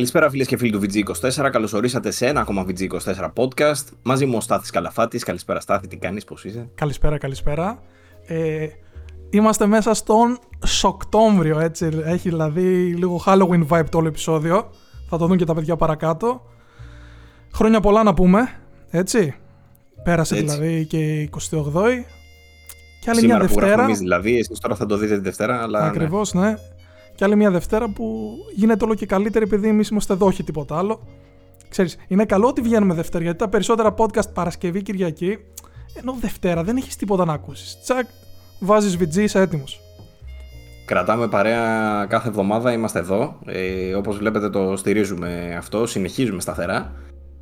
Καλησπέρα φίλες και φίλοι του VG24. Καλώ ορίσατε σε ένα ακόμα VG24 podcast. Μαζί μου ο Στάθης Καλαφάτης. Καλησπέρα, Στάθη, τι κάνεις, πώς είσαι; Καλησπέρα, καλησπέρα. Ε, είμαστε μέσα στον Σοκτόμβριο, έτσι. Έχει δηλαδή λίγο Halloween vibe το όλο επεισόδιο. Θα το δουν και τα παιδιά παρακάτω. Χρόνια πολλά να πούμε, έτσι. Πέρασε Έτσι. δηλαδή και η 28η. Και άλλη Σήμερα μια που γράφουμε Δευτέρα. εμείς δηλαδή, εσείς τώρα θα το δείτε τη Δευτέρα, αλλά. ναι. Ακριβώς, ναι. Και άλλη μια Δευτέρα που γίνεται όλο και καλύτερη επειδή εμείς είμαστε εδώ, όχι τίποτα άλλο. Ξέρεις, είναι καλό ότι βγαίνουμε Δευτέρα γιατί τα περισσότερα podcast Παρασκευή Κυριακή, ενώ Δευτέρα δεν έχεις τίποτα να ακούσεις. Τσακ, βάζεις VG, είσαι έτοιμος. Κρατάμε παρέα κάθε εβδομάδα, είμαστε εδώ. Ε, όπως βλέπετε το στηρίζουμε αυτό, συνεχίζουμε σταθερά.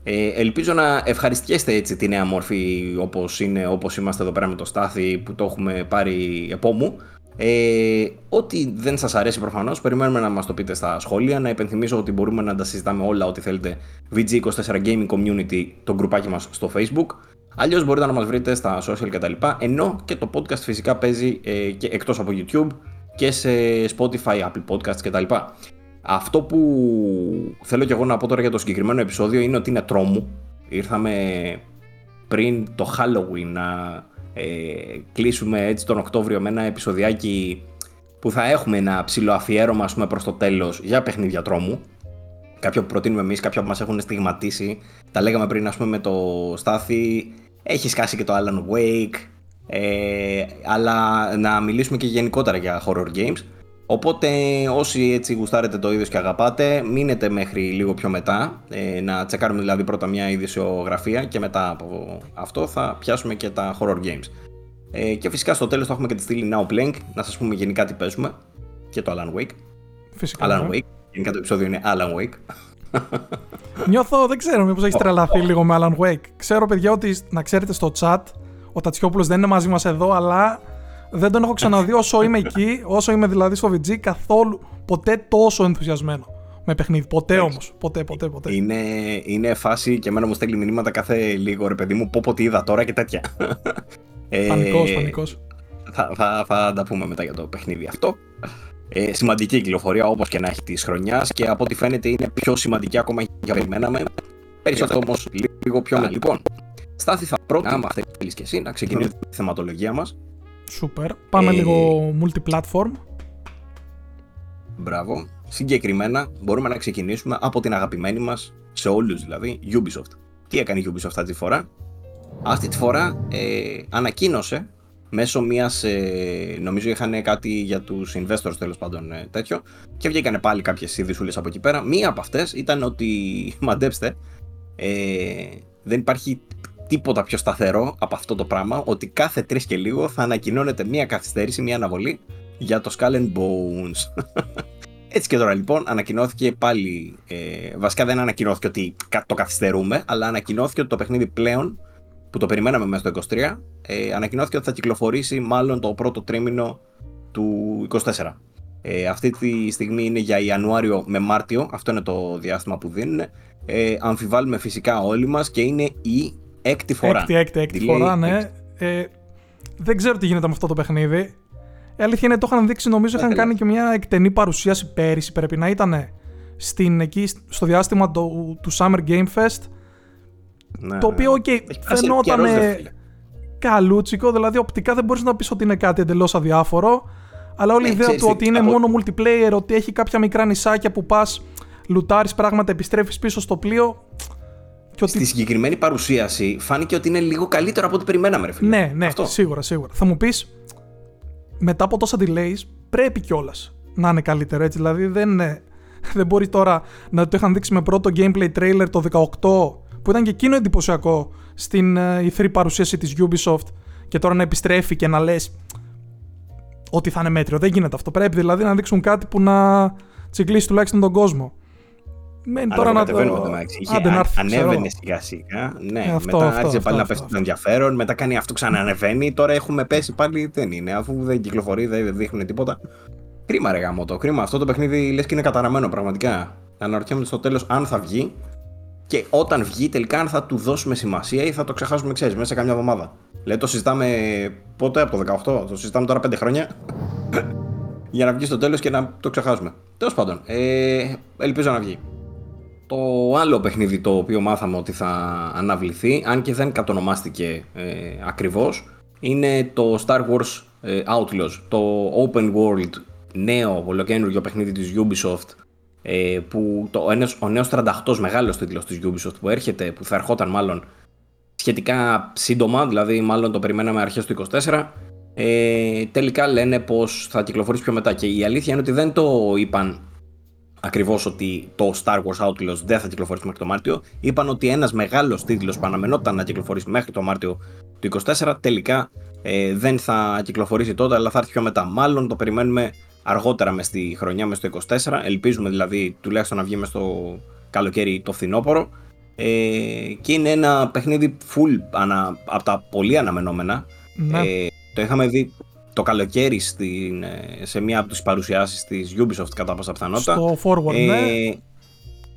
Ε, ελπίζω να ευχαριστιέστε έτσι τη νέα μόρφη όπως είναι, όπως είμαστε εδώ πέρα με το Στάθη που το έχουμε πάρει επόμου. Ε, ό,τι δεν σας αρέσει προφανώς, περιμένουμε να μας το πείτε στα σχόλια. Να υπενθυμίσω ότι μπορούμε να τα συζητάμε όλα ό,τι θέλετε. VG24 Gaming Community, το γκρουπάκι μας στο Facebook. Αλλιώς μπορείτε να μας βρείτε στα social κτλ. Ενώ και το podcast φυσικά παίζει ε, και εκτός από YouTube και σε Spotify, Apple Podcasts κτλ. Αυτό που θέλω και εγώ να πω τώρα για το συγκεκριμένο επεισόδιο είναι ότι είναι τρόμου. Ήρθαμε πριν το Halloween να ε, κλείσουμε έτσι τον Οκτώβριο με ένα επεισοδιάκι που θα έχουμε ένα ψηλό αφιέρωμα ας πούμε προς το τέλος για παιχνίδια τρόμου. Κάποια που προτείνουμε εμείς, κάποια που μας έχουν στιγματίσει. Τα λέγαμε πριν ας πούμε με το Στάθη. Έχει σκάσει και το Alan Wake. Ε, αλλά να μιλήσουμε και γενικότερα για horror games. Οπότε όσοι έτσι γουστάρετε το είδος και αγαπάτε, μείνετε μέχρι λίγο πιο μετά, ε, να τσεκάρουμε δηλαδή πρώτα μια ειδησιογραφία και μετά από αυτό θα πιάσουμε και τα horror games. Ε, και φυσικά στο τέλος θα έχουμε και τη στήλη Now Playing, να σας πούμε γενικά τι παίζουμε και το Alan Wake. Φυσικά. Alan ναι. Wake, γενικά το επεισόδιο είναι Alan Wake. Νιώθω, δεν ξέρω, μήπως έχει τρελαθεί λίγο με Alan Wake. Ξέρω, παιδιά, ότι να ξέρετε στο chat ο Τατσιόπουλος δεν είναι μαζί μας εδώ, αλλά δεν τον έχω ξαναδεί όσο είμαι εκεί, όσο είμαι δηλαδή στο VG, καθόλου ποτέ τόσο ενθουσιασμένο με παιχνίδι. Ποτέ όμως. Ποτέ, ποτέ, ποτέ. Είναι, είναι φάση και εμένα μου στέλνει μηνύματα κάθε λίγο ρε παιδί μου, πω πω τι είδα τώρα και τέτοια. Ε, Πανικός, πανικό. θα, θα, θα τα πούμε μετά για το παιχνίδι αυτό. Ε, σημαντική κυκλοφορία όπως και να έχει της χρονιάς και από ό,τι φαίνεται είναι πιο σημαντική ακόμα για περιμέναμε. Περισσότερο όμως λίγο πιο μετά. Λοιπόν, Στάθη θα πρώτα, άμα θέλεις και εσύ, να ξεκινήσουμε τη θεματολογία μας. Σούπερ. Πάμε Ε, λίγο multiplatform. Μπράβο. Συγκεκριμένα μπορούμε να ξεκινήσουμε από την αγαπημένη μας, σε όλους δηλαδή, Ubisoft. Τι έκανε η Ubisoft αυτή τη φορά; Αυτή τη φορά ε, ανακοίνωσε μέσω μιας, ε, νομίζω είχαν κάτι για τους investors τέλος πάντων ε, τέτοιο και βγήκανε πάλι κάποιες ειδησούλες από εκεί πέρα. Μία από αυτές ήταν ότι, μαντέψτε, ε, δεν υπάρχει τίποτα πιο σταθερό από αυτό το πράγμα, ότι κάθε τρεις και λίγο θα ανακοινώνεται μία καθυστέρηση, μία αναβολή για το Skull and Bones. Έτσι και τώρα λοιπόν ανακοινώθηκε πάλι, ε, βασικά δεν ανακοινώθηκε ότι κα- το καθυστερούμε, αλλά ανακοινώθηκε ότι το παιχνίδι πλέον, που το περιμέναμε μέσα στο 23, ε, ανακοινώθηκε ότι θα κυκλοφορήσει μάλλον το πρώτο τρίμηνο του 24. Ε, αυτή τη στιγμή είναι για Ιανουάριο με Μάρτιο, αυτό είναι το διάστημα που δίνουν. Ε, αμφιβάλλουμε φυσικά όλοι μας και είναι η έκτη φορά. Έκτη, έκτη, έκτη Τι λέει, φορά, ναι. έκτη. Ε, δεν ξέρω τι γίνεται με αυτό το παιχνίδι. Η αλήθεια είναι το είχαν δείξει, νομίζω είχαν Ήθελα. κάνει και μια εκτενή παρουσίαση πέρυσι. Πρέπει να ήταν στην, εκεί, στο διάστημα του, του Summer Game Fest. Ναι, το ναι. οποίο, οκ, Έχει περάσει φαινόταν καιρός, ρε φίλε. καλούτσικο, δηλαδή οπτικά δεν μπορείς να πεις ότι είναι κάτι εντελώς αδιάφορο. Αλλά όλη η Ναι, ιδέα ξέρεις του τι, ότι είναι από- μόνο multiplayer, ότι έχει κάποια μικρά νησάκια που πας, λουτάρεις πράγματα, επιστρέφεις πίσω στο πλοίο. Και ότι Στη συγκεκριμένη παρουσίαση φάνηκε ότι είναι λίγο καλύτερο από ό,τι περιμέναμε, ρε φίλε. Ναι, ναι, Αυτό. σίγουρα, σίγουρα. Θα μου πεις, μετά από τόσα delays, πρέπει κιόλας να είναι καλύτερο έτσι. Δηλαδή δεν, είναι- δεν μπορεί τώρα να το είχαν δείξει με πρώτο gameplay trailer το 18, που ήταν και εκείνο εντυπωσιακό στην ε, E3 παρουσίαση της Ubisoft, και τώρα να επιστρέφει και να λες ότι θα είναι μέτριο. Δεν γίνεται αυτό. Πρέπει δηλαδή να δείξουν κάτι που να τσιγκλίσει τουλάχιστον τον κόσμο. Μένει τώρα να το. Αναβοκατεβαίνουμε το μεταξύ. Είχε Άντε να α- έρθει, ξέρω. Ανέβαινε σιγά σιγά. Ναι, Ε, αυτό, μετά αυτό, άρχισε αυτό, πάλι να αυτό, πέσει αυτό. το ενδιαφέρον. Μετά κάνει αυτό ξανανεβαίνει. Τώρα έχουμε πέσει πάλι. Δεν είναι. Αφού δεν κυκλοφορεί, δεν δείχνουν τίποτα. Κρίμα, ρε γάμο το. Κρίμα. Αυτό το παιχνίδι λες και είναι καταραμένο πραγματικά. Αναρωτιέμαι στο τέλος αν θα βγει και όταν βγει τελικά αν θα του δώσουμε σημασία ή θα το ξεχάσουμε, ξέρεις, μέσα σε καμιά εβδομάδα. Δηλαδή το συζητάμε πότε από το 18, το συζητάμε τώρα 5 χρόνια. για να βγει στο τέλος και να το ξεχάσουμε. Τέλος πάντων, ε, ελπίζω να βγει. Το άλλο παιχνίδι το οποίο μάθαμε ότι θα αναβληθεί, αν και δεν κατονομάστηκε ε, ακριβώς, είναι το Star Wars ε, Outlaws, το open world νέο ολοκένουργιο παιχνίδι της Ubisoft ε, που το, ο νέος 38 μεγάλος τίτλος της Ubisoft που έρχεται, που θα ερχόταν μάλλον σχετικά σύντομα, δηλαδή μάλλον το περιμέναμε αρχές του 24, ε, τελικά λένε πως θα κυκλοφορήσει πιο μετά. Και η αλήθεια είναι ότι δεν το είπαν ακριβώς ότι το Star Wars Outlaws δεν θα κυκλοφορήσει μέχρι το Μάρτιο. Είπαν ότι ένας μεγάλος τίτλος που αναμενόταν να κυκλοφορήσει μέχρι το Μάρτιο του 24 τελικά ε, δεν θα κυκλοφορήσει τότε, αλλά θα έρθει πιο μετά. Μάλλον το περιμένουμε αργότερα μες στη χρονιά, μες στο 24. Ελπίζουμε δηλαδή τουλάχιστον να βγει μες στο καλοκαίρι το φθινόπωρο. Ε, και είναι ένα παιχνίδι full ανα, από τα πολύ αναμενόμενα. Ναι. Ε, το είχαμε δει το καλοκαίρι στην, ε, σε μία από τις παρουσιάσεις της Ubisoft κατά πάσα πιθανότητα. Στο Forward, ε, ναι.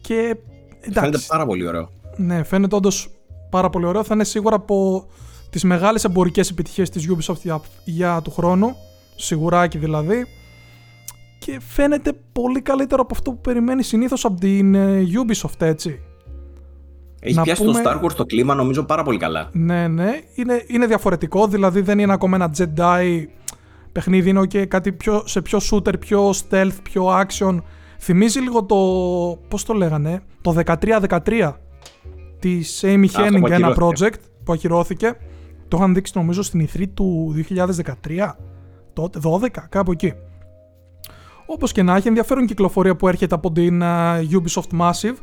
Και εντάξει. Φαίνεται πάρα πολύ ωραίο. Ναι, φαίνεται όντως πάρα πολύ ωραίο. Θα είναι σίγουρα από τις μεγάλες εμπορικές επιτυχίες της Ubisoft για, για του χρόνου. Σιγουράκι δηλαδή. Και φαίνεται πολύ καλύτερο από αυτό που περιμένει συνήθως από την ε, Ubisoft, έτσι. Έχει να πιάσει πούμε... το Star Wars το κλίμα νομίζω πάρα πολύ καλά. Ναι, ναι. Είναι, είναι διαφορετικό, δηλαδή δεν είναι ακόμα ένα Jedi παιχνίδι, είναι και κάτι πιο, σε πιο shooter, πιο stealth, πιο action. Θυμίζει λίγο το, πώς το λέγανε, το 13-13 της Amy Henning, ένα project που ακυρώθηκε. Το είχαν δείξει νομίζω στην E3 του 2013, τότε, 12, κάπου εκεί. Όπως και να έχει, ενδιαφέρον κυκλοφορία που έρχεται από την uh, Ubisoft Massive,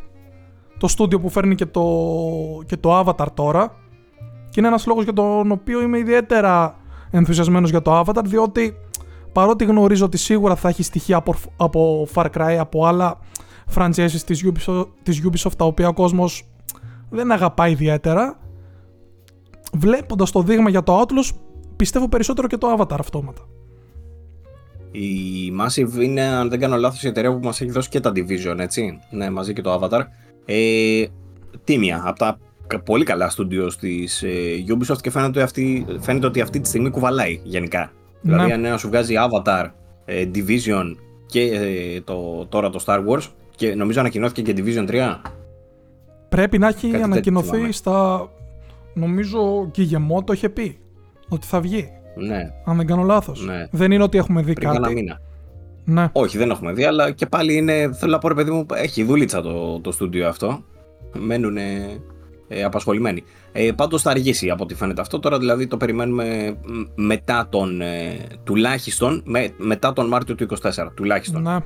το στούντιο που φέρνει και το, και το Avatar τώρα. Και είναι ένας λόγος για τον οποίο είμαι ιδιαίτερα ενθουσιασμένος για το Avatar, διότι παρότι γνωρίζω ότι σίγουρα θα έχει στοιχεία από, από Far Cry, από άλλα franchises της Ubisoft, της Ubisoft τα οποία ο κόσμος δεν αγαπάει ιδιαίτερα, βλέποντας το δείγμα για το Outlaws, πιστεύω περισσότερο και το Avatar αυτόματα. Η Massive είναι, αν δεν κάνω λάθος, η εταιρεία που μας έχει δώσει και τα Division, έτσι. Ναι, μαζί και το Avatar. Ε, τίμια, από τα πολύ καλά στούντιο της ε, Ubisoft και φαίνεται ότι, αυτή, φαίνεται ότι αυτή τη στιγμή κουβαλάει γενικά. Ναι. Δηλαδή, αν ένας σου βγάζει Avatar, ε, Division και ε, το, τώρα το Star Wars, και νομίζω ανακοινώθηκε και Division 3. Πρέπει να έχει Κάτι ανακοινωθεί στα. Νομίζω και η το είχε πει ότι θα βγει. Ναι. Αν δεν κάνω λάθος. Ναι. Δεν είναι ότι έχουμε δει Πριν κάτι. Ένα μήνα. Ναι. Όχι, δεν έχουμε δει, αλλά και πάλι είναι. Θέλω να πω, ρε παιδί μου, έχει δούλητσα το, το στούντιο αυτό. Μένουν ε, απασχολημένοι. Ε, Πάντως θα αργήσει από ό,τι φαίνεται αυτό. Τώρα δηλαδή το περιμένουμε μετά τον. Ε, τουλάχιστον με, μετά τον Μάρτιο του 24. Τουλάχιστον. Ναι.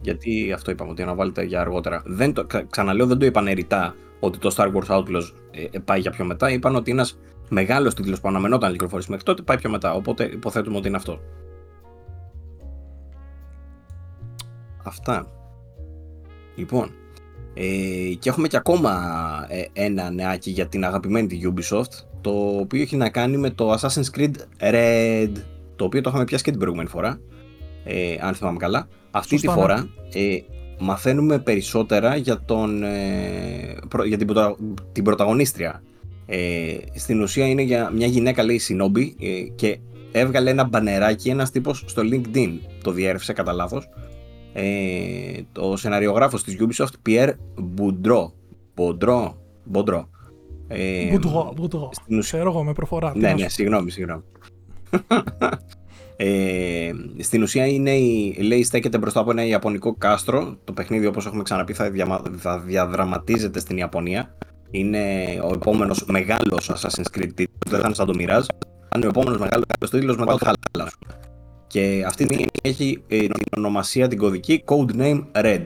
Γιατί αυτό είπαμε ότι αναβάλλεται για αργότερα. Δεν το, ξαναλέω, δεν το είπαν ερητά ότι το Star Wars Outlaws ε, ε, πάει για πιο μετά. Είπαν ότι ένας μεγάλος τίτλος που αναμενόταν να κυκλοφορήσει μέχρι τότε πάει πιο μετά. Οπότε υποθέτουμε ότι είναι αυτό. Αυτά. Λοιπόν, ε, και έχουμε και ακόμα ε, ένα νεάκι για την αγαπημένη τη Ubisoft, το οποίο έχει να κάνει με το Assassin's Creed Red, το οποίο το είχαμε πιάσει και την προηγούμενη φορά, ε, αν θυμάμαι καλά. Αυτή τη φορά ε, μαθαίνουμε περισσότερα για, τον, ε, για την, την πρωταγωνίστρια. Ε, στην ουσία είναι για μια γυναίκα λέει Shinobi ε, και έβγαλε ένα μπανεράκι ένας τύπος στο LinkedIn, το διέρευσε κατά λάθος, ε, το σεναριογράφος της Ubisoft Pierre Boudreau Boudreau Boudreau ε, Boudreau, Ξέρω εγώ με προφορά. Ναι, ναι, συγγνώμη, συγγνώμη. ε, στην ουσία είναι η, λέει στέκεται μπροστά από ένα ιαπωνικό κάστρο. Το παιχνίδι όπως έχουμε ξαναπεί θα, θα διαδραματίζεται στην Ιαπωνία. Είναι ο επόμενος μεγάλος Assassin's Creed τίτλος, δεν θα είναι σαν το Mirage. είναι ο επόμενος μεγάλος τίτλος μετά το Half-Life. Και αυτή τη στιγμή έχει ε, την ονομασία την κωδική Codename Red.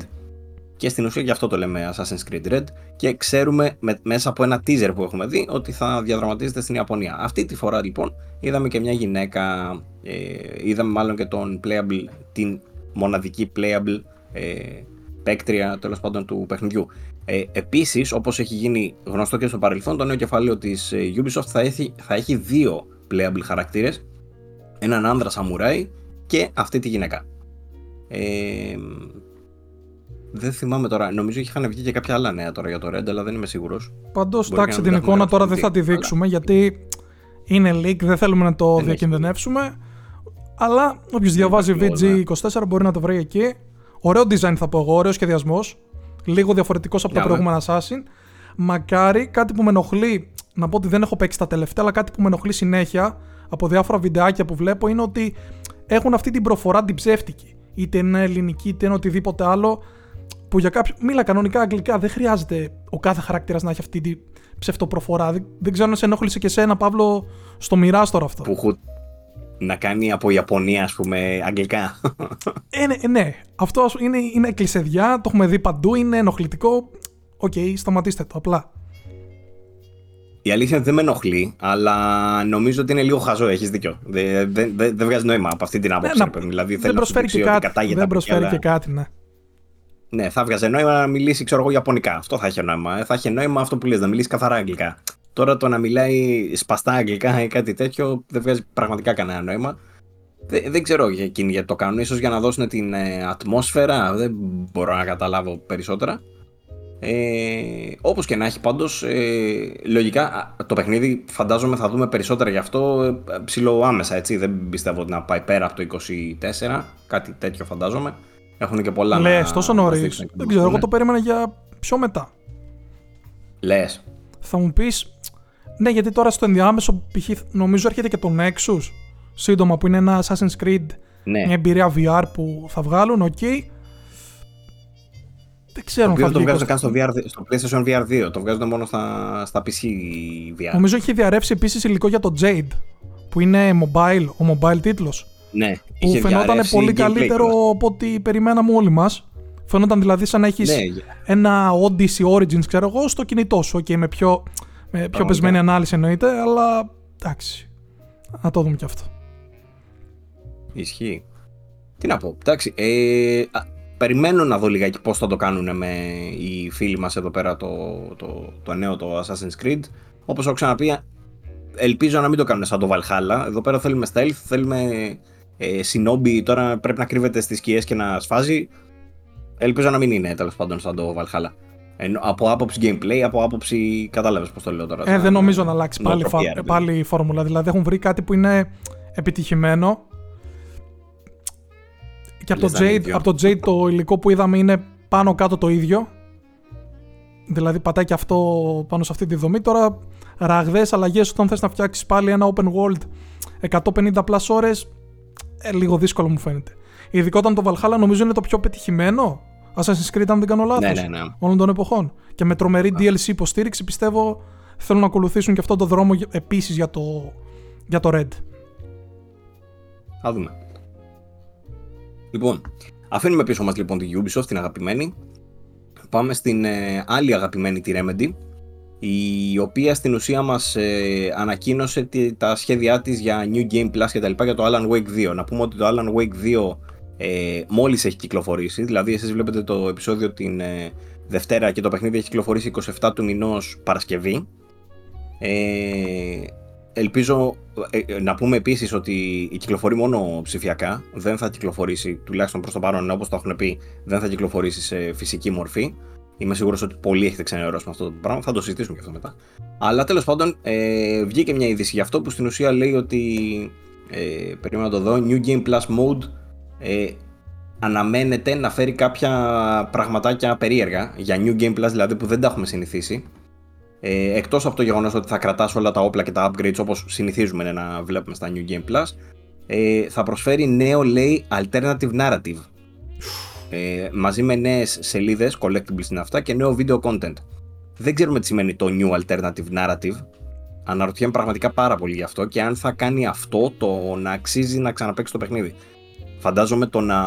Και στην ουσία γι' αυτό το λέμε Assassin's Creed Red και ξέρουμε με, μέσα από ένα teaser που έχουμε δει ότι θα διαδραματίζεται στην Ιαπωνία. Αυτή τη φορά λοιπόν είδαμε και μια γυναίκα, ε, είδαμε μάλλον και τον playable, την μοναδική playable ε, παίκτρια τέλος πάντων του παιχνιδιού. Ε, Επίσης, όπως έχει γίνει γνωστό και στο παρελθόν, το νέο κεφάλαιο της ε, Ubisoft θα έχει, θα έχει δύο playable χαρακτήρες έναν άνδρα σαμουράι και αυτή τη γυναίκα. Ε, δεν θυμάμαι τώρα. Νομίζω είχαν βγει και κάποια άλλα νέα τώρα για το Red, αλλά δεν είμαι σίγουρος. Πάντω, τάξει την εικόνα τώρα δεν θα τη δείξουμε γιατί είναι leak, δεν θέλουμε να το διακινδυνεύσουμε. Αλλά όποιος διαβάζει VG24 μπορεί να το βρει εκεί. Ωραίο design θα πω εγώ, ωραίος σχεδιασμός. Λίγο διαφορετικός από τα Για προηγούμενα Assassin. Μακάρι κάτι που με ενοχλεί, να πω ότι δεν έχω παίξει τα τελευταία, αλλά κάτι που με ενοχλεί συνέχεια από διάφορα βιντεάκια που βλέπω είναι ότι έχουν αυτή την προφορά την ψεύτικη. Είτε είναι ελληνική, είτε είναι οτιδήποτε άλλο. Που για κάποιο. Μίλα κανονικά αγγλικά. Δεν χρειάζεται ο κάθε χαρακτήρας να έχει αυτή την ψευτοπροφορά. Δεν, δεν ξέρω αν σε ενόχλησε και εσένα, Παύλο, στο μοιράσω τώρα αυτό. Που έχω να κάνει από Ιαπωνία, ας πούμε, αγγλικά. Ε, ναι, ναι. αυτό ας- είναι, είναι κλισεδιά, το έχουμε δει παντού, είναι ενοχλητικό. Οκ, σταματήστε το απλά. Η αλήθεια είναι ότι δεν με ενοχλεί, αλλά νομίζω ότι είναι λίγο χαζό, έχεις δίκιο. Δεν δε, δε, δεν βγάζει νόημα από αυτή την άποψη. να- ρε παιδί μου. δηλαδή, δεν θέλω να σου προσφέρει δείξει και ότι κάτι. κατάγεται Δεν από εκεί, προσφέρει αλλά- και κάτι, ναι. Ναι, θα βγάζει νόημα να μιλήσει, ξέρω εγώ, Ιαπωνικά. Αυτό θα έχει νόημα. Ε, Θα έχει νόημα αυτό που λες, να μιλήσει καθαρά αγγλικά. Τώρα το να μιλάει σπαστά αγγλικά ή κάτι τέτοιο δεν βγάζει πραγματικά κανένα νόημα. Δεν, δεν ξέρω για εκείνοι γιατί το κάνουν. Ίσως για να δώσουν την ε, ατμόσφαιρα. Δεν μπορώ να καταλάβω περισσότερα. Ε, όπως και να έχει πάντως, ε, λογικά α, το παιχνίδι φαντάζομαι θα δούμε περισσότερα γι' αυτό ε, ψηλό άμεσα, έτσι. Δεν πιστεύω ότι να πάει πέρα από το 24, κάτι τέτοιο φαντάζομαι. Έχουν και πολλά Λες, να τόσο μας νωρίς. δείξουν και Δεν να ξέρω, εγώ πούνε. το περίμενα για πιο μετά. Λες. Θα μου πεις, ναι, γιατί τώρα στο ενδιάμεσο π.χ. νομίζω έρχεται και το Nexus σύντομα που είναι ένα Assassin's Creed, Ναι. μια εμπειρία VR που θα βγάλουν, οκ. Δεν ξέρω Το αν θα οποίο δεν το βγει. βγάζουν καν, κατάλαβες. στο, VR, στο PlayStation VR 2. Το βγάζουν μόνο στα, στα PC VR. Νομίζω έχει διαρρεύσει επίσης υλικό για το Jade, που είναι mobile, ο mobile τίτλος. ναι, Που είχε φαινόταν διαρρεύσει πολύ gameplay καλύτερο κιόλας. από ό,τι περιμέναμε όλοι μας. Φαινόταν δηλαδή σαν να έχεις Ναι, ένα Odyssey Origins, ξέρω εγώ, στο κινητό σου. Okay, με πιο, με πιο Πραγματικά. πεσμένη ανάλυση εννοείται, αλλά εντάξει. Να το δούμε κι αυτό. Ισχύει. Τι να πω. Εντάξει, ε, α, περιμένω να δω λιγάκι πώς θα το κάνουν με οι φίλοι μας εδώ πέρα το, το, το νέο το Assassin's Creed. Όπως έχω ξαναπεί, ελπίζω να μην το κάνουν σαν το Valhalla. Εδώ πέρα θέλουμε stealth, θέλουμε ε, Shinobi, τώρα πρέπει να κρύβεται στις σκιές και να σφάζει. Ελπίζω να μην είναι τέλος πάντων σαν το Valhalla. Ενώ, από άποψη gameplay, από άποψη. Κατάλαβες πώς το λέω τώρα. Ε, σαν δεν νομίζω να αλλάξει πάλι, νοοτροπία, φα- ρε παιδί. πάλι η φόρμουλα. Δηλαδή έχουν βρει κάτι που είναι επιτυχημένο. Και από το, Λες να είναι Jade, ίδιο. από το Jade το υλικό που είδαμε είναι πάνω κάτω το ίδιο. Δηλαδή πατάει και αυτό πάνω σε αυτή τη δομή. Τώρα ραγδαίες αλλαγές όταν θες να φτιάξεις πάλι ένα open world 150 plus ώρες ε, λίγο δύσκολο μου φαίνεται. Ειδικότερα το Valhalla νομίζω είναι το πιο πετυχημένο Assassin's Creed αν δεν κάνω λάθος Ναι, ναι, ναι. όλων των εποχών. Και με τρομερή DLC υποστήριξη πιστεύω θέλουν να ακολουθήσουν και αυτόν τον δρόμο για- επίσης για το, για το Red. Θα δούμε. Λοιπόν, αφήνουμε πίσω μας λοιπόν τη Ubisoft, την αγαπημένη. Πάμε στην ε, άλλη αγαπημένη, τη Remedy, η οποία στην ουσία μας ε, ανακοίνωσε τη- τα σχέδιά της για New Game Plus και τα λοιπά για το Alan Wake 2. Να πούμε ότι το Alan Wake 2 ε, μόλις έχει κυκλοφορήσει, δηλαδή εσείς βλέπετε το επεισόδιο την ε, Δευτέρα και το παιχνίδι έχει κυκλοφορήσει 27 του μηνός Παρασκευή. Ε, ελπίζω ε, ε, να πούμε επίσης ότι κυκλοφορεί μόνο ψηφιακά, δεν θα κυκλοφορήσει, τουλάχιστον προς το παρόν όπως το έχουν πει, δεν θα κυκλοφορήσει σε φυσική μορφή. Είμαι σίγουρος ότι πολλοί έχετε ξενερώσει με αυτό το πράγμα, θα το συζητήσουμε και αυτό μετά. Αλλά τέλος πάντων ε, βγήκε μια είδηση γι' αυτό που στην ουσία λέει ότι, ε, περίμενα να το δω, New Game Plus Mode ε, αναμένεται να φέρει κάποια πραγματάκια περίεργα για New Game Plus δηλαδή που δεν τα έχουμε συνηθίσει. Ε, εκτός από το γεγονός ότι θα κρατάς όλα τα όπλα και τα upgrades όπως συνηθίζουμε να βλέπουμε στα New Game Plus, ε, θα προσφέρει νέο λέει alternative narrative. Ε, μαζί με νέες σελίδες, collectibles είναι αυτά και νέο video content. Δεν ξέρουμε τι σημαίνει το new alternative narrative. Αναρωτιέμαι πραγματικά πάρα πολύ γι' αυτό και αν θα κάνει αυτό το να αξίζει να ξαναπαίξει το παιχνίδι. Φαντάζομαι το να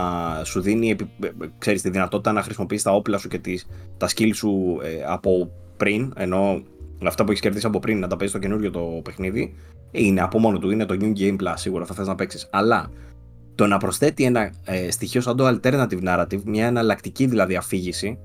σου δίνει επι- ε, ξέρεις, τη δυνατότητα να χρησιμοποιείς τα όπλα σου και τις, τα skill σου ε, από πριν, ενώ αυτά που έχεις κερδίσει από πριν να τα παίζεις στο καινούριο το παιχνίδι, ε, είναι από μόνο του, είναι το New Game Plus, σίγουρα θα θες να παίξεις. Αλλά το να προσθέτει ένα ε, στοιχείο σαν το alternative narrative, μια εναλλακτική δηλαδή αφήγηση,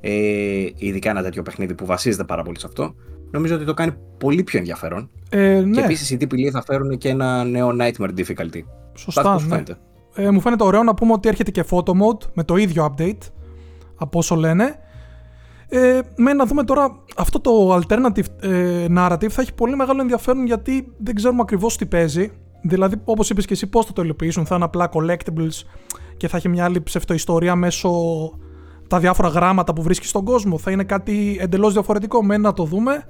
ε, ειδικά ένα τέτοιο παιχνίδι που βασίζεται πάρα πολύ σε αυτό, νομίζω ότι το κάνει πολύ πιο ενδιαφέρον. Ε, Και ναι, επίσης οι τύποι λέει θα φέρουν και ένα νέο Nightmare difficulty. σωστά. Πώς σου Ναι. φαίνεται. Ε, μου φαίνεται ωραίο να πούμε ότι έρχεται και photo mode με το ίδιο update από όσο λένε. Ε, με να δούμε τώρα αυτό το alternative ε, narrative θα έχει πολύ μεγάλο ενδιαφέρον γιατί δεν ξέρουμε ακριβώς τι παίζει. Δηλαδή, όπως είπες και εσύ, πώς θα το υλοποιήσουν. Θα είναι απλά collectibles και θα έχει μια άλλη ψευτοϊστορία μέσω τα διάφορα γράμματα που βρίσκει στον κόσμο. Θα είναι κάτι εντελώς διαφορετικό. Μένει να το δούμε.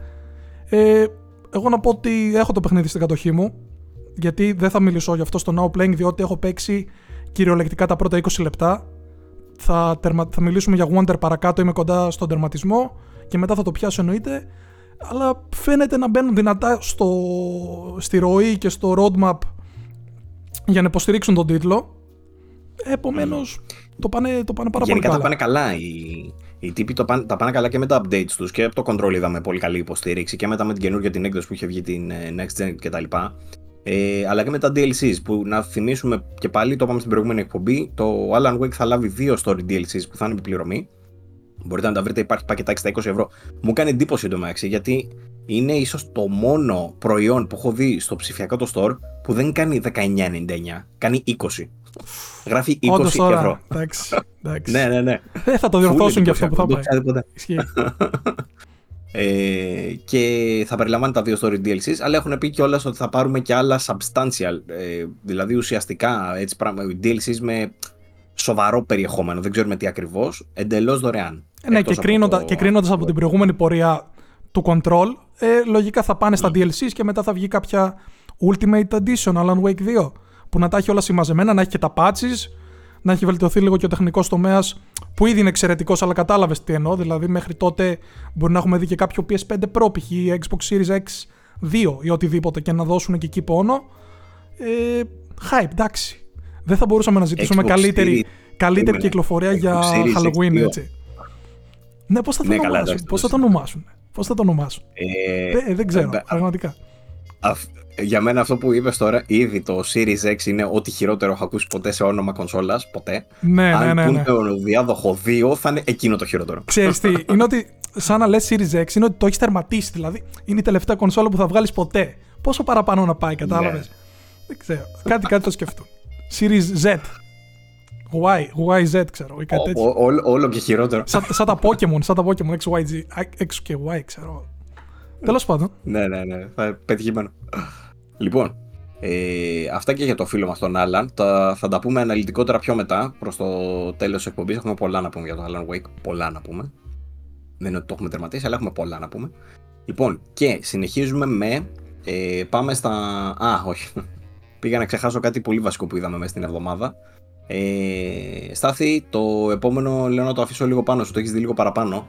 Ε, εγώ να πω ότι έχω το παιχνίδι στην κατοχή μου. Γιατί δεν θα μιλήσω γι' αυτό στο Now Playing, διότι έχω παίξει κυριολεκτικά τα πρώτα 20 λεπτά. Θα, τερμα... θα μιλήσουμε για Wonder παρακάτω, είμαι κοντά στον τερματισμό και μετά θα το πιάσω εννοείται. Αλλά φαίνεται να μπαίνουν δυνατά στο... στη ροή και στο roadmap για να υποστηρίξουν τον τίτλο. Επομένως, το, πάνε, το πάνε πάρα Γενικά πολύ καλά. τα πάνε καλά. Οι, οι τύποι το πάνε, τα πάνε καλά και με τα updates τους και από το control είδαμε πολύ καλή υποστήριξη και μετά με την καινούργια την έκδοση που είχε βγει την ε, Next Gen κτλ. Ε, αλλά και με τα DLCs που να θυμίσουμε και πάλι, το είπαμε στην προηγούμενη εκπομπή, το Alan Wake θα λάβει δύο story DLCs που θα είναι επιπληρωμή. Μπορείτε να τα βρείτε, υπάρχει πακετάκι στα 20 ευρώ. Μου κάνει εντύπωση το μεταξύ γιατί είναι ίσως το μόνο προϊόν που έχω δει στο ψηφιακό το store που δεν κάνει 19,99, κάνει 20. Γράφει 20 Όντως τώρα, ευρώ. Εντάξει, εντάξει. ναι, ναι, ναι. Δεν θα το διορθώσουν Full και αυτό που θα εντυπωσιακό, πάει. δεν το Ισχύει. Ε, και θα περιλαμβάνει τα δύο story DLCs, αλλά έχουν πει κιόλας ότι θα πάρουμε και άλλα substantial, ε, δηλαδή ουσιαστικά έτσι, πράγμα, DLCs με σοβαρό περιεχόμενο, δεν ξέρουμε τι ακριβώς, εντελώς δωρεάν. Ε, ναι, Εκτός και, από κρίνοντα, το- και κρίνοντας από την προηγούμενη πορεία του Control, ε, λογικά θα πάνε στα DLCs και μετά θα βγει κάποια Ultimate Edition, Alan Wake 2, που να τα έχει όλα συμμαζεμένα, να έχει και τα patches, να έχει βελτιωθεί λίγο και ο τεχνικός τομέας, που ήδη είναι εξαιρετικός, αλλά κατάλαβες τι εννοώ. Δηλαδή, μέχρι τότε μπορεί να έχουμε δει και κάποιο PS5 Pro, π.χ. ή Xbox Series X 2 ή οτιδήποτε και να δώσουν και εκεί πόνο. Ε, hype, εντάξει. Δεν θα μπορούσαμε να ζητήσουμε Xbox καλύτερη, Series- καλύτερη Περίμενε. κυκλοφορία Xbox για Series X Halloween, 2. έτσι. Ναι, πώς θα το Ναι, καλά, ονομάσουν. εντάξει, Πώς θα το το ονομάσουν. Πώς θα το ονομάσουν. Ε, Δεν, δεν ξέρω, ε, πραγματικά. αυ- για μένα αυτό που είπες τώρα, ήδη το Series X είναι ό,τι χειρότερο έχω ακούσει ποτέ σε όνομα κονσόλας, ποτέ. Ναι, ναι, Αν ναι. πούν ναι. το διάδοχο 2 θα είναι εκείνο το χειρότερο. Ξέρεις τι, είναι ότι σαν να λες Series X, είναι ότι το έχεις τερματίσει. Δηλαδή, είναι η τελευταία κονσόλα που θα βγάλεις ποτέ. Πόσο παραπάνω να πάει, κατάλαβες; Ναι. Δεν ξέρω. Κάτι, κάτι το σκεφτούν. Series Z. Y, YZ ξέρω, ή κάτι Ο- τέτοιο. ο- όλο- όλο και χειρότερο. Σαν, σαν τα Pokemon, σαν τα Pokemon, X, Y, Z, X και Y, ξέρω. Τέλος πάντων. Ναι, ναι, ναι. Θα πετυχημένο. Λοιπόν, ε, αυτά και για το φίλο μας τον Alan. Τα, θα τα πούμε αναλυτικότερα πιο μετά, προς το τέλος της εκπομπής. Έχουμε πολλά να πούμε για τον Alan Wake. Πολλά να πούμε. Δεν είναι ότι το έχουμε τερματίσει, αλλά έχουμε πολλά να πούμε. Λοιπόν, και συνεχίζουμε με... Ε, πάμε στα... Α, όχι. Πήγα να ξεχάσω κάτι πολύ βασικό που είδαμε μέσα στην εβδομάδα. Ε, Στάθη, το επόμενο λέω να το αφήσω λίγο πάνω σου, το έχεις δει λίγο παραπάνω.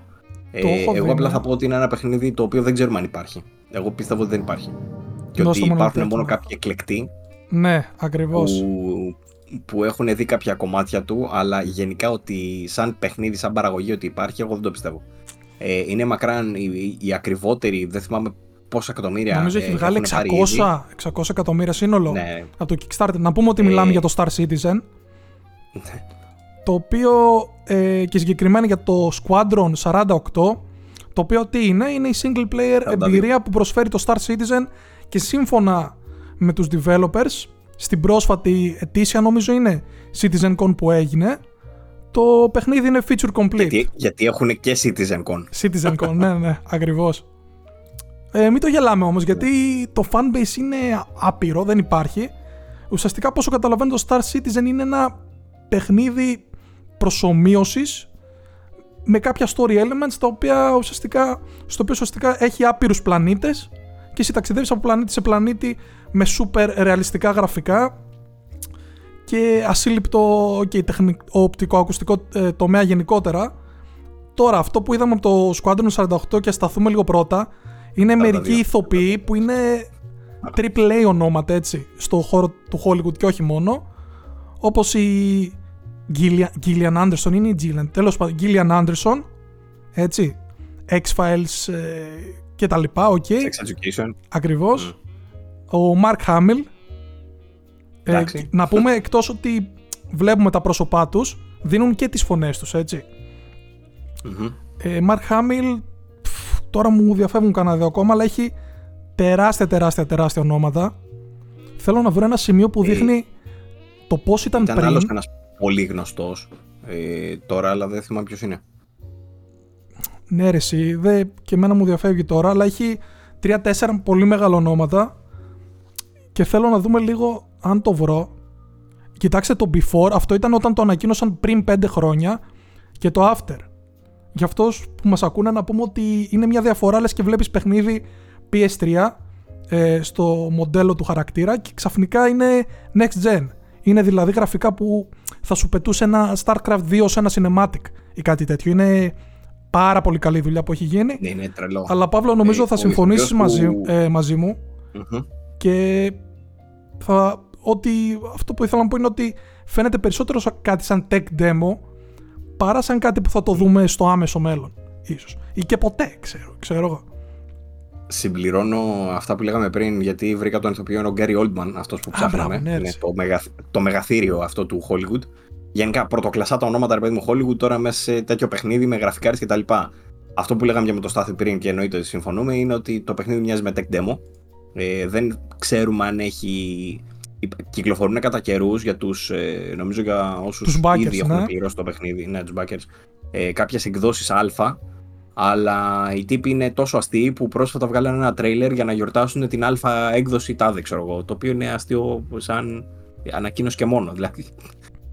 Ε, Το έχω εγώ δει, απλά ναι. θα πω ότι είναι ένα παιχνίδι το οποίο δεν ξέρουμε αν υπάρχει. Εγώ πιστεύω ότι δεν υπάρχει. Και Δώστε ότι μου ένα υπάρχουν λεπτάκι. μόνο κάποιοι εκλεκτοί Ναι, ακριβώς. που, που έχουν δει κάποια κομμάτια του, αλλά γενικά ότι σαν παιχνίδι, σαν παραγωγή ότι υπάρχει, εγώ δεν το πιστεύω. Ε, είναι μακράν η, η ακριβότερη, δεν θυμάμαι πόσα εκατομμύρια. Νομίζω ε, έχει βγάλει έχουν πάρει ήδη. 600, 600 εκατομμύρια σύνολο Ναι, από το Kickstarter. Να πούμε ότι Ε, μιλάμε για το Star Citizen. το οποίο ε, και συγκεκριμένα για το Squadron 48, το οποίο τι είναι, είναι η single player 42. εμπειρία που προσφέρει το Star Citizen και σύμφωνα με τους developers, στην πρόσφατη ετήσια νομίζω είναι CitizenCon που έγινε, το παιχνίδι είναι feature complete. γιατί, γιατί έχουν και CitizenCon. CitizenCon, ναι, ναι, ακριβώς. Ε, μην το γελάμε όμως, γιατί το fanbase είναι άπειρο, δεν υπάρχει. Ουσιαστικά, πόσο καταλαβαίνω, το Star Citizen είναι ένα παιχνίδι προσωμείωσης με κάποια story elements, τα οποία ουσιαστικά, στο οποίο ουσιαστικά έχει άπειρους πλανήτες και εσύ ταξιδεύεις από πλανήτη σε πλανήτη με super ρεαλιστικά γραφικά και ασύλληπτο και τεχνικ- οπτικοακουστικό ε, τομέα γενικότερα. Τώρα, αυτό που είδαμε από το Squadron 48 και σταθούμε λίγο πρώτα, είναι μερικοί δύο. ηθοποιοί που είναι triple A ονόματα έτσι, στο χώρο του Hollywood και όχι μόνο. Όπως η Gillian, Gillian Anderson, είναι η Gillian, τέλος πάντων, Gillian Anderson, έτσι, X-Files ε, και τα λοιπά, okay, Sex Education. ακριβώς. Ο Mark Hamill, ε, Εντάξει. να πούμε εκτός ότι βλέπουμε τα πρόσωπά τους, δίνουν και τις φωνές τους, έτσι. Μμμ. Ε, Mark Hamill, πφ, τώρα μου διαφεύγουν κανένα δύο ακόμα, αλλά έχει τεράστια, τεράστια, τεράστια ονόματα. Θέλω να βρω ένα σημείο που Ε, δείχνει το πώς ήταν, Ήταν πριν. άλλος ένας πολύ γνωστός ε, τώρα, αλλά δεν θυμάμαι ποιος είναι. Ναι, ρε, εσύ, δε, και εμένα μου διαφεύγει τώρα, αλλά έχει τρία-τέσσερα πολύ μεγάλα ονόματα και θέλω να δούμε λίγο αν το βρω. Κοιτάξτε το before, αυτό ήταν όταν το ανακοίνωσαν πριν 5 χρόνια και και το after. Για αυτούς που μας ακούνε να πούμε ότι είναι μια διαφορά λες και βλέπεις παιχνίδι PS3 ες, στο μοντέλο του χαρακτήρα και ξαφνικά είναι next gen. Είναι δηλαδή γραφικά που θα σου πετούσε ένα StarCraft 2 σε ένα cinematic ή κάτι τέτοιο. Είναι πάρα πολύ καλή δουλειά που έχει γίνει. Ναι, είναι τρελό. Αλλά Παύλο νομίζω ε, θα συμφωνήσεις μαζί, ε, μαζί μου και θα, ότι αυτό που ήθελα να πω είναι ότι φαίνεται περισσότερο σαν κάτι σαν tech demo παρά σαν κάτι που θα το δούμε στο άμεσο μέλλον ίσως. Ή και ποτέ, ξέρω, ξέρω εγώ. Συμπληρώνω αυτά που λέγαμε πριν, γιατί βρήκα τον ηθοποιό είναι ο Γκάρι Όλτμαν, αυτός που ψάχναμε. Ναι, είναι το, μεγα, το μεγαθύριο αυτό του Hollywood. Γενικά, πρωτοκλασσά τα ονόματα ρε παιδί μου Hollywood τώρα μέσα σε τέτοιο παιχνίδι με γραφικάρε κτλ. Αυτό που λέγαμε για με το Στάθη πριν και εννοείται ότι συμφωνούμε είναι ότι το παιχνίδι μοιάζει με tech demo. Ε, δεν ξέρουμε αν έχει. Κυκλοφορούν κατά καιρούς για τους. Ε, νομίζω για όσους ήδη έχουν ναι. πληρώσει το παιχνίδι. Ναι, τους backers. Ε, Κάποιες εκδόσεις Α αλλά οι τύποι είναι τόσο αστείοι που πρόσφατα βγάλανε ένα τρέιλερ για να γιορτάσουν την αλφα έκδοση τάδε, ξέρω εγώ. Το οποίο είναι αστείο σαν ανακοίνωση και μόνο. Δηλαδή,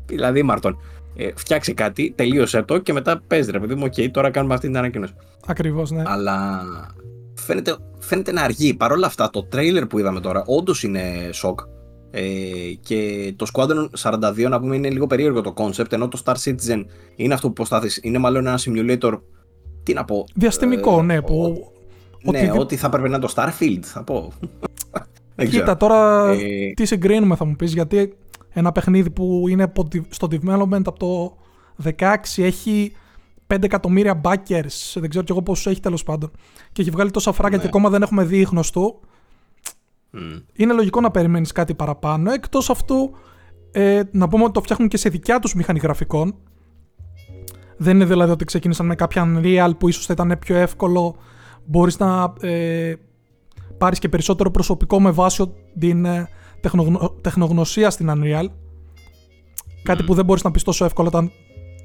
δηλαδή Μαρτών, ε, φτιάξε κάτι, τελείωσε το και μετά παίζει ρε παιδί μου, οκ, τώρα κάνουμε αυτή την ανακοίνωση. Ακριβώς, ναι. Αλλά φαίνεται, φαίνεται να αργεί. Παρ' όλα αυτά, το τρέιλερ που είδαμε τώρα όντως είναι σοκ. Ε, και το Squadron 42 να πούμε είναι λίγο περίεργο το concept ενώ το Star Citizen είναι αυτό που προσπαθείς είναι μάλλον ένα simulator τι να πω. Διαστημικό, ε, ναι. Που, ναι, ότι... ότι θα έπρεπε να το Starfield, θα πω. Κοίτα, τώρα ε... τι συγκρίνουμε θα μου πεις, γιατί ένα παιχνίδι που είναι στο development από το 16 έχει 5 εκατομμύρια backers, δεν ξέρω κι εγώ πόσους έχει τέλος πάντων, και έχει βγάλει τόσα φράγκα ναι. και ακόμα δεν έχουμε δει γνωστού. Mm. Είναι λογικό να περιμένεις κάτι παραπάνω. Εκτός αυτού, ε, να πούμε ότι το φτιάχνουν και σε δικιά τους μηχανή γραφικών, δεν είναι δηλαδή ότι ξεκίνησαν με κάποια Unreal που ίσως θα ήταν πιο εύκολο. Μπορείς να ε, πάρεις και περισσότερο προσωπικό με βάση την ε, τεχνογνωσία στην Unreal. Κάτι που δεν μπορείς να πεις τόσο εύκολα όταν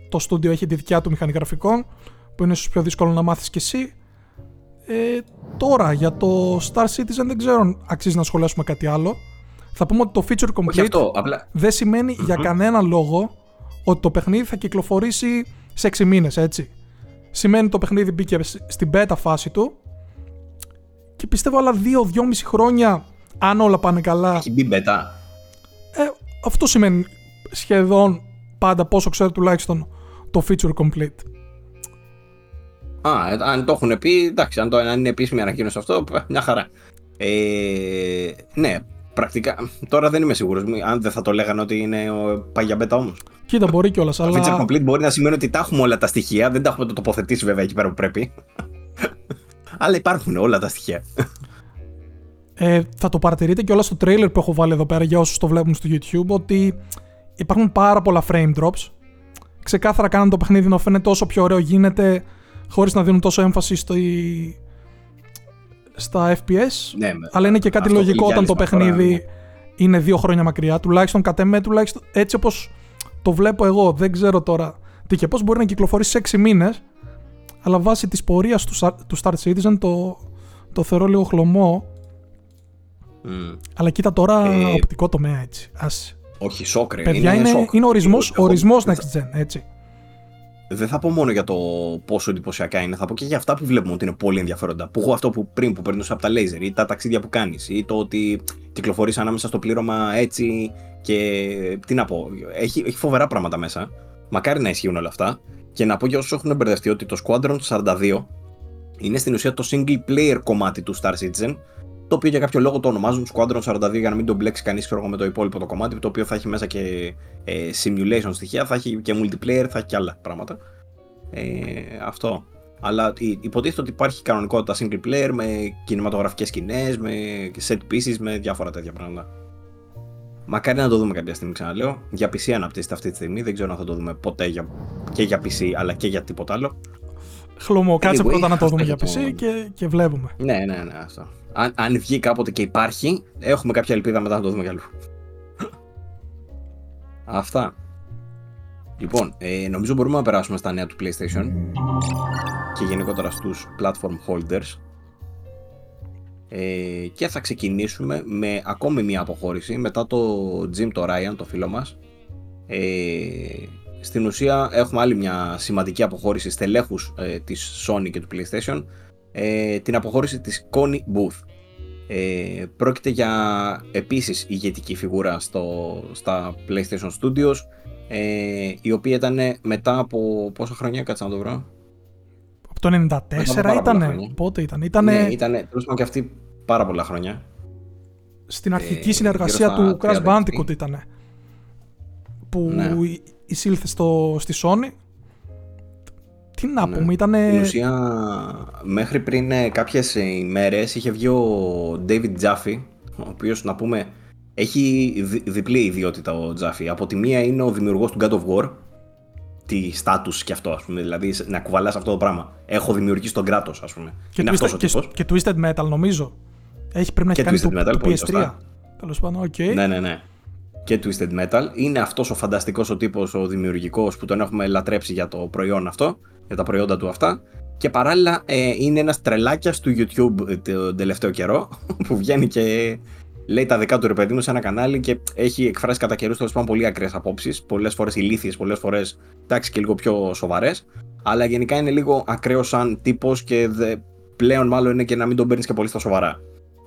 το στούντιο έχει τη δικιά του μηχανή γραφικών, που είναι ίσως πιο δύσκολο να μάθεις κι εσύ. Ε, τώρα για το Star Citizen δεν ξέρω αν αξίζει να σχολιάσουμε κάτι άλλο. Θα πούμε ότι το feature complete δεν σημαίνει για κανένα λόγο ότι το παιχνίδι θα κυκλοφορήσει σε 6 μήνες, έτσι. Σημαίνει το παιχνίδι μπήκε στην beta φάση του και πιστεύω άλλα 2-2,5 χρόνια, αν όλα πάνε καλά. Έχει μπει beta. Ε, αυτό σημαίνει σχεδόν πάντα πόσο ξέρω τουλάχιστον το feature complete. Α, ε, αν το έχουν πει, εντάξει, αν, το, αν είναι επίσημη ανακοίνωση αυτό, μια χαρά. Ε, ναι, πρακτικά. Τώρα δεν είμαι σίγουρος. Αν δεν θα το λέγανε ότι είναι ο Παγιαμπέτα όμως. Κοίτα, μπορεί κιόλας. Το αλλά... feature complete μπορεί να σημαίνει ότι τα έχουμε όλα τα στοιχεία. Δεν τα έχουμε το τοποθετήσει βέβαια εκεί πέρα που πρέπει. αλλά υπάρχουν όλα τα στοιχεία. Ε, θα το παρατηρείτε και όλα στο trailer που έχω βάλει εδώ πέρα για όσους το βλέπουν στο YouTube ότι υπάρχουν πάρα πολλά frame drops. Ξεκάθαρα κάνουν το παιχνίδι να φαίνεται όσο πιο ωραίο γίνεται χωρίς να δίνουν τόσο έμφαση στο, στα FPS. Ναι, αλλά είναι και κάτι λογικό όταν το παιχνίδι ναι. είναι δύο χρόνια μακριά. Τουλάχιστον κατ' εμέ, τουλάχιστον έτσι όπως το βλέπω εγώ. Δεν ξέρω τώρα τι και πώς μπορεί να κυκλοφορήσει σε 6 μήνες. Αλλά βάσει της πορείας του, του Star Citizen το, το θεωρώ λίγο χλωμό. Mm. Αλλά κοίτα τώρα ε, οπτικό τομέα έτσι. Ας. Όχι, σοκ, Παιδιά, είναι, είναι, είναι ορισμός, ορισμός Next Gen, έτσι δεν θα πω μόνο για το πόσο εντυπωσιακά είναι, θα πω και για αυτά που βλέπουμε ότι είναι πολύ ενδιαφέροντα. Που έχω αυτό που πριν που παίρνω από τα laser ή τα ταξίδια που κάνεις ή το ότι κυκλοφορείς ανάμεσα στο πλήρωμα έτσι και. Τι να πω, έχει, έχει φοβερά πράγματα μέσα. Μακάρι να ισχύουν όλα αυτά. Και να πω για όσους έχουν μπερδευτεί ότι το Squadron 42 είναι στην ουσία το single player κομμάτι του Star Citizen το οποίο για κάποιο λόγο το ονομάζουν Squadron 42 για να μην τον μπλέξει κανείς με το υπόλοιπο το κομμάτι, το οποίο θα έχει μέσα και ε, simulation στοιχεία, θα έχει και multiplayer, θα έχει και άλλα πράγματα. Ε, αυτό. Αλλά υποτίθεται ότι υπάρχει κανονικότητα single player με κινηματογραφικές σκηνές, με set pieces, με διάφορα τέτοια πράγματα. Μακάρι να το δούμε κάποια στιγμή, ξαναλέω. Για PC αναπτύσσεται αυτή τη στιγμή. Δεν ξέρω αν θα το δούμε ποτέ για, και για PC αλλά και για τίποτα άλλο. Χλωμό, κάτσε πρώτα να το δούμε για PC και, και βλέπουμε. Ναι, ναι, ναι, αυτό αν, αν βγει κάποτε και υπάρχει, έχουμε κάποια ελπίδα μετά να το δούμε κι αλλού. Αυτά. Λοιπόν, ε, νομίζω μπορούμε να περάσουμε στα νέα του PlayStation και γενικότερα στους platform holders. Ε, και θα ξεκινήσουμε με ακόμη μία αποχώρηση μετά το Jim το Ryan, το φίλο μας. Ε, στην ουσία έχουμε άλλη μια σημαντική αποχώρηση στελέχους ε, της Sony και του PlayStation, ε, την αποχώρηση της Connie Booth. Ε, πρόκειται για επίσης ηγετική φιγούρα στο, στα PlayStation Studios, ε, η οποία ήταν μετά από πόσα χρόνια, κάτσε να το βρω. Από το 94 ήταν. Πότε ήταν. Ήτανε... Ναι, ήταν τέλος και αυτή πάρα πολλά χρόνια. Στην αρχική ε, συνεργασία του Crash Bandicoot ήταν. Που ναι. εισήλθε στο, στη Sony. Τι να ναι. πούμε, ήταν. Στην ουσία, μέχρι πριν ε, κάποιες ημέρες είχε βγει ο David Jaffe, ο οποίος να πούμε έχει διπλή ιδιότητα ο Jaffe. Από τη μία είναι ο δημιουργός του God of War. Τι στάτους και αυτό, ας πούμε. Δηλαδή να κουβαλάς αυτό το πράγμα. Έχω δημιουργήσει τον Kratos, ας πούμε. Και, είναι twisted, και, και, Twisted Metal, νομίζω. Έχει πρέπει να έχει κάνει το, Metal, το PS3. Τέλος πάντων, okay. Okay. Ναι, ναι, ναι. Και Twisted Metal. Είναι αυτός ο φανταστικός ο τύπος, ο δημιουργικός που τον έχουμε λατρέψει για το προϊόν αυτό, για τα προϊόντα του αυτά. Και παράλληλα ε, είναι ένας τρελάκιας του YouTube ε, τον τελευταίο καιρό που βγαίνει και λέει τα δικά του ρε παιδί μου σε ένα κανάλι και έχει εκφράσει κατά καιρούς τέλος πάντων πολύ ακραίες απόψεις. Πολλές φορές ηλίθιες, πολλές φορές εντάξει και λίγο πιο σοβαρές. Αλλά γενικά είναι λίγο ακραίο σαν τύπος και δε, πλέον μάλλον είναι και να μην τον παίρνεις και πολύ στα σοβαρά.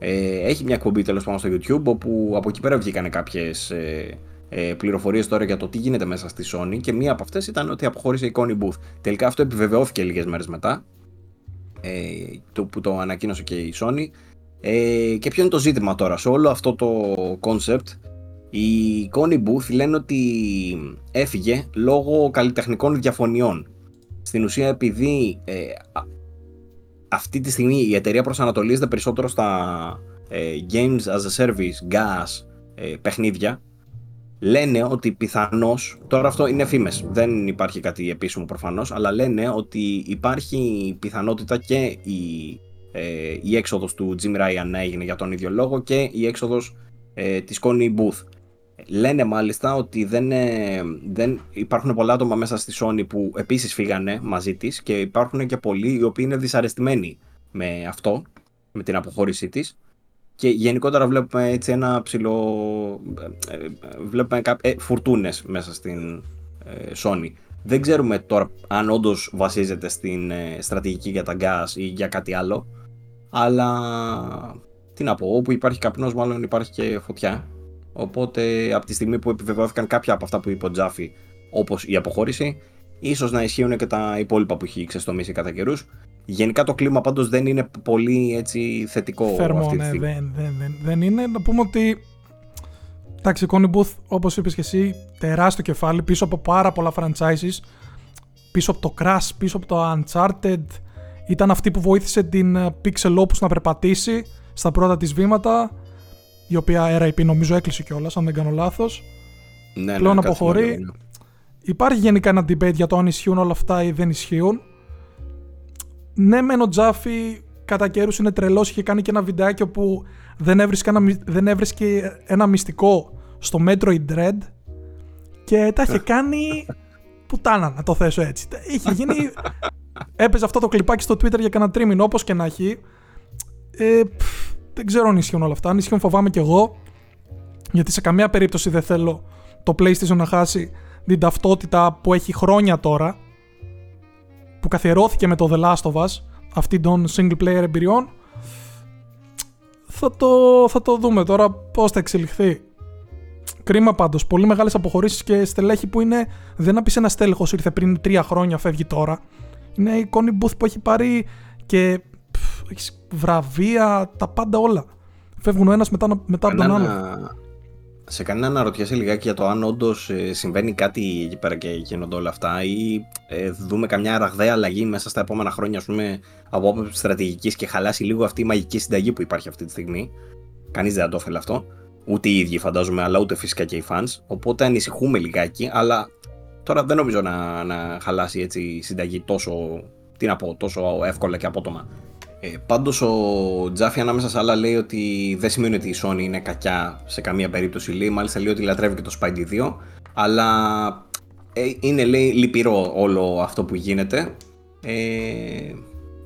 Ε, έχει μια εκπομπή τέλος πάντων στο YouTube όπου από εκεί πέρα βγήκαν κάποιες ε, ε, πληροφορίες τώρα για το τι γίνεται μέσα στη Sony και μία από αυτές ήταν ότι αποχώρησε η Connie Booth. Τελικά αυτό επιβεβαιώθηκε λίγες μέρες μετά. Ε, το, που το ανακοίνωσε και η Sony ε, και ποιο είναι το ζήτημα τώρα σε όλο αυτό το concept; Η Connie Booth λένε ότι έφυγε λόγω καλλιτεχνικών διαφωνιών. Στην ουσία επειδή ε, αυτή τη στιγμή η εταιρεία προσανατολίζεται περισσότερο στα ε, games as a service, gas, ε, παιχνίδια, λένε ότι πιθανώς, τώρα αυτό είναι φήμες, δεν υπάρχει κάτι επίσημο προφανώς, αλλά λένε ότι υπάρχει πιθανότητα και η ε, η έξοδος του Jim Ryan να έγινε για τον ίδιο λόγο και η έξοδος ε, της Connie Booth. Λένε μάλιστα ότι δεν, ε, δεν υπάρχουν πολλά άτομα μέσα στη Sony που επίσης φύγανε μαζί της και υπάρχουν και πολλοί οι οποίοι είναι δυσαρεστημένοι με αυτό, με την αποχώρησή της και γενικότερα βλέπουμε έτσι ένα ψηλό, ε, ε, βλέπουμε ε, φουρτούνες μέσα στην Sony. Δεν ξέρουμε τώρα αν όντως βασίζεται στην στρατηγική για τα gas ή για κάτι άλλο. Αλλά τι να πω, όπου υπάρχει καπνός μάλλον υπάρχει και φωτιά. Οπότε από τη στιγμή που επιβεβαιώθηκαν κάποια από αυτά που είπε ο Τζάφι, όπως η αποχώρηση, ίσως να ισχύουν και τα υπόλοιπα που έχει ξεστομίσει κατά καιρούς. Γενικά το κλίμα πάντως δεν είναι πολύ έτσι θετικό Θερμό, αυτή τη ναι, στιγμή. δεν, δεν, δεν, δεν είναι. Να πούμε ότι Εντάξει, Connie Booth, όπως είπες και εσύ, τεράστιο κεφάλι πίσω από πάρα πολλά franchises. Πίσω από το Crash, πίσω από το Uncharted, ήταν αυτή που βοήθησε την ε, Pixel Opus να περπατήσει στα πρώτα της βήματα, η οποία RIP νομίζω έκλεισε κιόλας, αν δεν κάνω λάθος. Ναι, Πλέον ναι, αποχωρεί. Υπάρχει γενικά ένα debate για το αν ισχύουν όλα αυτά ή δεν ισχύουν. Ναι, μεν ο Τζάφι κατά καιρούς είναι τρελός. Είχε κάνει και ένα βιντεάκι όπου δεν έβρισκε ένα, δεν έβρισκε ένα μυστικό στο Metroid Dread και τα είχε κάνει πουτάνα, να το θέσω έτσι. Είχε γίνει Έπαιζε αυτό το κλιπάκι στο Twitter για κανένα τρίμηνο, όπως και να έχει. Ε, δεν ξέρω αν ισχύουν όλα αυτά. Αν ισχύουν, φοβάμαι κι εγώ. Γιατί σε καμία περίπτωση δεν θέλω το PlayStation να χάσει την ταυτότητα που έχει χρόνια τώρα. Που καθιερώθηκε με το The Last of Us. Αυτή των single player εμπειριών. Θα το, θα το δούμε τώρα πώς θα εξελιχθεί. Κρίμα πάντως. Πολύ μεγάλες αποχωρήσεις και στελέχη που είναι. Δεν να πει ένα στέλεχος ήρθε πριν τρία χρόνια, φεύγει τώρα. Είναι η Connie Booth που έχει πάρει και έχεις βραβεία, τα πάντα όλα. Φεύγουν ο ένας μετά, μετά από τον άλλο. Σε κανένα να ρωτιέσαι λιγάκι για το αν όντως ε, συμβαίνει κάτι εκεί πέρα και γίνονται όλα αυτά ή ε, δούμε καμιά ραγδαία αλλαγή μέσα στα επόμενα χρόνια ας πούμε, από άποψη στρατηγικής και χαλάσει λίγο αυτή η μαγική συνταγή που υπάρχει αυτή τη στιγμή. Κανείς δεν θα το ήθελε αυτό. Ούτε οι ίδιοι φαντάζομαι, αλλά ούτε φυσικά και οι fans. Οπότε ανησυχούμε λιγάκι, αλλά Τώρα δεν νομίζω να, να χαλάσει έτσι η συνταγή τόσο, τι να πω, τόσο εύκολα και απότομα. Ε, πάντως ο Τζάφι ανάμεσα σε άλλα λέει ότι δεν σημαίνει ότι η Sony είναι κακιά σε καμία περίπτωση. Λέει, μάλιστα λέει ότι λατρεύει και το Spidey 2, αλλά ε, είναι λέει λυπηρό όλο αυτό που γίνεται. Ε,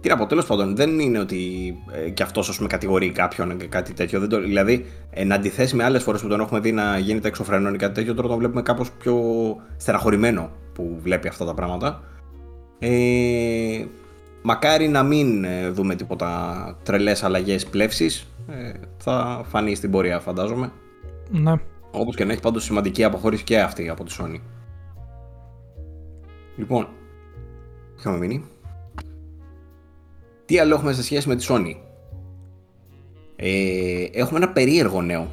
τι να πω, τέλος πάντων, δεν είναι ότι ε, και αυτός με κατηγορεί κάποιον και κάτι τέτοιο. Δεν το, δηλαδή, εν αντιθέσει με άλλες φορές που τον έχουμε δει να γίνεται εξωφρενών ή κάτι τέτοιο, τώρα τον βλέπουμε κάπως πιο στεναχωρημένο που βλέπει αυτά τα πράγματα. Ε, μακάρι να μην ε, δούμε τίποτα τρελές αλλαγές πλεύσης. Ε, θα φανεί στην πορεία φαντάζομαι. Ναι. Όπως και να έχει πάντως σημαντική αποχώρηση και αυτή από τη Sony. Λοιπόν, είχαμε μείνει. Τι άλλο έχουμε σε σχέση με τη Sony; Ε, έχουμε ένα περίεργο νέο.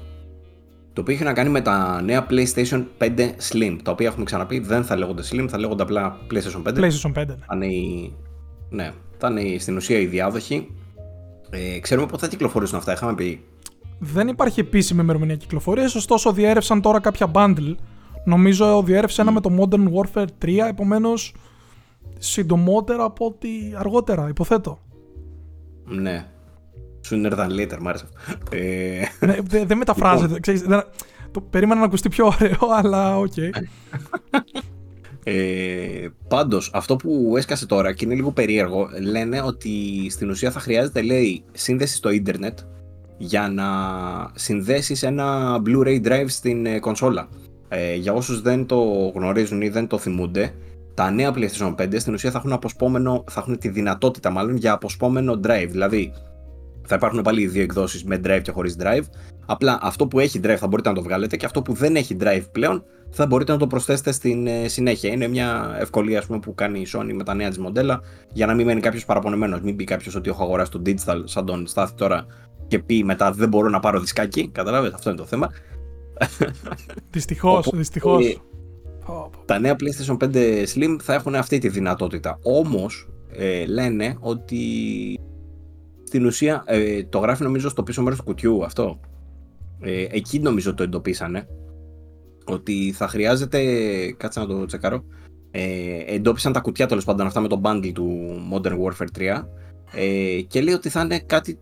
Το οποίο έχει να κάνει με τα νέα PlayStation 5 Slim. Τα οποία έχουμε ξαναπεί δεν θα λέγονται Slim, θα λέγονται απλά PlayStation 5. PlayStation 5. Ναι. Θα είναι, η... ναι, θα είναι στην ουσία η διάδοχη. Ε, ξέρουμε πότε θα κυκλοφορήσουν αυτά, είχαμε πει. Δεν υπάρχει επίσημη ημερομηνία κυκλοφορίας, ωστόσο διέρρευσαν τώρα κάποια bundle. Νομίζω διέρρευσε ένα με το Modern Warfare 3, επομένως συντομότερα από ότι αργότερα, υποθέτω. Ναι. Sooner than later, μ' άρεσε αυτό. Ε, Ναι, δεν δεν μεταφράζεται. ξέρεις, δεν- το περίμενα να ακουστεί πιο ωραίο, αλλά οκ. Ε, Πάντως, αυτό που έσκασε τώρα και είναι λίγο περίεργο, λένε ότι στην ουσία θα χρειάζεται, λέει, σύνδεση στο ίντερνετ για να συνδέσεις ένα Blu-ray drive στην ε, κονσόλα. Ε, για όσους δεν το γνωρίζουν ή δεν το θυμούνται, τα νέα PlayStation 5 στην ουσία θα έχουν, αποσπόμενο, θα έχουν τη δυνατότητα μάλλον για αποσπόμενο drive. Δηλαδή, θα υπάρχουν πάλι οι δύο εκδόσεις με drive και χωρίς drive. Απλά αυτό που έχει drive θα μπορείτε να το βγάλετε και αυτό που δεν έχει drive πλέον θα μπορείτε να το προσθέσετε στην ε, συνέχεια. Είναι μια ευκολία ας πούμε, που κάνει η Sony με τα νέα της μοντέλα για να μην μένει κάποιος παραπονεμένος. Μην πει κάποιος ότι έχω αγοράσει το digital σαν τον Στάθη τώρα και πει μετά δεν μπορώ να πάρω δισκάκι. Καταλάβετε, αυτό είναι το θέμα. Δυστυχώς, Οπότε, δυστυχώς. ε, Τα νέα PlayStation 5 Slim θα έχουν αυτή τη δυνατότητα. Όμως ε, λένε ότι στην ουσία ε, το γράφει νομίζω στο πίσω μέρος του κουτιού αυτό. Ε, εκεί νομίζω το εντοπίσανε. Ότι θα χρειάζεται. Κάτσε να το τσεκάρω. Ε, εντόπισαν τα κουτιά τέλος πάντων αυτά με το bundle του Modern Warfare 3. Ε, και λέει ότι θα είναι κάτι.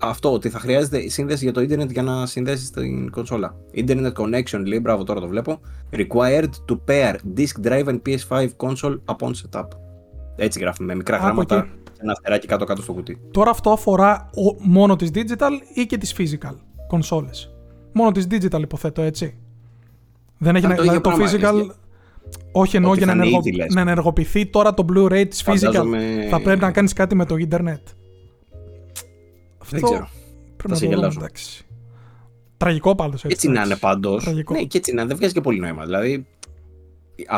Αυτό, ότι θα χρειάζεται σύνδεση για το ίντερνετ για να συνδέσεις την κονσόλα. Internet connection, λέει, μπράβο, τώρα το βλέπω. Required to pair disk drive and PS5 console upon setup. Έτσι γράφει με μικρά Από γράμματα εκεί. και ένα αστεράκι κάτω-κάτω στο κουτί. Τώρα αυτό αφορά ο- μόνο τις digital ή και τις physical κονσόλες. Μόνο τις digital υποθέτω έτσι. Δεν έχει Αν να, το δηλαδή το ίδιο πράγμα, physical. Όχι εννοώ Ότι για να, θα είναι ενεργο- ήδη, λες. να ενεργοποιηθεί τώρα το Blu-ray της physical. Φαντάζομαι- Θα πρέπει να κάνεις κάτι με το ίντερνετ. Δεν ξέρω. Πρέπει σε να το δούμε, γελάσω. εντάξει. Τραγικό πάντως έτσι. Έτσι να είναι εντάξει. πάντως. Τραγικό. Ναι, και έτσι να είναι. Δεν βγάζει και πολύ νόημα. Δηλαδή,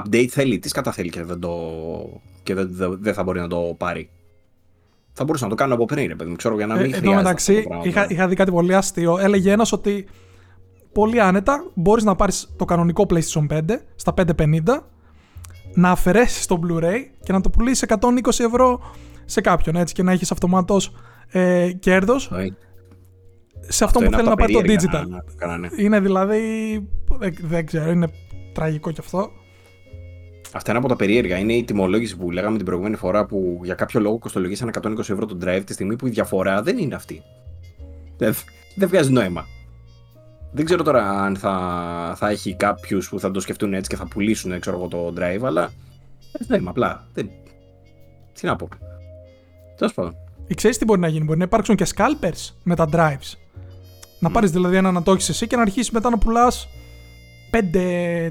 update θέλει, τις καταθέλει και δεν, το... και δεν, δεν, δεν θα μπορεί να το πάρει. Θα μπορούσα να το κάνω από πριν, ρε παιδί μου, ξέρω για να μην Ε, Εν τω χρειάζεται. μεταξύ, αυτό το πράγμα. είχα, είχα δει κάτι πολύ αστείο. Έλεγε ένας ότι πολύ άνετα μπορείς να πάρεις το κανονικό PlayStation 5 στα 550, να αφαιρέσεις το Blu-ray και να το πουλήσεις 120 ευρώ σε κάποιον έτσι και να έχεις αυτομάτως ε, κέρδος Αυτό είναι- σε αυτό, που είναι θέλει από να τα πάρει το περίεργα digital. να- να το κάνανε. Είναι δηλαδή. Δεν, δεν ξέρω, είναι τραγικό κι αυτό. Αυτά είναι από τα περίεργα. Είναι η τιμολόγηση που λέγαμε την προηγούμενη φορά που για κάποιο λόγο κοστολογήσαν 120 ευρώ το drive τη στιγμή που η διαφορά δεν είναι αυτή. Δεν, δεν βγάζει νόημα. Δεν ξέρω τώρα αν θα, θα έχει κάποιους που θα το σκεφτούν έτσι και θα πουλήσουν ξέρω εγώ, το drive, αλλά. Δεν νόημα, απλά. Δεν... Τι να πω. Τέλος πάντων. Ή ξέρεις τι μπορεί να γίνει, μπορεί να υπάρξουν και scalpers με τα drives. Να πάρεις δηλαδή ένα να το έχεις εσύ και να αρχίσεις μετά να πουλάς 5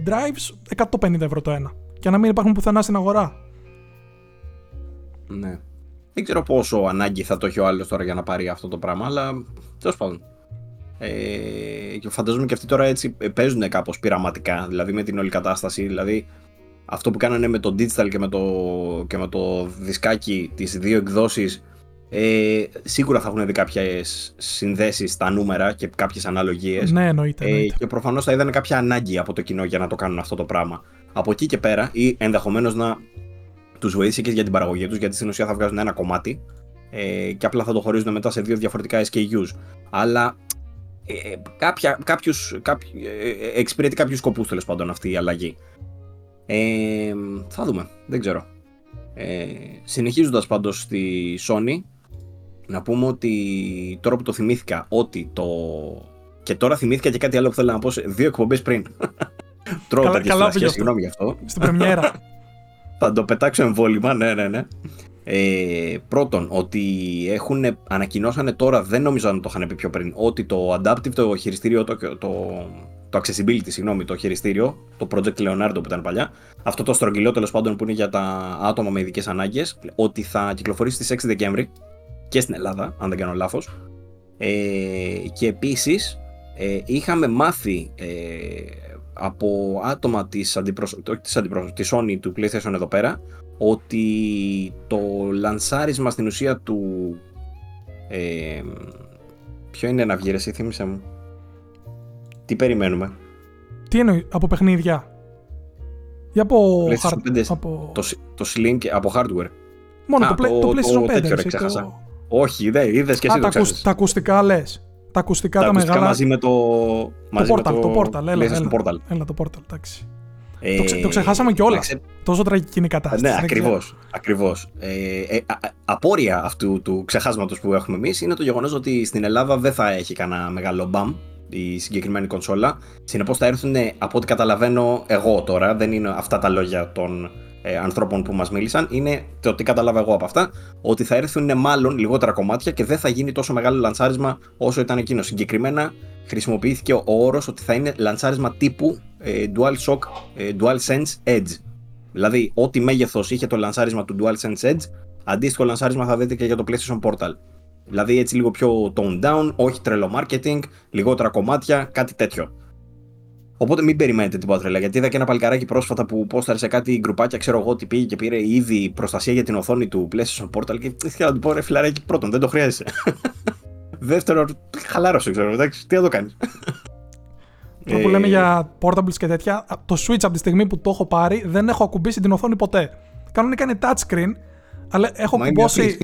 drives 150 ευρώ το ένα. Και να μην υπάρχουν πουθενά στην αγορά. Ναι. Δεν ξέρω πόσο ανάγκη θα το έχει ο άλλος τώρα για να πάρει αυτό το πράγμα, αλλά τέλος πάντων. Ε, και φαντάζομαι και αυτοί τώρα έτσι ε, παίζουν κάπως πειραματικά, δηλαδή με την όλη κατάσταση. Δηλαδή αυτό που κάνανε με το digital και με το, και με το δισκάκι, τις δύο εκδόσεις, ε, σίγουρα θα έχουν δει κάποιες συνδέσεις στα νούμερα και κάποιες αναλογίες. Ναι, εννοείται. Ε, εννοείται. και προφανώς θα είδανε κάποια ανάγκη από το κοινό για να το κάνουν αυτό το πράγμα. Από εκεί και πέρα, ή ενδεχομένως να τους βοήθησε και για την παραγωγή τους, γιατί στην ουσία θα βγάζουν ένα κομμάτι ε, και απλά θα το χωρίζουν μετά σε δύο διαφορετικά SKUs. Αλλά ε, κάποια, κάποιους, κάποιοι, ε, εξυπηρετεί κάποιους σκοπούς τέλος πάντων αυτή η αλλαγή. Ε, θα δούμε, δεν ξέρω. Ε, συνεχίζοντας πάντως στη Sony, να πούμε ότι τώρα που το θυμήθηκα ότι το... Και τώρα θυμήθηκα και κάτι άλλο που θέλω να πω σε δύο εκπομπές πριν. Τρώω Καλά- τέτοιες καλά φλασιές, πήγες αυτό. συγγνώμη γι' αυτό. Στην πρεμιέρα. Θα το πετάξω εμβόλυμα, ναι, ναι, ναι. Ε, πρώτον, ότι έχουν ανακοινώσανε τώρα, δεν νομίζω να το είχαν πει πιο πριν, ότι το adaptive, το χειριστήριο, το, το, το accessibility, συγγνώμη, το χειριστήριο, το Project Leonardo που ήταν παλιά, αυτό το στρογγυλό τέλος πάντων που είναι για τα άτομα με ειδικές ανάγκες, ότι θα κυκλοφορήσει στις 6 Δεκέμβρη και στην Ελλάδα, αν δεν κάνω λάθος. Ε, και επίσης ε, είχαμε μάθει ε, από άτομα της, αντιπροσ... της, αντιπροσ... της Sony του PlayStation εδώ πέρα ότι το λανσάρισμα στην ουσία του ε, ποιο είναι να βγει εσύ θύμισε μου τι περιμένουμε; Τι εννοεί από παιχνίδια; Ή από, hard... από... Το, το Slim από hardware μόνο Α, το, το, το, PlayStation 5 τέτοιο, ρε, ξέχασα. όχι δεν είδες και εσύ Α, το τα, τα ακουστικά λες τα ακουστικά τα, τα ακουστικά μεγάλα. μαζί με το. Μαζί το portal, με το, το portal. Έλα, έλα, έλα, portal. έλα το portal, εντάξει. Ε, το, ξε, το ξεχάσαμε κιόλας. Ξε... Τόσο τραγική είναι η κατάσταση. Ναι, ακριβώς. Ακριβώς. Ε, ε, απόρρια αυτού του ξεχάσματος που έχουμε εμείς είναι το γεγονός ότι στην Ελλάδα δεν θα έχει κανένα μεγάλο μπαμ η συγκεκριμένη κονσόλα. Συνεπώς θα έρθουν, από ό,τι καταλαβαίνω εγώ τώρα, δεν είναι αυτά τα λόγια των ε, ανθρώπων που μας μίλησαν είναι το τι κατάλαβα εγώ από αυτά, ότι θα έρθουν μάλλον λιγότερα κομμάτια και δεν θα γίνει τόσο μεγάλο λαντσάρισμα όσο ήταν εκείνο. Συγκεκριμένα χρησιμοποιήθηκε ο όρος ότι θα είναι λαντσάρισμα τύπου ε, DualShock ε, DualSense Edge. Δηλαδή, ό,τι μέγεθος είχε το λανσάρισμα του DualSense Edge, αντίστοιχο λανσάρισμα θα δείτε και για το PlayStation Portal. Δηλαδή, έτσι λίγο πιο toned down, όχι τρελό marketing, λιγότερα κομμάτια, κάτι τέτοιο. Οπότε μην περιμένετε τίποτα τρελά. Γιατί είδα και ένα παλικαράκι πρόσφατα που πόσταρε σε κάτι γκρουπάκια, ξέρω εγώ ότι πήγε και πήρε ήδη προστασία για την οθόνη του PlayStation Portal. Και ήθελα να του πω ρε φιλαράκι, πρώτον, δεν το χρειάζεσαι. Δεύτερον, χαλάρωσε, ξέρω εντάξει, τι να το κάνεις. Αυτό που λέμε για portables και τέτοια, το Switch από τη στιγμή που το έχω πάρει δεν έχω ακουμπήσει την οθόνη ποτέ. Κανονικά είναι touchscreen, αλλά έχω κουμπώσει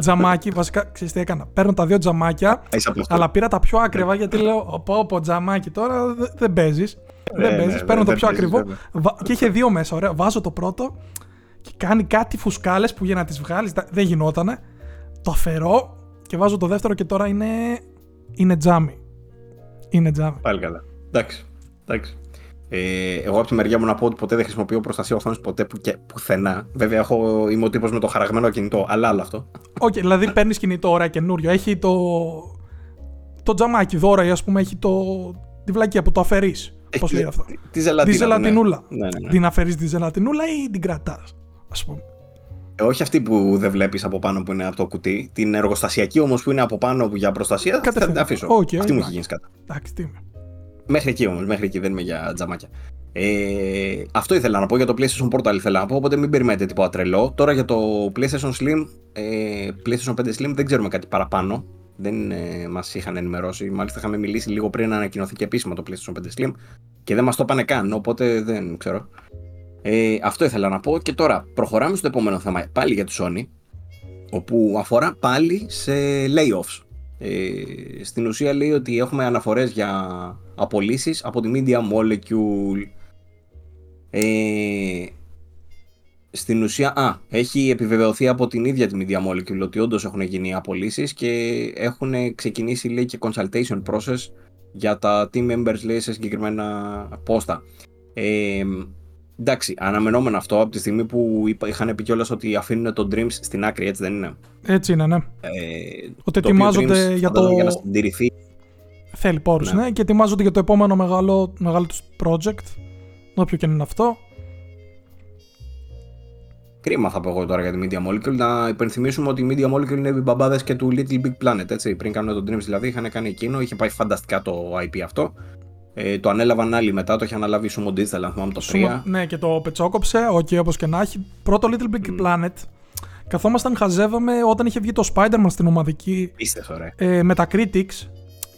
τζαμάκι. Βασικά, ξέρεις τι έκανα. Παίρνω τα δύο τζαμάκια, αλλά πήρα τα πιο ακριβά γιατί λέω: Πω, πω, τζαμάκι τώρα δεν παίζεις. Δεν ε, παίζεις. Ναι, Παίρνω το πιο ακριβό. Και είχε δύο μέσα. Ωραία. Βάζω το πρώτο και κάνει κάτι φουσκάλες που για να τις βγάλεις δεν γινότανε. Το αφαιρώ και βάζω το δεύτερο και τώρα είναι. Είναι τζάμι. Είναι τζάμι. Πάλι καλά. Εντάξει. Εντάξει. Ε, εγώ από τη μεριά μου να πω ότι ποτέ δεν χρησιμοποιώ προστασία οθόνης ποτέ που και πουθενά. Βέβαια, έχω, είμαι ο τύπος με το χαραγμένο κινητό, αλλά άλλο αυτό. Okay, okay, δηλαδή παίρνεις κινητό ωραία καινούριο. Έχει το. Το τζαμάκι τώρα, ας πούμε, έχει το. Τη βλακία που το αφαιρείς. Πώς λέει αυτό; Τη ζελατίνα. Τη ζελατινούλα. Ναι. Ναι, ναι, ναι. Την αφαιρείς τη ζελατινούλα ή την κρατάς, ας πούμε. Ε, όχι αυτή που δεν βλέπεις από πάνω που είναι από το κουτί. Την εργοστασιακή όμως που είναι από πάνω για προστασία. Θα την αφήσω. Okay, αυτή μου έχει γίνει κατά. Εντάξει, τι Μέχρι εκεί όμως, μέχρι εκεί δεν είμαι για τζαμάκια. Ε, αυτό ήθελα να πω για το PlayStation Portal ήθελα να πω, οπότε μην περιμένετε τίποτα τρελό. Τώρα για το PlayStation Slim, ε, PlayStation 5 Slim δεν ξέρουμε κάτι παραπάνω. Δεν ε, μας είχαν ενημερώσει. Μάλιστα είχαμε μιλήσει λίγο πριν να ανακοινωθεί και επίσημα το PlayStation 5 Slim και δεν μας το είπανε καν, οπότε δεν ξέρω. Ε, αυτό ήθελα να πω και τώρα προχωράμε στο επόμενο θέμα πάλι για τη Sony όπου αφορά πάλι σε layoffs. Ε, στην ουσία λέει ότι έχουμε αναφορές για απολύσεις από τη Media Molecule. Ε, στην ουσία, α, έχει επιβεβαιωθεί από την ίδια τη Media Molecule ότι όντως έχουν γίνει απολύσεις και έχουν ξεκινήσει λέει και consultation process για τα team members λέει σε συγκεκριμένα πόστα. Ε, Εντάξει, αναμενόμενο αυτό από τη στιγμή που είχαν πει κιόλας ότι αφήνουν το Dreams στην άκρη, έτσι δεν είναι; Έτσι είναι, ναι. Ε, ότι ετοιμάζονται για το. Για να συντηρηθεί. Θέλει πόρους, ναι. ναι. και ετοιμάζονται για το επόμενο μεγάλο, μεγάλο τους project. Όποιο και είναι αυτό. Κρίμα θα πω εγώ τώρα για τη Media Molecule. Να υπενθυμίσουμε ότι η Media Molecule είναι οι μπαμπάδες και του Little Big Planet. Έτσι. Πριν κάνουν το Dreams δηλαδή, είχαν κάνει εκείνο, είχε πάει φανταστικά το IP αυτό. Ε, το ανέλαβαν άλλοι μετά, το είχε αναλάβει η Sumo Digital, αν θυμάμαι το 3. ναι, και το πετσόκοψε, OK, okay, όπως και να έχει. Πρώτο Little Big mm. Planet. Καθόμασταν, χαζεύαμε όταν είχε βγει το Spider-Man στην ομαδική. Είστε, ωραία. Ε, Metacritics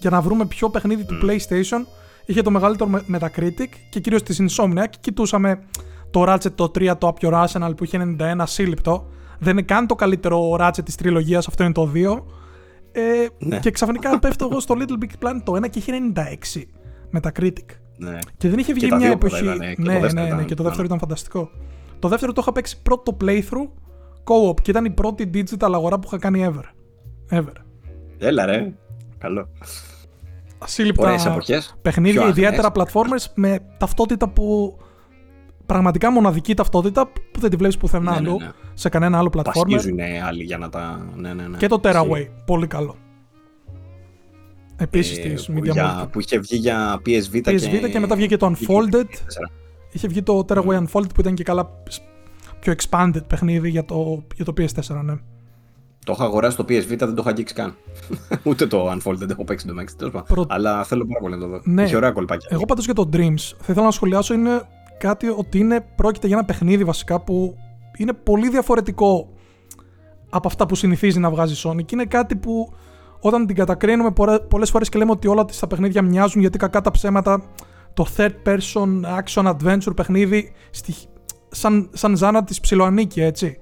για να βρούμε ποιο παιχνίδι mm. του PlayStation είχε το μεγαλύτερο Metacritic και κυρίως της Insomnia και κοιτούσαμε το Ratchet το 3, το Up Your Arsenal που είχε 91 σύλληπτο. Δεν είναι καν το καλύτερο Ratchet της τριλογίας, αυτό είναι το 2. Ε, ναι. Και ξαφνικά πέφτω εγώ στο Little Big Planet το 1 και είχε 96. Metacritic. Ναι. Και δεν είχε βγει μια εποχή. ναι, ναι, ναι, ναι, και το δεύτερο ήταν φανταστικό. Το δεύτερο το είχα παίξει πρώτο playthrough co-op και ήταν η πρώτη digital αγορά που είχα κάνει ever. Ever. Έλα ρε. Καλό. Ασύλληπτα παιχνίδια, ιδιαίτερα platformers με ταυτότητα που πραγματικά μοναδική ταυτότητα που δεν τη βλέπεις πουθενά ναι, ναι αλλού ναι, ναι. σε κανένα άλλο platformer. Πασχίζουν άλλοι για να τα. Ναι, ναι, ναι. Και το Tearaway. Πολύ καλό. Επίσης ε, της Media για, Που είχε βγει για PS Vita, PS Vita και, μετά βγήκε το Unfolded. Είχε βγει το Terraway Unfolded που ήταν και καλά πιο expanded παιχνίδι για το, για το PS4, ναι. Το έχω αγοράσει το PS Vita, δεν το έχω αγγίξει καν. Ούτε το Unfolded δεν έχω παίξει το Max. Προ... Αλλά θέλω πάρα πολύ να το δω. Ναι. Έχει ωραία κολπάκια. Εγώ πάντως για το Dreams θα ήθελα να σχολιάσω είναι κάτι ότι είναι, πρόκειται για ένα παιχνίδι βασικά που είναι πολύ διαφορετικό από αυτά που συνηθίζει να βγάζει η Sony και είναι κάτι που όταν την κατακρίνουμε πολλές φορές και λέμε ότι όλα τα παιχνίδια μοιάζουν γιατί κακά τα ψέματα το third person action adventure παιχνίδι σαν, σαν ζάνα της ψιλοανίκη έτσι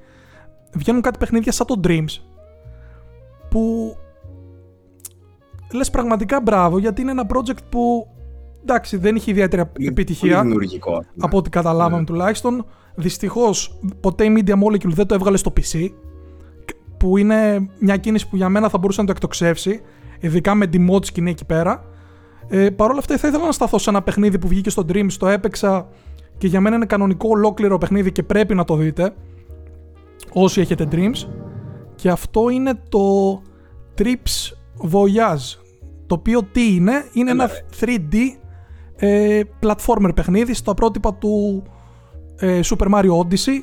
βγαίνουν κάτι παιχνίδια σαν το Dreams που λες πραγματικά μπράβο γιατί είναι ένα project που εντάξει δεν είχε ιδιαίτερη επιτυχία από ό,τι καταλάβαμε ναι. τουλάχιστον δυστυχώς ποτέ η Media Molecule δεν το έβγαλε στο PC που είναι μια κίνηση που για μένα θα μπορούσε να το εκτοξεύσει, ειδικά με τη mod σκηνή εκεί πέρα. Ε, Παρ' όλα αυτά, θα ήθελα να σταθώ σε ένα παιχνίδι που βγήκε στο Dreams, το έπαιξα και για μένα είναι κανονικό ολόκληρο παιχνίδι και πρέπει να το δείτε. Όσοι έχετε Dreams. Και αυτό είναι το Trips Voyage. Το οποίο τι είναι, είναι ένα 3D ε, platformer παιχνίδι στα πρότυπα του ε, Super Mario Odyssey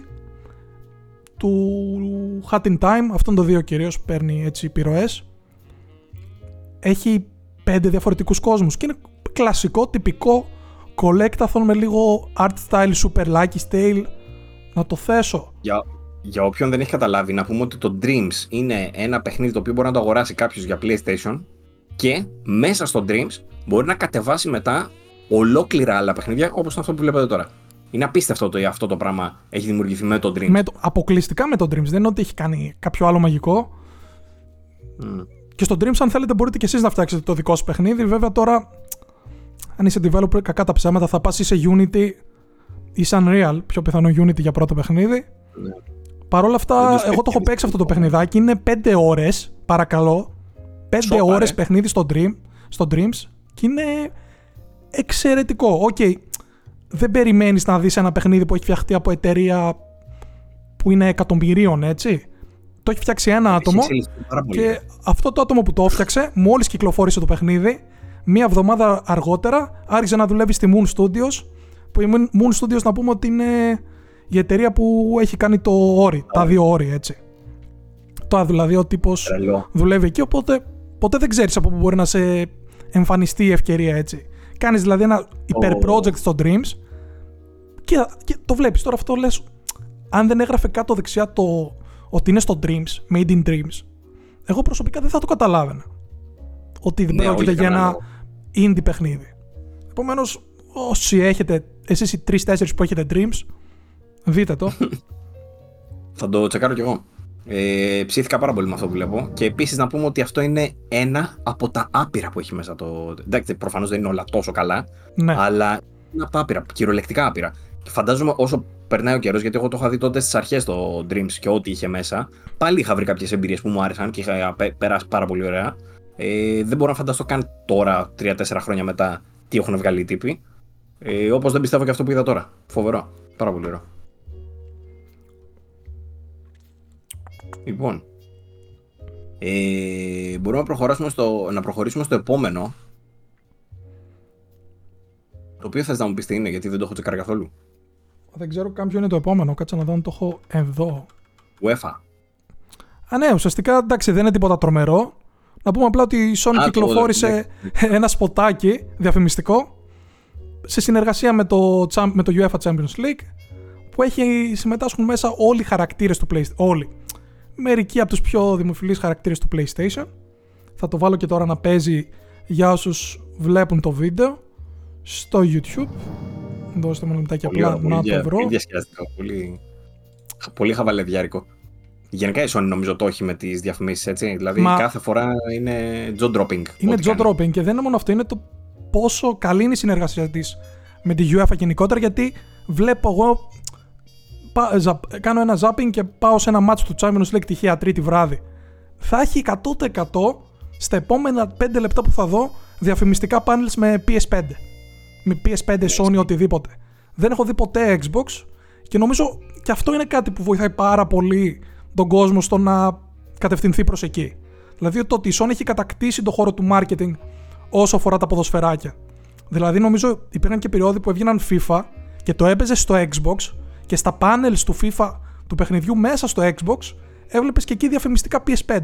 του Hat in Time, αυτόν το δύο κυρίως παίρνει έτσι επιρροές. Έχει πέντε διαφορετικούς κόσμους και είναι κλασικό, τυπικό collectathon με λίγο art style, super lucky style. Να το θέσω. Για, για όποιον δεν έχει καταλάβει, να πούμε ότι το Dreams είναι ένα παιχνίδι το οποίο μπορεί να το αγοράσει κάποιος για PlayStation και μέσα στο Dreams μπορεί να κατεβάσει μετά ολόκληρα άλλα παιχνίδια όπως αυτό που βλέπετε τώρα. Είναι απίστευτο ότι αυτό το πράγμα έχει δημιουργηθεί με το Dreams. Με το, αποκλειστικά με το Dreams. Δεν είναι ότι έχει κάνει κάποιο άλλο μαγικό. Mm. Και στο Dreams, αν θέλετε, μπορείτε και εσείς να φτιάξετε το δικό σας παιχνίδι. Βέβαια, τώρα, αν είσαι developer, κακά τα ψέματα, θα πας ή σε Unity ή σε Unreal. Πιο πιθανό Unity για πρώτο παιχνίδι. Ναι. Παρ' όλα αυτά, εγώ το έχω παίξει αυτό το παιχνιδάκι. Είναι 5 ώρες, παρακαλώ. 5 ώρες παιχνίδι στο, Dream, στο Dreams και είναι εξαιρετικό. OK, okay, δεν περιμένεις να δεις ένα παιχνίδι που έχει φτιαχτεί από εταιρεία που είναι εκατομμυρίων, έτσι. Το έχει φτιάξει ένα άτομο και αυτό το άτομο που το έφτιαξε, μόλις κυκλοφόρησε το παιχνίδι, μία εβδομάδα αργότερα άρχισε να δουλεύει στη Moon Studios, που η Moon Studios να πούμε ότι είναι η εταιρεία που έχει κάνει το όρι, τα δύο όρη, έτσι. Τώρα δηλαδή ο τύπος δουλεύει εκεί, οπότε ποτέ δεν ξέρεις από πού μπορεί να σε εμφανιστεί η ευκαιρία, έτσι. Κάνεις δηλαδή ένα υπερ project στο Dreams και, και το βλέπεις. Τώρα αυτό λες. Αν δεν έγραφε κάτω δεξιά το ότι είναι στο Dreams, Made in Dreams, εγώ προσωπικά δεν θα το καταλάβαινα. Ότι δεν ναι, πρόκειται για ένα indie παιχνίδι. Επομένως, όσοι έχετε, εσείς οι τρει-τέσσερι που έχετε Dreams, δείτε το. θα το τσεκάρω κι εγώ. Ε, ψήθηκα πάρα πολύ με αυτό που βλέπω. Και επίσης να πούμε ότι αυτό είναι ένα από τα άπειρα που έχει μέσα το. Εντάξει, προφανώς δεν είναι όλα τόσο καλά. Ναι. Αλλά είναι από τα άπειρα, κυριολεκτικά άπειρα. Και φαντάζομαι όσο περνάει ο καιρός, γιατί εγώ το είχα δει τότε στις αρχές το Dreams και ό,τι είχε μέσα. Πάλι είχα βρει κάποιες εμπειρίες που μου άρεσαν και είχα περάσει πάρα πολύ ωραία. Ε, δεν μπορώ να φανταστώ καν τώρα, 3-4 χρόνια μετά, τι έχουν βγάλει οι τύποι. Ε, Όπως δεν πιστεύω και αυτό που είδα τώρα. Φοβερό. Πάρα πολύ ωραίο. Λοιπόν, ε, μπορούμε να προχωρήσουμε, στο, να προχωρήσουμε στο επόμενο. Το οποίο θες να μου πεις τι είναι, γιατί δεν το έχω τσεκάρει καθόλου. Δεν ξέρω καν ποιο είναι το επόμενο. Κάτσε να δω αν το έχω εδώ. UEFA. Α, ναι, ουσιαστικά εντάξει, δεν είναι τίποτα τρομερό. Να πούμε απλά ότι η Sony κυκλοφόρησε ένα σποτάκι διαφημιστικό σε συνεργασία με το, με το UEFA Champions League που έχει συμμετάσχουν μέσα όλοι οι χαρακτήρες του PlayStation. Όλοι μερικοί από τους πιο δημοφιλείς χαρακτήρες του PlayStation. Θα το βάλω και τώρα να παίζει για όσους βλέπουν το βίντεο στο YouTube. Δώστε μου λεπτάκι απλά να το βρω. Πολύ διασκεδαστικό, πολύ, πολύ χαβαλεδιάρικο. Γενικά η Sony νομίζω το έχει με τις διαφημίσεις έτσι, δηλαδή κάθε φορά είναι jaw dropping. Είναι jaw dropping και δεν είναι μόνο αυτό, είναι το πόσο καλή είναι η συνεργασία της με τη UEFA γενικότερα γιατί βλέπω εγώ κάνω ένα zapping και πάω σε ένα match του Champions League τυχαία τρίτη βράδυ. Θα έχει 100% στα επόμενα 5 λεπτά που θα δω διαφημιστικά panels με PS5. Με PS5, Sony, οτιδήποτε. Δεν έχω δει ποτέ Xbox και νομίζω και αυτό είναι κάτι που βοηθάει πάρα πολύ τον κόσμο στο να κατευθυνθεί προς εκεί. Δηλαδή το ότι η Sony έχει κατακτήσει το χώρο του marketing όσο αφορά τα ποδοσφαιράκια. Δηλαδή, νομίζω υπήρχαν και περιόδοι που έβγαιναν FIFA και το έπαιζε στο Xbox και στα panels του FIFA του παιχνιδιού μέσα στο Xbox έβλεπες και εκεί διαφημιστικά PS5.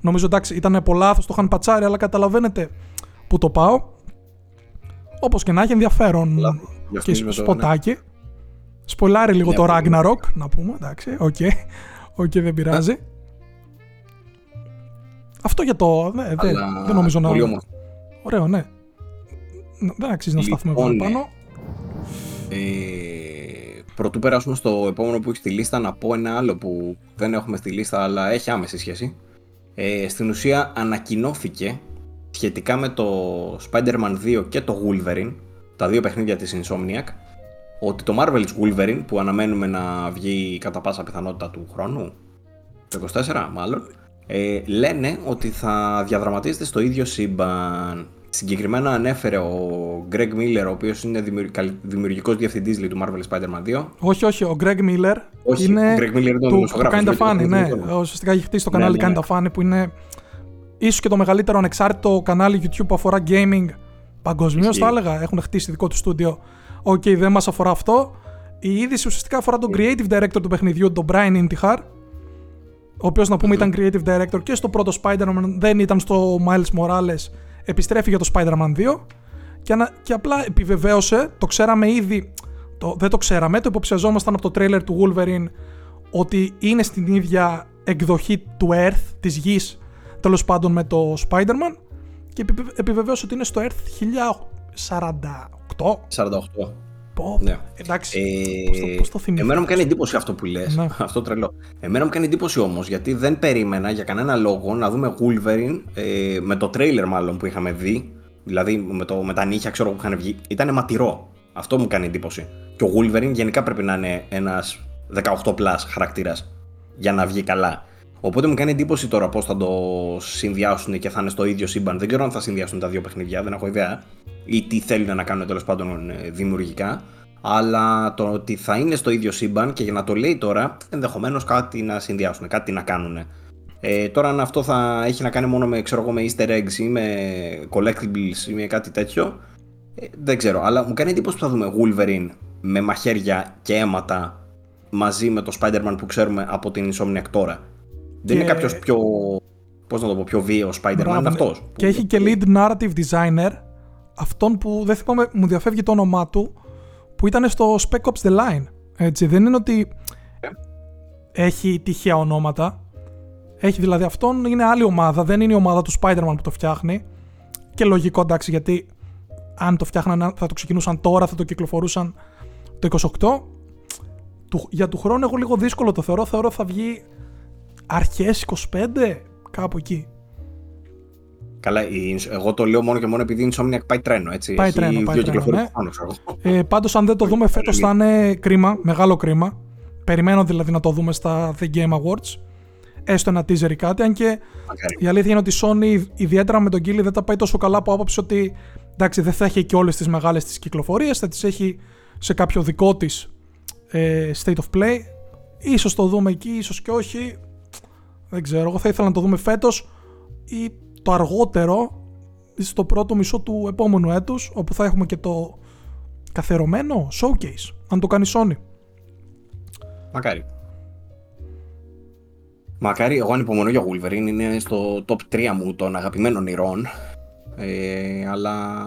Νομίζω εντάξει, ήταν πολλά λάθο, το είχαν πατσάρει, αλλά καταλαβαίνετε που το πάω. Όπως και να έχει ενδιαφέρον και σποτάκι. Ναι. Σποϊλάρει λίγο ναι, το Ragnarok, να πούμε. Εντάξει, OK. Okay. OK, okay, δεν πειράζει. Αυτό για το. Ναι, δεν, δεν νομίζω να. Ωραίο, ναι. Δεν αξίζει να σταθούμε λοιπόν, πάνω. Ε, πρωτού περάσουμε στο επόμενο που έχεις στη λίστα, να πω ένα άλλο που δεν έχουμε στη λίστα, αλλά έχει άμεση σχέση. Ε, στην ουσία ανακοινώθηκε σχετικά με το Spider-Man 2 και το Wolverine, τα δύο παιχνίδια της Insomniac, ότι το Marvel's Wolverine, που αναμένουμε να βγει κατά πάσα πιθανότητα του χρόνου, το 24 μάλλον, ε, λένε ότι θα διαδραματίζεται στο ίδιο σύμπαν. Συγκεκριμένα ανέφερε ο Greg Miller, ο οποίος είναι δημιουργικός διευθυντής του Marvel Spider-Man 2. Όχι, όχι, ο Greg Miller όχι, είναι. Ο Greg Miller είναι του, Kinda Funny, ναι. Ουσιαστικά έχει χτίσει το κανάλι ναι, ναι, Kinda Funny που είναι ίσως και το μεγαλύτερο ανεξάρτητο κανάλι YouTube που αφορά gaming παγκοσμίως, θα έλεγα. Έχουν χτίσει δικό του στούντιο. OK, okay, δεν μας αφορά αυτό. Η είδηση ουσιαστικά αφορά τον creative director του παιχνιδιού, τον Brian Intihar, ο οποίος να πούμε ήταν creative director και στο πρώτο Spider-Man, δεν ήταν στο Miles Morales, επιστρέφει για το Spider-Man 2 και, ανα, και απλά επιβεβαίωσε, το ξέραμε ήδη, το, δεν το ξέραμε, το υποψιαζόμασταν από το trailer του Wolverine ότι είναι στην ίδια εκδοχή του Earth, της γης, τέλος πάντων με το Spider-Man και επιβεβαίωσε ότι είναι στο Earth 1048. 48. Ναι. Εντάξει. Ε, πώς το, πώς το εμένα μου κάνει εντύπωση αυτό που λες. Ναι. Αυτό τρελό. Εμένα μου κάνει εντύπωση όμως γιατί δεν περίμενα για κανένα λόγο να δούμε Wolverine ε, με το τρέιλερ μάλλον που είχαμε δει. Δηλαδή με, το, με τα νύχια ξέρω που είχαν βγει. Ήταν ματηρό. Αυτό μου κάνει εντύπωση. Και ο Wolverine γενικά πρέπει να είναι ένας 18 plus χαρακτήρας για να βγει καλά. Οπότε μου κάνει εντύπωση τώρα πώς θα το συνδυάσουν και θα είναι στο ίδιο σύμπαν. Δεν ξέρω αν θα συνδυάσουν τα δύο παιχνιδιά, δεν έχω ιδέα. Ή τι θέλουν να κάνουν τέλος πάντων ε, δημιουργικά. Αλλά το ότι θα είναι στο ίδιο σύμπαν και για να το λέει τώρα, ενδεχομένως κάτι να συνδυάσουν, κάτι να κάνουν. Ε, τώρα, αν αυτό θα έχει να κάνει μόνο με, ξέρω εγώ, με Easter eggs ή με collectibles ή με κάτι τέτοιο, ε, δεν ξέρω. Αλλά μου κάνει εντύπωση που θα δούμε Wolverine με μαχαίρια και αίματα μαζί με το Spider-Man που ξέρουμε από την Insomniac τώρα. Δεν είναι κάποιος πιο. Πώς να το πω, πιο βίαιος Spider-Man, είναι αυτός. Και έχει και lead narrative designer, αυτόν που δεν θυμάμαι, μου διαφεύγει το όνομά του, που ήταν στο Spec Ops The Line. Έτσι, δεν είναι ότι έχει τυχαία ονόματα. Έχει δηλαδή αυτόν, είναι άλλη ομάδα, δεν είναι η ομάδα του Spider-Man που το φτιάχνει. Και λογικό εντάξει, γιατί αν το φτιάχναν, θα το ξεκινούσαν τώρα, θα το κυκλοφορούσαν το 28. για του χρόνου έχω λίγο δύσκολο το θεωρώ. Θεωρώ θα βγει αρχές 25, κάπου εκεί. Καλά, εγώ το λέω μόνο και μόνο επειδή η Insomniac πάει τρένο, έτσι. Πάει τρένο, πάει τρένο, ναι. Ε, πάντως αν δεν το δούμε φέτος θα είναι κρίμα, μεγάλο κρίμα. Περιμένω δηλαδή να το δούμε στα The Game Awards. Έστω ένα teaser ή κάτι, αν και η αλήθεια είναι ότι η Sony ιδιαίτερα με τον Kili δεν τα πάει τόσο καλά από άποψη ότι εντάξει δεν θα έχει και όλες τις μεγάλες τις κυκλοφορίες, θα τις έχει σε κάποιο δικό της ε, state of play. Ίσως το δούμε εκεί, ίσως και όχι. Δεν ξέρω, εγώ θα ήθελα να το δούμε φέτος ή το αργότερο στο πρώτο μισό του επόμενου έτους όπου θα έχουμε και το καθερωμένο showcase αν το κάνει Sony. Μακάρι. Μακάρι, εγώ ανυπομονώ για Wolverine, είναι στο top 3 μου των αγαπημένων ηρών. Ε, αλλά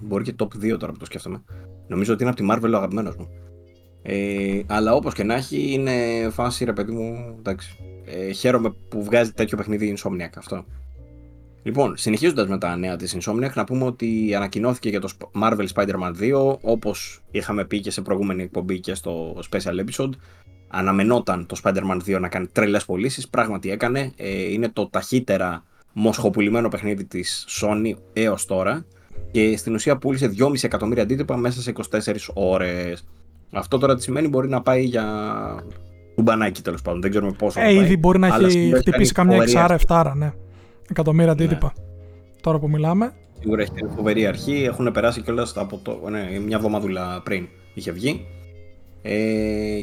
μπορεί και top 2 τώρα που το σκέφτομαι. Νομίζω ότι είναι από τη Marvel ο αγαπημένος μου. Ε, αλλά όπως και να έχει είναι φάση ρε παιδί μου, εντάξει. Ε, χαίρομαι που βγάζει τέτοιο παιχνίδι η Insomniac αυτό. Λοιπόν, συνεχίζοντας με τα νέα της Insomniac, να πούμε ότι ανακοινώθηκε για το Marvel Spider-Man 2, όπως είχαμε πει και σε προηγούμενη εκπομπή και στο special episode. Αναμενόταν το Spider-Man 2 να κάνει τρελές πωλήσεις. Πράγματι έκανε. Ε, είναι το ταχύτερα μοσχοπουλημένο παιχνίδι της Sony έως τώρα. Και στην ουσία πούλησε 2,5 εκατομμύρια αντίτυπα μέσα σε 24 ώρες. Αυτό τώρα τι σημαίνει μπορεί να πάει για κουμπανάκι τέλος πάντων. Δεν ξέρουμε πόσο. Ε, ήδη μπορεί να έχει χτυπήσει καμιά 6-7, ναι. Εκατομμύρια ναι. αντίτυπα. Ναι. Τώρα που μιλάμε. Σίγουρα έχει την φοβερή αρχή. Έχουν περάσει κιόλας από το. Ναι, μια εβδομαδούλα πριν είχε βγει. Ε,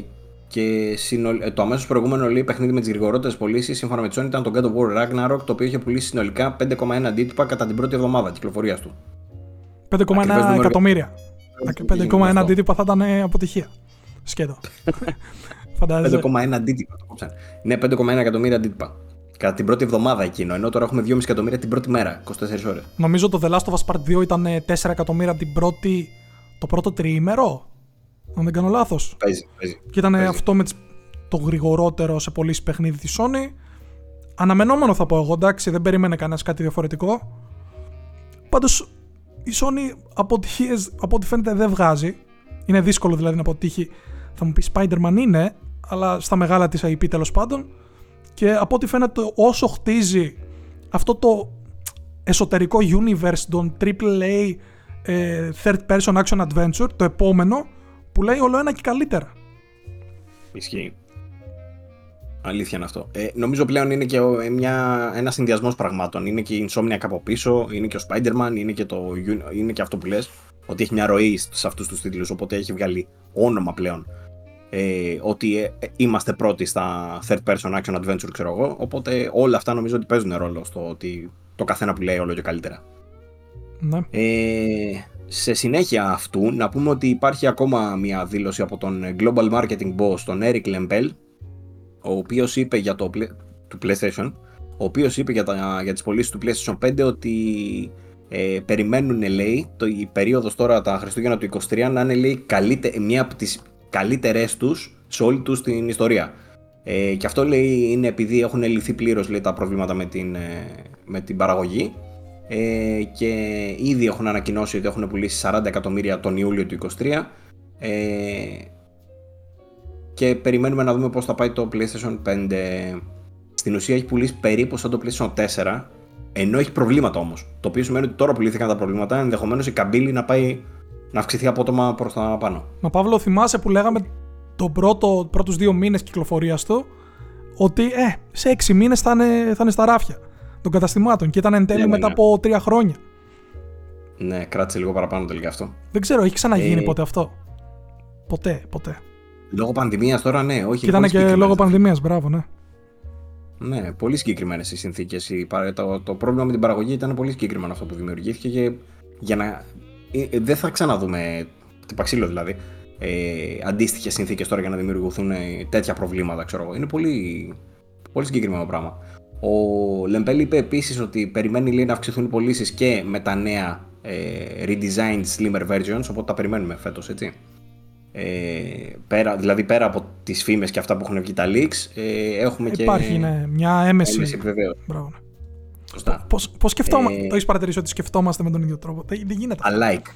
και συνολ... Ε, το αμέσως προηγούμενο λέει παιχνίδι με τις γρηγορότερες πωλήσεις σύμφωνα με τη Sony ήταν το God of War Ragnarok, το οποίο είχε πουλήσει συνολικά 5,1 αντίτυπα κατά την πρώτη εβδομάδα κυκλοφορίας του. 5,1 εκατομμύρια. 5,1 αντίτυπα θα ήταν αποτυχία. Σκέτο. 5,1 αντίτυπα το κόψαν. Ναι, 5,1 εκατομμύρια αντίτυπα. Κατά την πρώτη εβδομάδα εκείνο, ενώ τώρα έχουμε 2,5 εκατομμύρια την πρώτη μέρα, 24 ώρες. Νομίζω το The Last of Us Part 2 ήταν 4 εκατομμύρια την πρώτη, το πρώτο τριήμερο. Αν δεν κάνω λάθος. Παίζει, παίζει. Και ήταν παίζει. αυτό με το γρηγορότερο σε πωλήσει παιχνίδι της Sony. Αναμενόμενο θα πω εγώ, εντάξει, δεν περίμενε κανένας κάτι διαφορετικό. Πάντως η Sony αποτυχίε από ό,τι φαίνεται δεν βγάζει. Είναι δύσκολο δηλαδή να αποτύχει. Θα μου πεις Spider-Man είναι, αλλά στα μεγάλα της IP τέλος πάντων. Και από ό,τι φαίνεται όσο χτίζει αυτό το εσωτερικό universe των AAA ε, third person action adventure, το επόμενο, που λέει όλο ένα και καλύτερα. Ισχύει. Αλήθεια είναι αυτό. Ε, νομίζω πλέον είναι και μια, ένας συνδυασμός πραγμάτων. Είναι και η Insomnia από πίσω, είναι και ο Spider-Man, είναι και, το, είναι και αυτό που λες. Ότι έχει μια ροή σε αυτούς τους τίτλους, οπότε έχει βγάλει όνομα πλέον. Ε, ότι ε, είμαστε πρώτοι στα third person action adventure, ξέρω εγώ. Οπότε όλα αυτά νομίζω ότι παίζουν ρόλο στο ότι το καθένα που λέει όλο και καλύτερα. Ναι. Ε, σε συνέχεια αυτού, να πούμε ότι υπάρχει ακόμα μια δήλωση από τον Global Marketing Boss, τον Eric Lempel, ο οποίος είπε για το, του PlayStation, ο οποίος είπε για, τα, για τις πωλήσεις του PlayStation 5 ότι ε, περιμένουν, λέει, το, η περίοδος τώρα τα Χριστούγεννα του 23 να είναι, λέει, καλύτε, μια από τις καλύτερες τους σε όλη τους την ιστορία. Ε, και αυτό, λέει, είναι επειδή έχουν λυθεί πλήρως, λέει, τα προβλήματα με την, ε, με την παραγωγή ε, και ήδη έχουν ανακοινώσει ότι έχουν πουλήσει 40 εκατομμύρια τον Ιούλιο του 2023 ε, και περιμένουμε να δούμε πώς θα πάει το PlayStation 5. Στην ουσία έχει πουλήσει περίπου σαν το PlayStation 4 ενώ έχει προβλήματα όμως. Το οποίο σημαίνει ότι τώρα πουλήθηκαν τα προβλήματα ενδεχομένως η καμπύλη να πάει να αυξηθεί απότομα προς τα πάνω. Μα Παύλο θυμάσαι που λέγαμε τον πρώτο, πρώτους δύο μήνες κυκλοφορίας του ότι ε, σε έξι μήνες θα είναι, θα είναι στα ράφια των καταστημάτων και ήταν εν τέλει ναι, μετά ναι. από τρία χρόνια. Ναι, κράτησε λίγο παραπάνω τελικά αυτό. Δεν ξέρω, έχει ξαναγίνει Ε, ποτέ αυτό; Ποτέ, ποτέ. Λόγω πανδημίας τώρα, ναι, όχι. Και ήταν πολύ και συγκεκριμένες. λόγω πανδημίας, μπράβο, ναι. Ναι, πολύ συγκεκριμένες οι συνθήκες. Το, το πρόβλημα με την παραγωγή ήταν πολύ συγκεκριμένο αυτό που δημιουργήθηκε και για να. Ε, Δεν θα ξαναδούμε. Τυπαξίλο δηλαδή. Ε, Αντίστοιχες συνθήκες τώρα για να δημιουργηθούν ε, τέτοια προβλήματα, ξέρω εγώ. Είναι πολύ, πολύ συγκεκριμένο πράγμα. Ο Λεμπέλ είπε επίσης ότι περιμένει λέει, να αυξηθούν οι πωλήσεις και με τα νέα ε, redesigned slimmer versions, οπότε τα περιμένουμε φέτος, έτσι. Ε, πέρα, δηλαδή πέρα από τις φήμες και αυτά που έχουν βγει τα leaks ε, έχουμε και Υπάρχει ναι, μια έμεση. έμεση επιβεβαίωση. Μπράβο, ναι. Σωστά. Πώς, πώς σκεφτόμαστε, Ε, το έχεις παρατηρήσει ότι σκεφτόμαστε με τον ίδιο τρόπο; Δεν, δεν γίνεται αυτό. Alike.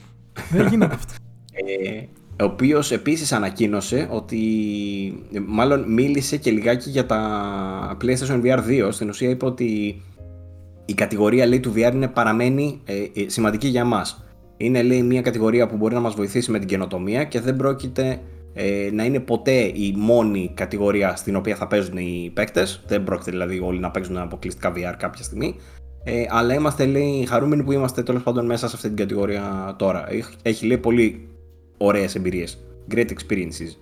δεν γίνεται αυτό. Ε, ο οποίος επίσης ανακοίνωσε ότι ε, μάλλον μίλησε και λιγάκι για τα PlayStation VR 2. Στην ουσία είπε ότι η κατηγορία λέει, του VR είναι παραμένει ε, ε, σημαντική για εμάς. Είναι λέει μια κατηγορία που μπορεί να μας βοηθήσει με την καινοτομία και δεν πρόκειται ε, να είναι ποτέ η μόνη κατηγορία στην οποία θα παίζουν οι παίκτες. Δεν πρόκειται δηλαδή όλοι να παίζουν αποκλειστικά VR κάποια στιγμή. Ε, αλλά είμαστε λέει χαρούμενοι που είμαστε τέλος πάντων μέσα σε αυτή την κατηγορία τώρα. Έχει, έχει λέει πολύ ωραίες εμπειρίες. Great experiences.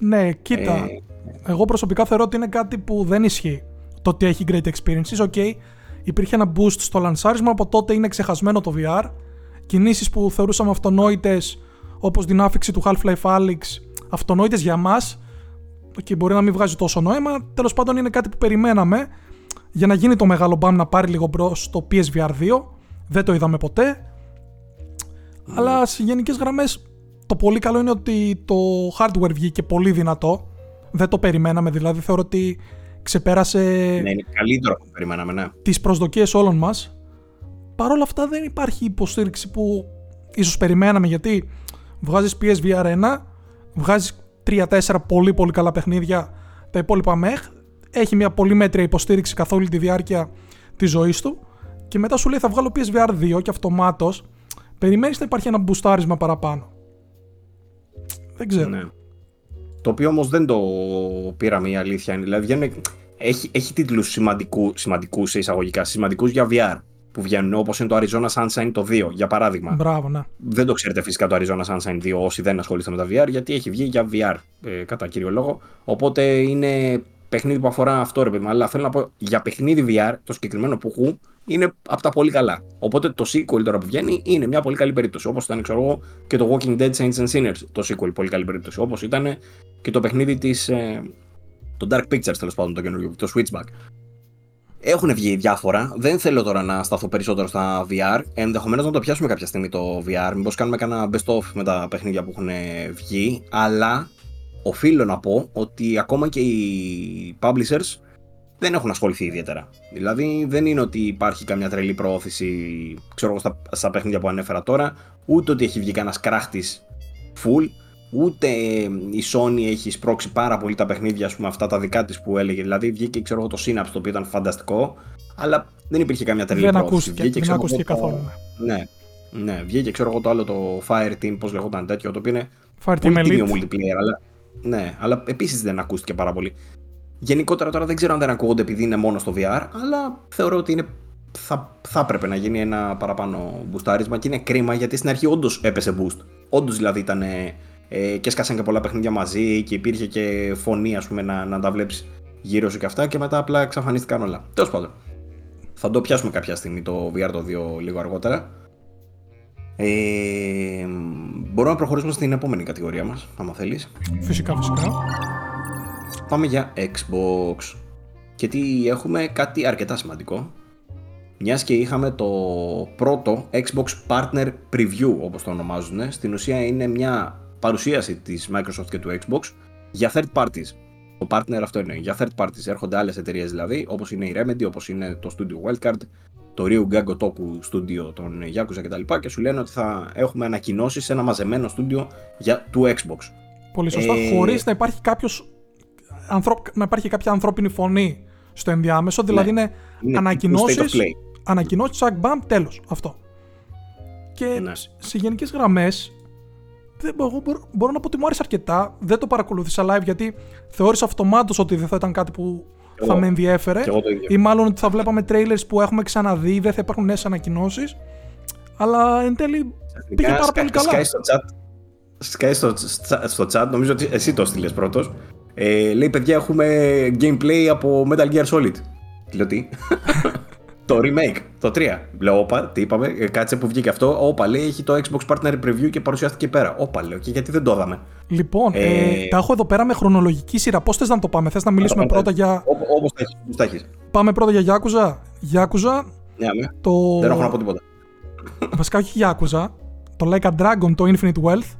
ναι, κοίτα. Ε, Εγώ προσωπικά θεωρώ ότι είναι κάτι που δεν ισχύει. Το ότι έχει great experiences. OK, υπήρχε ένα boost στο λανσάρισμα, από τότε είναι ξεχασμένο το VR. Κινήσεις που θεωρούσαμε αυτονόητες, όπως την άφηξη του Half-Life Alyx, αυτονόητες για μας, και μπορεί να μην βγάζει τόσο νόημα, τέλος πάντων είναι κάτι που περιμέναμε για να γίνει το μεγάλο μπαμ να πάρει λίγο μπρος το PSVR 2. Δεν το είδαμε ποτέ. Αλλά σε γενικές γραμμές το πολύ καλό είναι ότι το hardware βγήκε πολύ δυνατό. Δεν το περιμέναμε, δηλαδή θεωρώ ότι ξεπέρασε ναι, είναι καλύτερο από ό,τι περιμέναμε, ναι. τις προσδοκίες όλων μας. Παρ' όλα αυτά δεν υπάρχει υποστήριξη που ίσως περιμέναμε γιατί βγάζεις PSVR 1, βγάζεις 3-4 πολύ πολύ καλά παιχνίδια, τα υπόλοιπα μεχ, έχει μια πολύ μέτρια υποστήριξη καθ' όλη τη διάρκεια της ζωής του και μετά σου λέει θα βγάλω PSVR 2 και αυτομάτως περιμένεις να υπάρχει ένα μπουστάρισμα παραπάνω. Δεν ξέρω. Ναι. Το οποίο όμως δεν το πήραμε η αλήθεια είναι. Δηλαδή βγαίνουν- έχει, έχει τίτλους σημαντικού, σημαντικούς σε εισαγωγικά, σημαντικούς για VR. Που βγαίνουν, όπως είναι το Arizona Sunshine το 2, για παράδειγμα. Μπράβο, ναι. Δεν το ξέρετε φυσικά το Arizona Sunshine 2 όσοι δεν ασχολείστε με τα VR, γιατί έχει βγει για VR ε, κατά κύριο λόγο. Οπότε είναι παιχνίδι που αφορά αυτό ρε παιδί Αλλά θέλω να πω για παιχνίδι VR, το συγκεκριμένο που έχω, είναι από τα πολύ καλά. Οπότε το sequel τώρα που βγαίνει είναι μια πολύ καλή περίπτωση. Όπως ήταν, ξέρω εγώ, και το Walking Dead Saints and Sinners, το sequel, πολύ καλή περίπτωση. Όπως ήταν και το παιχνίδι της. Ε, το Dark Pictures τέλος πάντων, το καινούργιο, το Switchback. Έχουν βγει διάφορα. Δεν θέλω τώρα να σταθώ περισσότερο στα VR. Ενδεχομένως να το πιάσουμε κάποια στιγμή το VR. Μήπως κάνουμε κανένα best of με τα παιχνίδια που έχουν βγει. Αλλά οφείλω να πω ότι ακόμα και οι publishers δεν έχουν ασχοληθεί ιδιαίτερα. Δηλαδή δεν είναι ότι υπάρχει καμιά τρελή προώθηση ξέρω, στα, στα παιχνίδια που ανέφερα τώρα, ούτε ότι έχει βγει κανένας κράχτης full, ούτε η Sony έχει σπρώξει πάρα πολύ τα παιχνίδια, ας πούμε, αυτά τα δικά της που έλεγε. Δηλαδή βγήκε ξέρω, το Synapse το οποίο ήταν φανταστικό, αλλά δεν υπήρχε καμιά τρελή δεν προώθηση. Ακούστηκε, βγήκε, δεν ακούστηκε καθόλου. Ναι. ναι, βγήκε ξέρω εγώ το άλλο το Fire Team, πώς λεγόταν τέτοιο, το οποίο είναι Fire Team Elite. multiplayer, αλλά ναι, αλλά επίσης δεν ακούστηκε πάρα πολύ. Γενικότερα τώρα δεν ξέρω αν δεν ακούγονται επειδή είναι μόνο στο VR, αλλά θεωρώ ότι είναι, θα, θα έπρεπε να γίνει ένα παραπάνω μπουστάρισμα και είναι κρίμα γιατί στην αρχή όντως έπεσε boost. Όντως δηλαδή ήταν ε, και σκάσαν και πολλά παιχνίδια μαζί και υπήρχε και φωνή ας πούμε να, να τα βλέπεις γύρω σου και αυτά και μετά απλά εξαφανίστηκαν όλα. Τέλος πάντων. Θα το πιάσουμε κάποια στιγμή το VR το 2 λίγο αργότερα. Ε, μπορούμε να προχωρήσουμε στην επόμενη κατηγορία μας, άμα θέλεις. Φυσικά, φυσικά. Πάμε για Xbox. Και τι έχουμε, κάτι αρκετά σημαντικό. Μιας και είχαμε το πρώτο Xbox Partner Preview, όπως το ονομάζουν. Στην ουσία είναι μια παρουσίαση της Microsoft και του Xbox για third parties. Το partner αυτό είναι για third parties. Έρχονται άλλες εταιρείες δηλαδή, όπως είναι η Remedy, όπως είναι το Studio Wildcard, το Ryu Gago Toku Studio των Yakuza κτλ. Και, και σου λένε ότι θα έχουμε ανακοινώσεις σε ένα μαζεμένο στούντιο για του Xbox. Πολύ σωστά. Ε... Χωρίς να υπάρχει κάποιος να υπάρχει κάποια ανθρώπινη φωνή στο ενδιάμεσο. Δηλαδή ναι. είναι, είναι ανακοινώσει. Ανακοινώσεις, τσακ, μπαμ, τέλος. Αυτό. Και ναι. σε γενικές γραμμές, εγώ μπορώ, να πω ότι μου άρεσε αρκετά. Δεν το παρακολούθησα live γιατί θεώρησα αυτομάτως ότι δεν θα ήταν κάτι που θα με ενδιέφερε. Ή μάλλον ότι θα βλέπαμε trailers που έχουμε ξαναδεί, δεν θα υπάρχουν νέες ανακοινώσεις. Αλλά εν τέλει πήγε πάρα πολύ καλά. Σκάει στο, στο, chat, νομίζω ότι εσύ το στείλες πρώτος. Ε, λέει παιδιά έχουμε gameplay από Metal Gear Solid. Λέω τι; το remake, το 3. Λέω, όπα, τι είπαμε, ε, κάτσε που βγήκε αυτό. Όπα, λέει, έχει το Xbox Partner Preview και παρουσιάστηκε πέρα. Όπα, λέω, και γιατί δεν το είδαμε; Λοιπόν, ε, ε, τα έχω εδώ πέρα με χρονολογική σειρά. Πώς θες να το πάμε, θες να μιλήσουμε πρώτα για. Όπως τα έχεις. Πάμε πρώτα για Yakuza. Yakuza. Ναι, ναι. Το... Δεν έχω να πω τίποτα. Βασικά, όχι Yakuza. Το Like a Dragon, το Infinite Wealth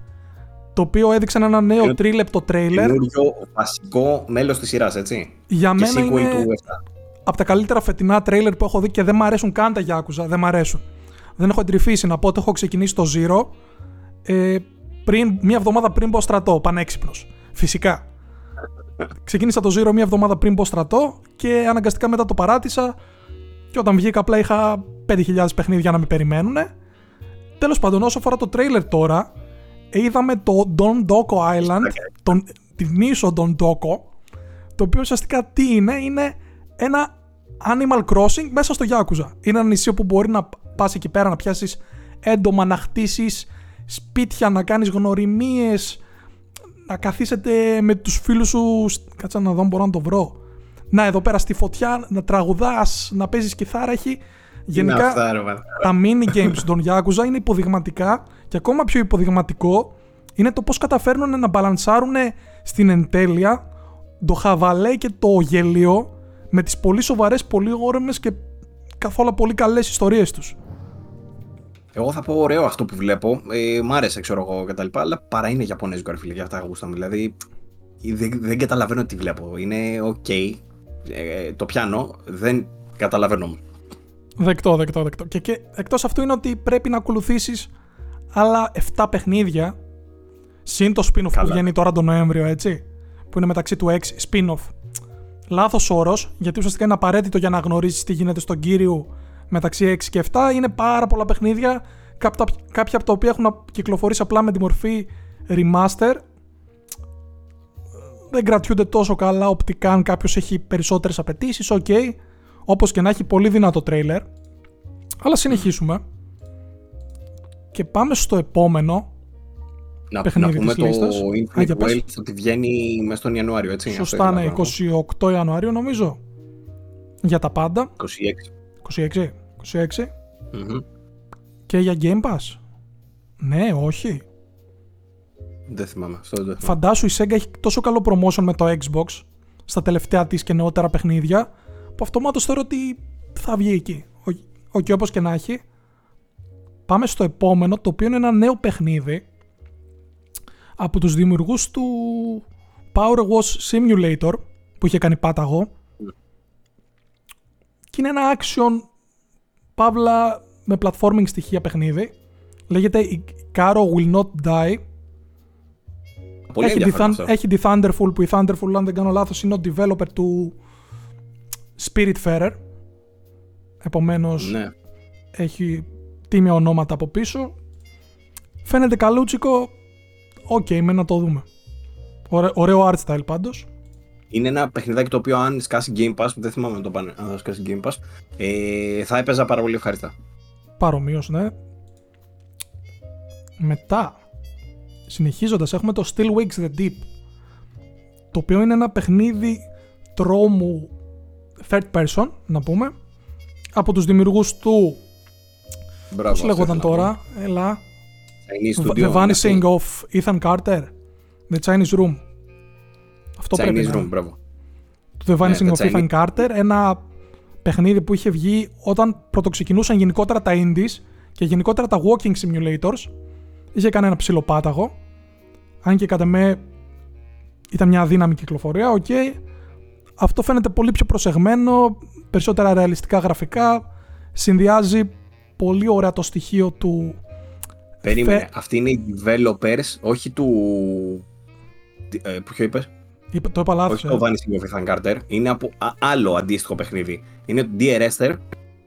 το οποίο έδειξε ένα νέο τρίλεπτο τρέιλερ. Καινούριο βασικό μέλος της σειράς, έτσι. Για και μένα είναι του από τα καλύτερα φετινά τρέιλερ που έχω δει και δεν μου αρέσουν καν τα Yakuza. Δεν μ' αρέσουν. Δεν έχω εντρυφήσει να πω ότι έχω ξεκινήσει το Zero ε, πριν, μία εβδομάδα πριν μπω στρατό, πανέξυπνος. Φυσικά. Ξεκίνησα το Zero μία εβδομάδα πριν μπω στρατό και αναγκαστικά μετά το παράτησα. Και όταν βγήκα, απλά είχα 5.000 παιχνίδια να με περιμένουν. Τέλος πάντων, όσο αφορά το τρέιλερ τώρα, είδαμε το Don Doko Island, τον, τη νήσο Don Doko, το οποίο ουσιαστικά τι είναι, είναι ένα Animal Crossing μέσα στο Yakuza. Είναι ένα νησί όπου μπορεί να πας εκεί πέρα να πιάσεις έντομα, να χτίσεις σπίτια, να κάνεις γνωριμίες, να καθίσετε με τους φίλους σου, κάτσα να δω μπορώ να το βρω. Να εδώ πέρα στη φωτιά, να τραγουδάς, να παίζεις κιθάρα, έχει Γενικά τα mini games των Yakuza είναι υποδειγματικά και ακόμα πιο υποδειγματικό είναι το πώς καταφέρνουν να μπαλανσάρουν στην εντέλεια το χαβαλέ και το γελίο με τις πολύ σοβαρές, πολύ όρεμες και καθόλου πολύ καλές ιστορίες τους. Εγώ θα πω ωραίο αυτό που βλέπω. Ε, μ' άρεσε, ξέρω εγώ κτλ. Αλλά παραείναι Ιαπωνέζικο ρε φίλε για τα γούστα μου. Δηλαδή δεν, δεν καταλαβαίνω τι βλέπω. Είναι οκ. Ε, το πιάνω. Δεν καταλαβαίνω Δεκτό, δεκτό, δεκτό. Και, και εκτός αυτού είναι ότι πρέπει να ακολουθήσεις άλλα 7 παιχνίδια συν το spin-off που βγαίνει τώρα τον Νοέμβριο, έτσι, που είναι μεταξύ του 6 spin-off. Λάθος όρος, γιατί ουσιαστικά είναι απαραίτητο για να γνωρίσεις τι γίνεται στον κύριο μεταξύ 6 και 7. Είναι πάρα πολλά παιχνίδια, κάποια από τα οποία έχουν κυκλοφορήσει απλά με τη μορφή remaster. Δεν κρατιούνται τόσο καλά οπτικά αν κάποιος έχει περισσότερες απαιτήσεις, OK. Okay όπως και να έχει πολύ δυνατό τρέιλερ. Αλλά συνεχίσουμε. Και πάμε στο επόμενο. Να, παιχνίδι να πούμε της λίστας. το Α, για Infinite πες. Wealth ότι βγαίνει μέσα στον Ιανουάριο, έτσι. αυτό Σωστά, ήθελα ναι, να πω. 28 Ιανουαρίου νομίζω. Για τα πάντα. 26. 26. 26. Μμμ. Και για Game Pass. Ναι, όχι. Δεν θυμάμαι. Αυτό δεν θυμάμαι. Φαντάσου η Sega έχει τόσο καλό promotion με το Xbox στα τελευταία της και νεότερα παιχνίδια που αυτομάτως θεωρώ ότι θα βγει εκεί. OK, OK, όπως και να έχει. Πάμε στο επόμενο, το οποίο είναι ένα νέο παιχνίδι από τους δημιουργούς του Power Wash Simulator που είχε κάνει πάταγο. Και είναι ένα action παύλα με platforming στοιχεία παιχνίδι. Λέγεται «Η Caro Will Not Die Πολύ έχει, τη, ενδιαφέρον Thun- αυτό. έχει τη Thunderful που η Thunderful αν δεν κάνω λάθος είναι ο developer του Spiritfarer. Επομένως Ναι. έχει τίμια ονόματα από πίσω. Φαίνεται καλούτσικο οκ με να το δούμε Ωραίο, ωραίο art style πάντως Είναι ένα παιχνιδάκι το οποίο αν σκάσει Game Pass, δεν θυμάμαι αν το πάνε, αν θα σκάσει Game Pass, ε, θα έπαιζα πάρα πολύ ευχαριστά. παρομοίως ναι μετά συνεχίζοντας έχουμε το Still Wakes the Deep το οποίο είναι ένα παιχνίδι τρόμου third person να πούμε από τους δημιουργούς του Μπράβο. πώς αυτό λέγονταν ήθελα να τώρα έλα πω. Chinese The Studio. Vanishing of Ethan Carter The Chinese Room αυτό πρέπει Chinese να Room, είναι μπράβο. The Vanishing Ναι, of τα Ethan Carter ένα παιχνίδι που είχε βγει όταν πρωτοξεκινούσαν γενικότερα τα indies και γενικότερα τα walking simulators είχε κάνει ένα ψηλό πάταγο αν και κατά με ήταν μια αδύναμη κυκλοφορία οκ αυτό φαίνεται πολύ πιο προσεγμένο περισσότερα ρεαλιστικά γραφικά συνδυάζει πολύ ωραία το στοιχείο του Περίμενε. Φε- Αυτοί είναι οι developers, όχι του. τι- Ε, ποιο είπες, είπε- το είπα λάθος, Όχι ε. το Vanishing of Ethan Carter. Είναι από α- άλλο αντίστοιχο παιχνίδι. Είναι το Dear Esther,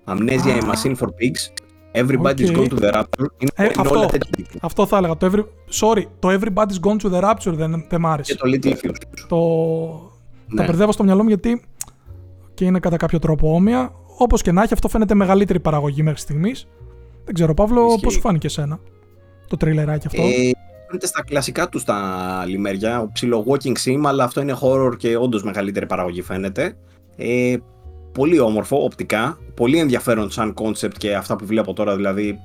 Amnesia a Machine for Pigs, Everybody's OK. Gone to the Rapture. Είναι, Ε, είναι αυτό. όλα τέτοια τίτλοι. Αυτό θα έλεγα. Το every... Sorry, το Everybody's Gone to the Rapture δεν, δεν μ' άρεσε. Και το Little Fuse. Το... Τα Ναι. μπερδεύω στο μυαλό μου γιατί και είναι κατά κάποιο τρόπο όμοια. Όπως και να έχει, αυτό φαίνεται μεγαλύτερη παραγωγή μέχρι στιγμής. Δεν ξέρω, Παύλο, Ισχύει. πώς σου φάνηκε εσένα; Το τριλεράκι αυτό. Ε, φαίνεται στα κλασικά του τα λιμέρια, ο ψηλό walking sim, αλλά αυτό είναι horror και όντως μεγαλύτερη παραγωγή φαίνεται. Ε, πολύ όμορφο οπτικά, πολύ ενδιαφέρον σαν concept και αυτά που βλέπω τώρα, δηλαδή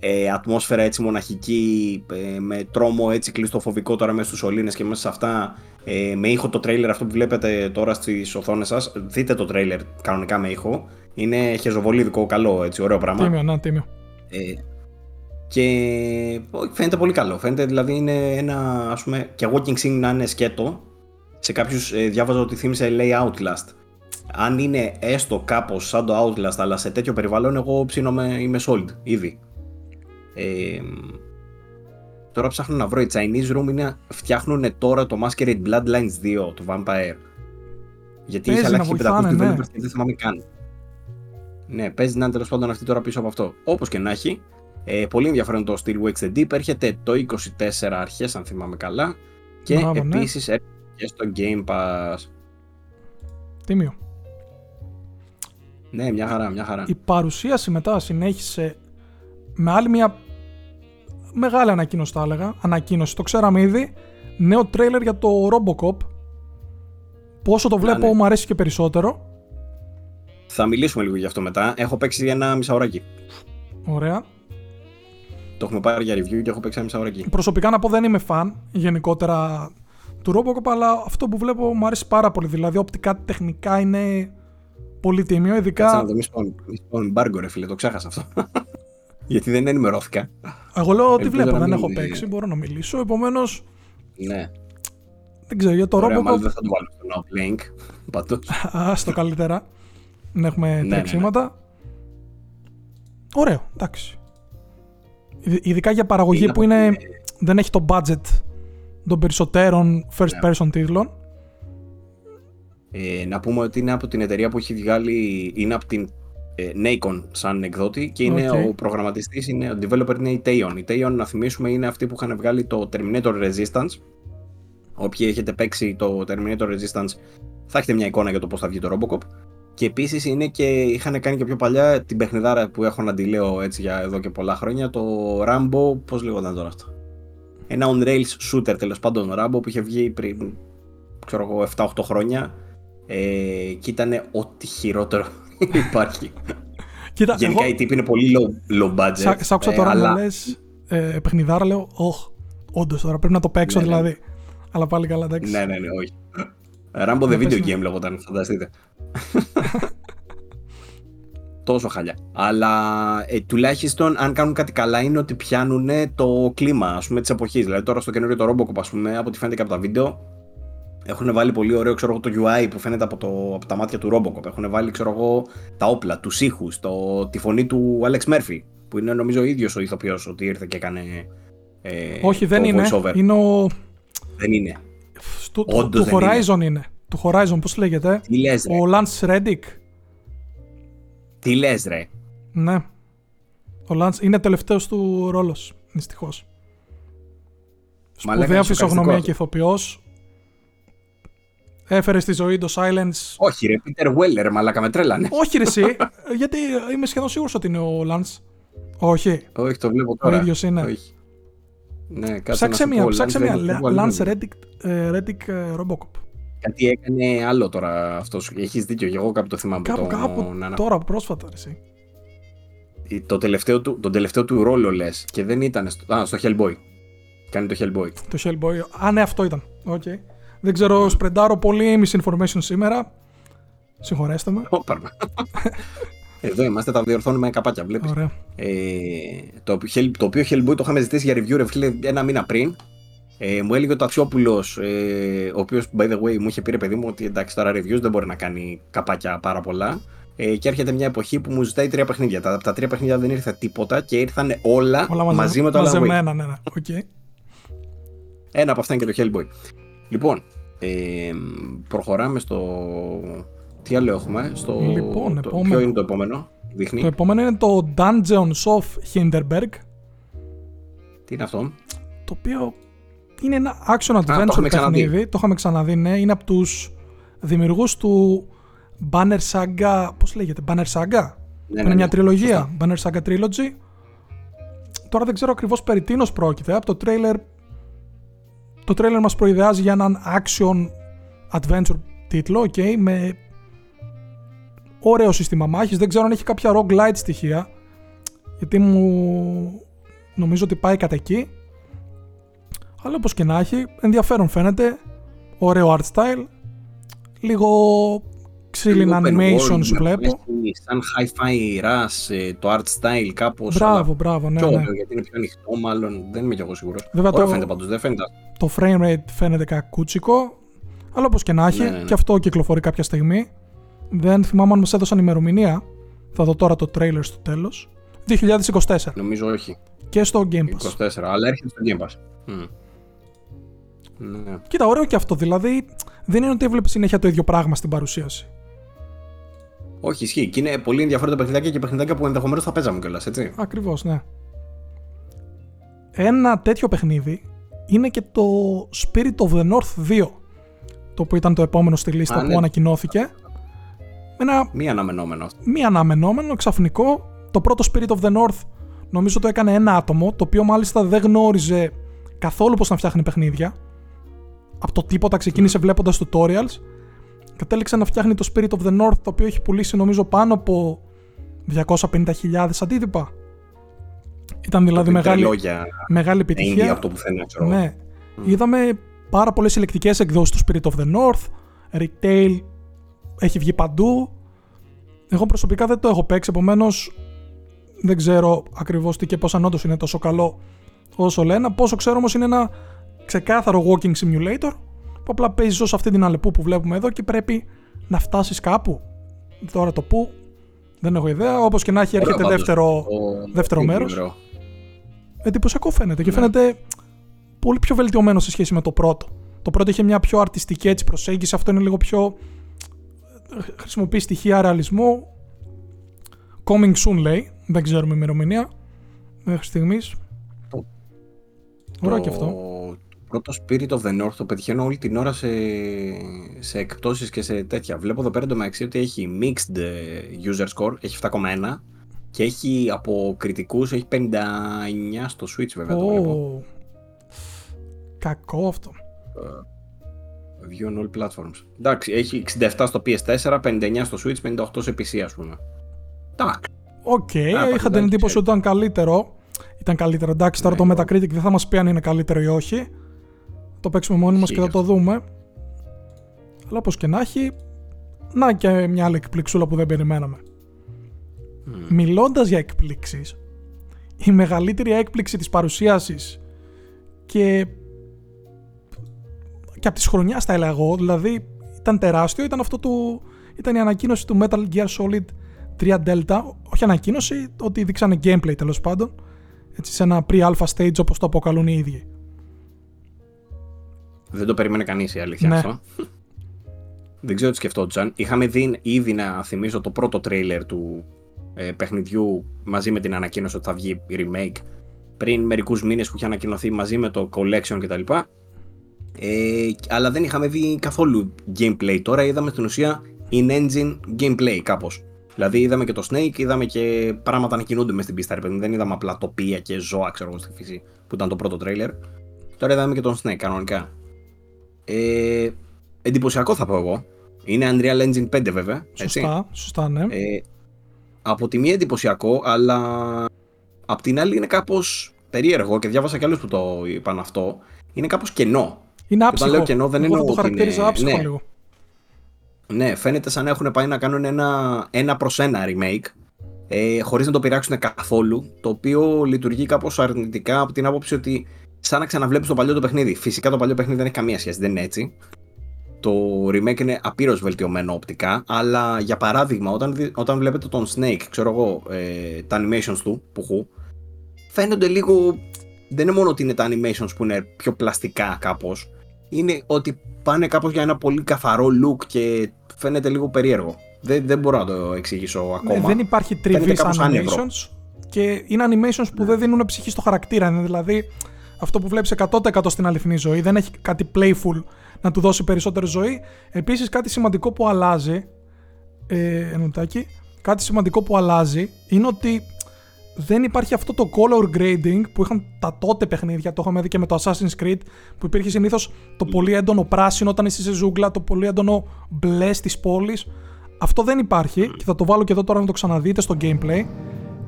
ε, ατμόσφαιρα έτσι μοναχική, ε, με τρόμο έτσι κλειστοφοβικό τώρα μέσα στους σωλήνες και μέσα σε αυτά, ε, με ήχο το τρέιλερ αυτό που βλέπετε τώρα στις οθόνες σας, δείτε το τρέιλερ κανονικά με ήχο, είναι χεζοβολίδικο, καλό έτσι, ωραίο πράγμα. Τίμιο, ναι, τίμιο. Ε, και όχι, φαίνεται πολύ καλό. Φαίνεται δηλαδή είναι ένα ας πούμε και walking sim να είναι σκέτο. Σε κάποιους ε, διάβαζα ότι θύμισε λέει Outlast. Αν είναι έστω κάπως σαν το Outlast αλλά σε τέτοιο περιβάλλον εγώ ψήνομαι, είμαι sold ήδη. Ε, τώρα ψάχνω να βρω η Chinese Room είναι, φτιάχνουν τώρα το Masquerade Bloodlines 2 το Vampire. Γιατί είχε Παίζει να αλλάξει και 500 βοηθάνε, ναι. developers και δεν θυμάμαι καν. Ναι, παίζει να είναι τέλος πάντων αυτή τώρα πίσω από αυτό. Όπως και να έχει, ε, πολύ ενδιαφέρον το Steel Wakes the Deep. Έρχεται το 24 αρχές, αν θυμάμαι καλά. Και Μπράβο, ναι. επίσης έρχεται και στο Game Pass. Τίμιο. Ναι, μια χαρά, μια χαρά. Η παρουσίαση μετά συνέχισε με άλλη μια μεγάλη ανακοίνωση, θα έλεγα. Ανακοίνωση, το ξέραμε ήδη. Νέο τρέιλερ για το Robocop. Πόσο το βλέπω, ναι. μου αρέσει και περισσότερο. Θα μιλήσουμε λίγο γι' αυτό μετά. Έχω παίξει ένα μισάωρακι. Ωραία. Το έχουμε πάρει για review και έχω παίξει ένα μισάωρακι. Προσωπικά να πω δεν είμαι φαν γενικότερα του Robocop, αλλά αυτό που βλέπω μου αρέσει πάρα πολύ. Δηλαδή, οπτικά τεχνικά είναι πολύ τίμιο. Κάτσε Ειδικά, να το μη σπον- μη σπον embargo, ρε φίλε, το ξέχασα αυτό. Γιατί δεν ενημερώθηκα. εγώ λέω ότι ελπίζω βλέπω, να δεν μην έχω είναι- παίξει, μπορώ να μιλήσω. Επομένως, Ναι. δεν ξέρω για το Ωραία, μάλλον Robocop. δεν θα το βάλω στο no link. Πάντως. Α το καλύτερα. Να έχουμε ναι, τρεξίματα. Ωραίο, εντάξει. Ιδ- Ειδικά για παραγωγή Είναι που από είναι, την- δεν έχει το budget των περισσότερων first Ναι. person τίτλων. Ε, να πούμε ότι είναι από την εταιρεία που έχει βγάλει, είναι από την ε, Nacon σαν εκδότη και είναι Οκ. ο προγραμματιστής, είναι, ο developer είναι η Teyon. Η Teyon, να θυμίσουμε, είναι αυτοί που είχαν βγάλει το Terminator Resistance. Όποιοι έχετε παίξει το Terminator Resistance θα έχετε μια εικόνα για το πώς θα βγει το Robocop. Και επίσης είναι και είχαν κάνει και πιο παλιά την παιχνιδάρα που έχω να αντιλέω έτσι για εδώ και πολλά χρόνια. Το Rambo, πώς λέγονταν τώρα αυτό; Ένα on rails shooter τέλος πάντων Rambo που είχε βγει πριν ξέρω εγώ 7-8 χρόνια. Ε, και ήταν ό,τι χειρότερο υπάρχει. Κοίτα, Γενικά εγώ, η τύπη είναι πολύ low, low budget. σ' σ' άκουσα ε, τώρα αλλά να λες ε, παιχνιδάρα, λέω, όχ, όντως τώρα πρέπει να το παίξω Ναι, ναι. δηλαδή. Αλλά πάλι καλά, εντάξει. Ναι, ναι, ναι, όχι. Rambo the Να Video πες, Game λέγονταν, φανταστείτε. Τόσο χαλιά. Αλλά ε, τουλάχιστον αν κάνουν κάτι καλά είναι ότι πιάνουν το κλίμα ας πούμε, της εποχής. Δηλαδή τώρα στο καινούριο το Robocop ας πούμε, από ό,τι φαίνεται και από τα βίντεο, έχουν βάλει πολύ ωραίο ξέρω, εγώ, το UI που φαίνεται από, το, από τα μάτια του Robocop. Έχουν βάλει ξέρω, εγώ, τα όπλα, τους ήχους, το, τη φωνή του Alex Murphy, που είναι νομίζω ο ίδιος ο ηθοποιός ότι ήρθε και έκανε ε, Όχι, δεν το είναι. voiceover. Είναι ο. Δεν είναι. Του, του, Όντως του δεν Horizon είναι. Του Horizon, πώς λέγεται; Τι λες ρε, Ο Lance Reddick. τι λες ρε; Ναι. Ο Lance είναι τελευταίος του ρόλος. Δυστυχώς. Μαλάκα, Σπουδαία είναι φυσιογνωμία σοκαριστικός και ηθοποιός. Έφερε στη ζωή το Silence. Όχι ρε, Peter Weller, μαλάκα με τρέλανε. Όχι, ρε, εσύ. γιατί είμαι σχεδόν σίγουρος ότι είναι ο Lance. Όχι. Όχι, το βλέπω τώρα. ίδιος είναι. Όχι. Ναι, κάτσε Ψάξε να σου μία, πω, ψάξε Lance μία. Reddick, πού Lance αλλού. Reddick, ε, Reddick ε, Robocop. Κάτι έκανε άλλο τώρα αυτός. Έχεις δίκιο, και εγώ κάπου το θυμάμαι. Κάπου, το, κάπου να, να. τώρα, πρόσφατα, ρε, εσύ. Το τελευταίο του, τον τελευταίο του ρόλο λες και δεν ήταν. Στο, α, στο Hellboy. Κάνει το Hellboy. Το Hellboy. Α, ναι, αυτό ήταν. Οκ. Δεν ξέρω, σπρεντάρω πολύ misinformation σήμερα. Συγχωρέστε με. Όπαρμα. Εδώ είμαστε, τα διορθώνουμε καπάκια, βλέπεις. Ωραία. Ε, το, Hell- το οποίο Hellboy το είχαμε ζητήσει για review ρε φίλε ένα μήνα πριν. Ε, μου έλεγε ο Ταξιόπουλος, ε, ο οποίος by the way μου είχε πει ρε παιδί μου ότι εντάξει τώρα reviews δεν μπορεί να κάνει καπάκια πάρα πολλά. Ε, και έρχεται μια εποχή που μου ζητάει τρία παιχνίδια. Τα, από τα τρία παιχνίδια δεν ήρθε τίποτα και ήρθαν όλα, Όλα μαζε- μαζί με το Alan Wake. μαζεμένα, ναι, ναι. Οκ. Ένα από αυτά είναι και το Hellboy. Λοιπόν, ε, προχωράμε στο. Τι άλλο έχουμε, στο. Λοιπόν, το, επόμενο. Ποιο είναι το επόμενο, δείχνει. Το επόμενο είναι το Dungeons of Hinterberg, Τι είναι αυτό; το οποίο είναι ένα action το adventure είχαμε ξαναδεί. παιχνίδι. Το είχαμε ξαναδεί, ναι. Είναι από τους δημιουργούς του Banner Saga, πώς λέγεται, Banner Saga; Ναι, είναι μια τριλογία, Banner Saga Trilogy. Τώρα δεν ξέρω ακριβώς περί τίνος πρόκειται. Από το trailer, το trailer μας προειδεάζει για έναν action adventure τίτλο, ok, με ωραίο σύστημα μάχης. Δεν ξέρω αν έχει κάποια roguelite στοιχεία, γιατί μου νομίζω ότι πάει κατά εκεί. Αλλά όπως και να έχει, ενδιαφέρον φαίνεται, ωραίο art style, λίγο ξύλινα Open animations world, με βλέπω. πολλές, Σαν hi-fi rush, ε, το art style κάπως. Μπράβο, αλλά μπράβο, ναι, πιο ναι. ωραίο, γιατί είναι πιο ανοιχτό μάλλον. Δεν είμαι κι εγώ σίγουρος. Βέβαια, Ωραίο το- φαίνεται πάντως, δεν φαίνεται. Το frame rate φαίνεται κακούτσικο, αλλά όπως και να έχει, Ναι, ναι, ναι. και αυτό κυκλοφορεί κάποια στιγμή. Δεν θυμάμαι αν μας έδωσαν ημερομηνία. Θα δω τώρα το trailer στο τέλος. 2024 Νομίζω όχι. και στο Game Pass. 24, αλλά έρχεται στο Game Pass. Μμ. Ναι. Κοίτα, ωραίο και αυτό. Δηλαδή, δεν είναι ότι έβλεπες συνέχεια το ίδιο πράγμα στην παρουσίαση. Όχι, ισχύει. Και είναι πολύ ενδιαφέροντα παιχνιδάκια και παιχνιδάκια που ενδεχομένως θα παίζαμε κιόλας, έτσι. Ακριβώς, ναι. Ένα τέτοιο παιχνίδι είναι και το Spirit of the North 2, το οποίο ήταν το επόμενο στη λίστα Α, που ναι. ανακοινώθηκε. Με ένα Μη αναμενόμενο αυτό. μη αναμενόμενο, ξαφνικό. Το πρώτο Spirit of the North νομίζω το έκανε ένα άτομο, το οποίο μάλιστα δεν γνώριζε καθόλου πώς να φτιάχνει παιχνίδια. Από το τίποτα ξεκίνησε βλέποντας tutorials. Κατέληξε να φτιάχνει το Spirit of the North, το οποίο έχει πουλήσει νομίζω πάνω από 250.000 αντίτυπα. Ήταν δηλαδή μεγάλη, Τρελό για μεγάλη indie επιτυχία. από το πουθενά, ξέρω. εγώ. Ναι. Είδαμε πάρα πολλές συλλεκτικέ εκδόσεις του Spirit of the North. Retail έχει βγει παντού. Εγώ προσωπικά δεν το έχω παίξει, επομένως δεν ξέρω ακριβώς τι και πώς αν όντως είναι τόσο καλό όσο λένε. Πόσο ξέρω όμως είναι ένα ξεκάθαρο walking simulator που απλά παίζεις ως αυτή την αλεπού που βλέπουμε εδώ και πρέπει να φτάσεις κάπου. Τώρα το πού δεν έχω ιδέα. Όπως και να έχει, Ωραίο έρχεται πάντως δεύτερο, το- δεύτερο το μέρος. livro. εντυπωσιακό φαίνεται και Ναι. φαίνεται πολύ πιο βελτιωμένο σε σχέση με το πρώτο. Το πρώτο είχε μια πιο αρτιστική έτσι προσέγγιση, αυτό είναι λίγο πιο. Χρησιμοποιεί στοιχεία ρεαλισμού. Coming soon λέει, δεν ξέρουμε ημερομηνία μέχρι στιγμής. Το- Ωραίο το- και αυτό. Το πρώτο Spirit of the North το πετυχαίνω όλη την ώρα σε, σε εκπτώσεις και σε τέτοια. Βλέπω εδώ πέρα το μεταξύ ότι έχει mixed ε, user score, έχει 7,1 και έχει από κριτικούς, έχει 59 στο Switch βέβαια oh. το βλέπω. Κακό αυτό. View on all platforms. Εντάξει, έχει 67 στο PS4, 59 στο Switch, 58 σε PC ας πούμε. Εντάξει. OK, okay, είχα την εντύπωση ότι ήταν καλύτερο. Ήταν καλύτερο. Εντάξει, τώρα το ναι, Metacritic δεν θα μας πει αν είναι καλύτερο ή όχι. Το παίξουμε μόνοι μας και θα το δούμε. Αλλά όπως και να έχει, να και μια άλλη εκπληξούλα που δεν περιμέναμε. Mm. Μιλώντας για εκπλήξεις, η μεγαλύτερη έκπληξη της παρουσίασης και και από τη χρονιά θα έλεγα εγώ, δηλαδή ήταν τεράστιο, ήταν αυτό του, ήταν η ανακοίνωση του Metal Gear Solid 3 Delta, όχι ανακοίνωση, ότι δείξανε gameplay τέλος πάντων, έτσι σε ένα pre-alpha stage όπως το αποκαλούν οι ίδιοι. Δεν το περίμενε κανείς η αλήθεια ναι. αυτό. Δεν ξέρω τι σκεφτόντουσαν. Είχαμε δει ήδη να θυμίζω το πρώτο τρέιλερ του ε, παιχνιδιού μαζί με την ανακοίνωση ότι θα βγει remake πριν μερικούς μήνες που είχε ανακοινωθεί μαζί με το collection κτλ. Ε, αλλά δεν είχαμε δει καθόλου gameplay. Τώρα είδαμε στην ουσία in-engine gameplay κάπως. Δηλαδή είδαμε και το Snake, είδαμε και πράγματα να κινούνται μες στην πίστα, Δεν είδαμε απλά τοπία και ζώα, ξέρω εγώ, στη φύση, που ήταν το πρώτο τρέιλερ. Τώρα είδαμε και τον Snake, κανονικά. Ε, εντυπωσιακό θα πω εγώ. Είναι Unreal Engine 5 βέβαια. Έτσι. Σωστά, σωστά, ναι. Ε, από τη μία εντυπωσιακό, αλλά απ' την άλλη είναι κάπως περίεργο και διάβασα κι άλλους που το είπαν αυτό. Είναι κάπως κενό. Είναι άψυχο. Όταν λέω κενό δεν είναι. Εγώ το χαρακτήριζα άψυχο ναι. λίγο. Ναι, φαίνεται σαν να έχουν πάει να κάνουν ένα, ένα προς ένα remake ε, χωρίς να το πειράξουν καθόλου, το οποίο λειτουργεί κάπως αρνητικά από την άποψη ότι σαν να ξαναβλέπεις το παλιό το παιχνίδι. Φυσικά το παλιό παιχνίδι δεν έχει καμία σχέση, δεν είναι έτσι. Το remake είναι απείρως βελτιωμένο οπτικά, αλλά για παράδειγμα όταν, όταν βλέπετε τον Snake, ξέρω εγώ, ε, τα animations του, που χου, φαίνονται λίγο... Δεν είναι μόνο ότι είναι τα animations που είναι πιο πλαστικά κάπως, είναι ότι πάνε κάπως για ένα πολύ καθαρό look και φαίνεται λίγο περίεργο. Δεν, δεν μπορώ να το εξηγήσω ναι, ακόμα. Ναι, δεν υπάρχει τριβής animations και είναι animations που δεν δίνουν ψυχή στο χαρακτήρα. Είναι δηλαδή αυτό που βλέπεις 100% στην αληθινή ζωή. Δεν έχει κάτι playful να του δώσει περισσότερη ζωή. Επίσης κάτι σημαντικό που αλλάζει, ε, κάτι σημαντικό που αλλάζει είναι ότι δεν υπάρχει αυτό το color grading που είχαν τα τότε παιχνίδια. Το είχαμε δει και με το Assassin's Creed που υπήρχε συνήθως το πολύ έντονο πράσινο όταν είσαι σε ζούγκλα, το πολύ έντονο μπλε τη πόλη. Αυτό δεν υπάρχει και θα το βάλω και εδώ τώρα να το ξαναδείτε στο gameplay.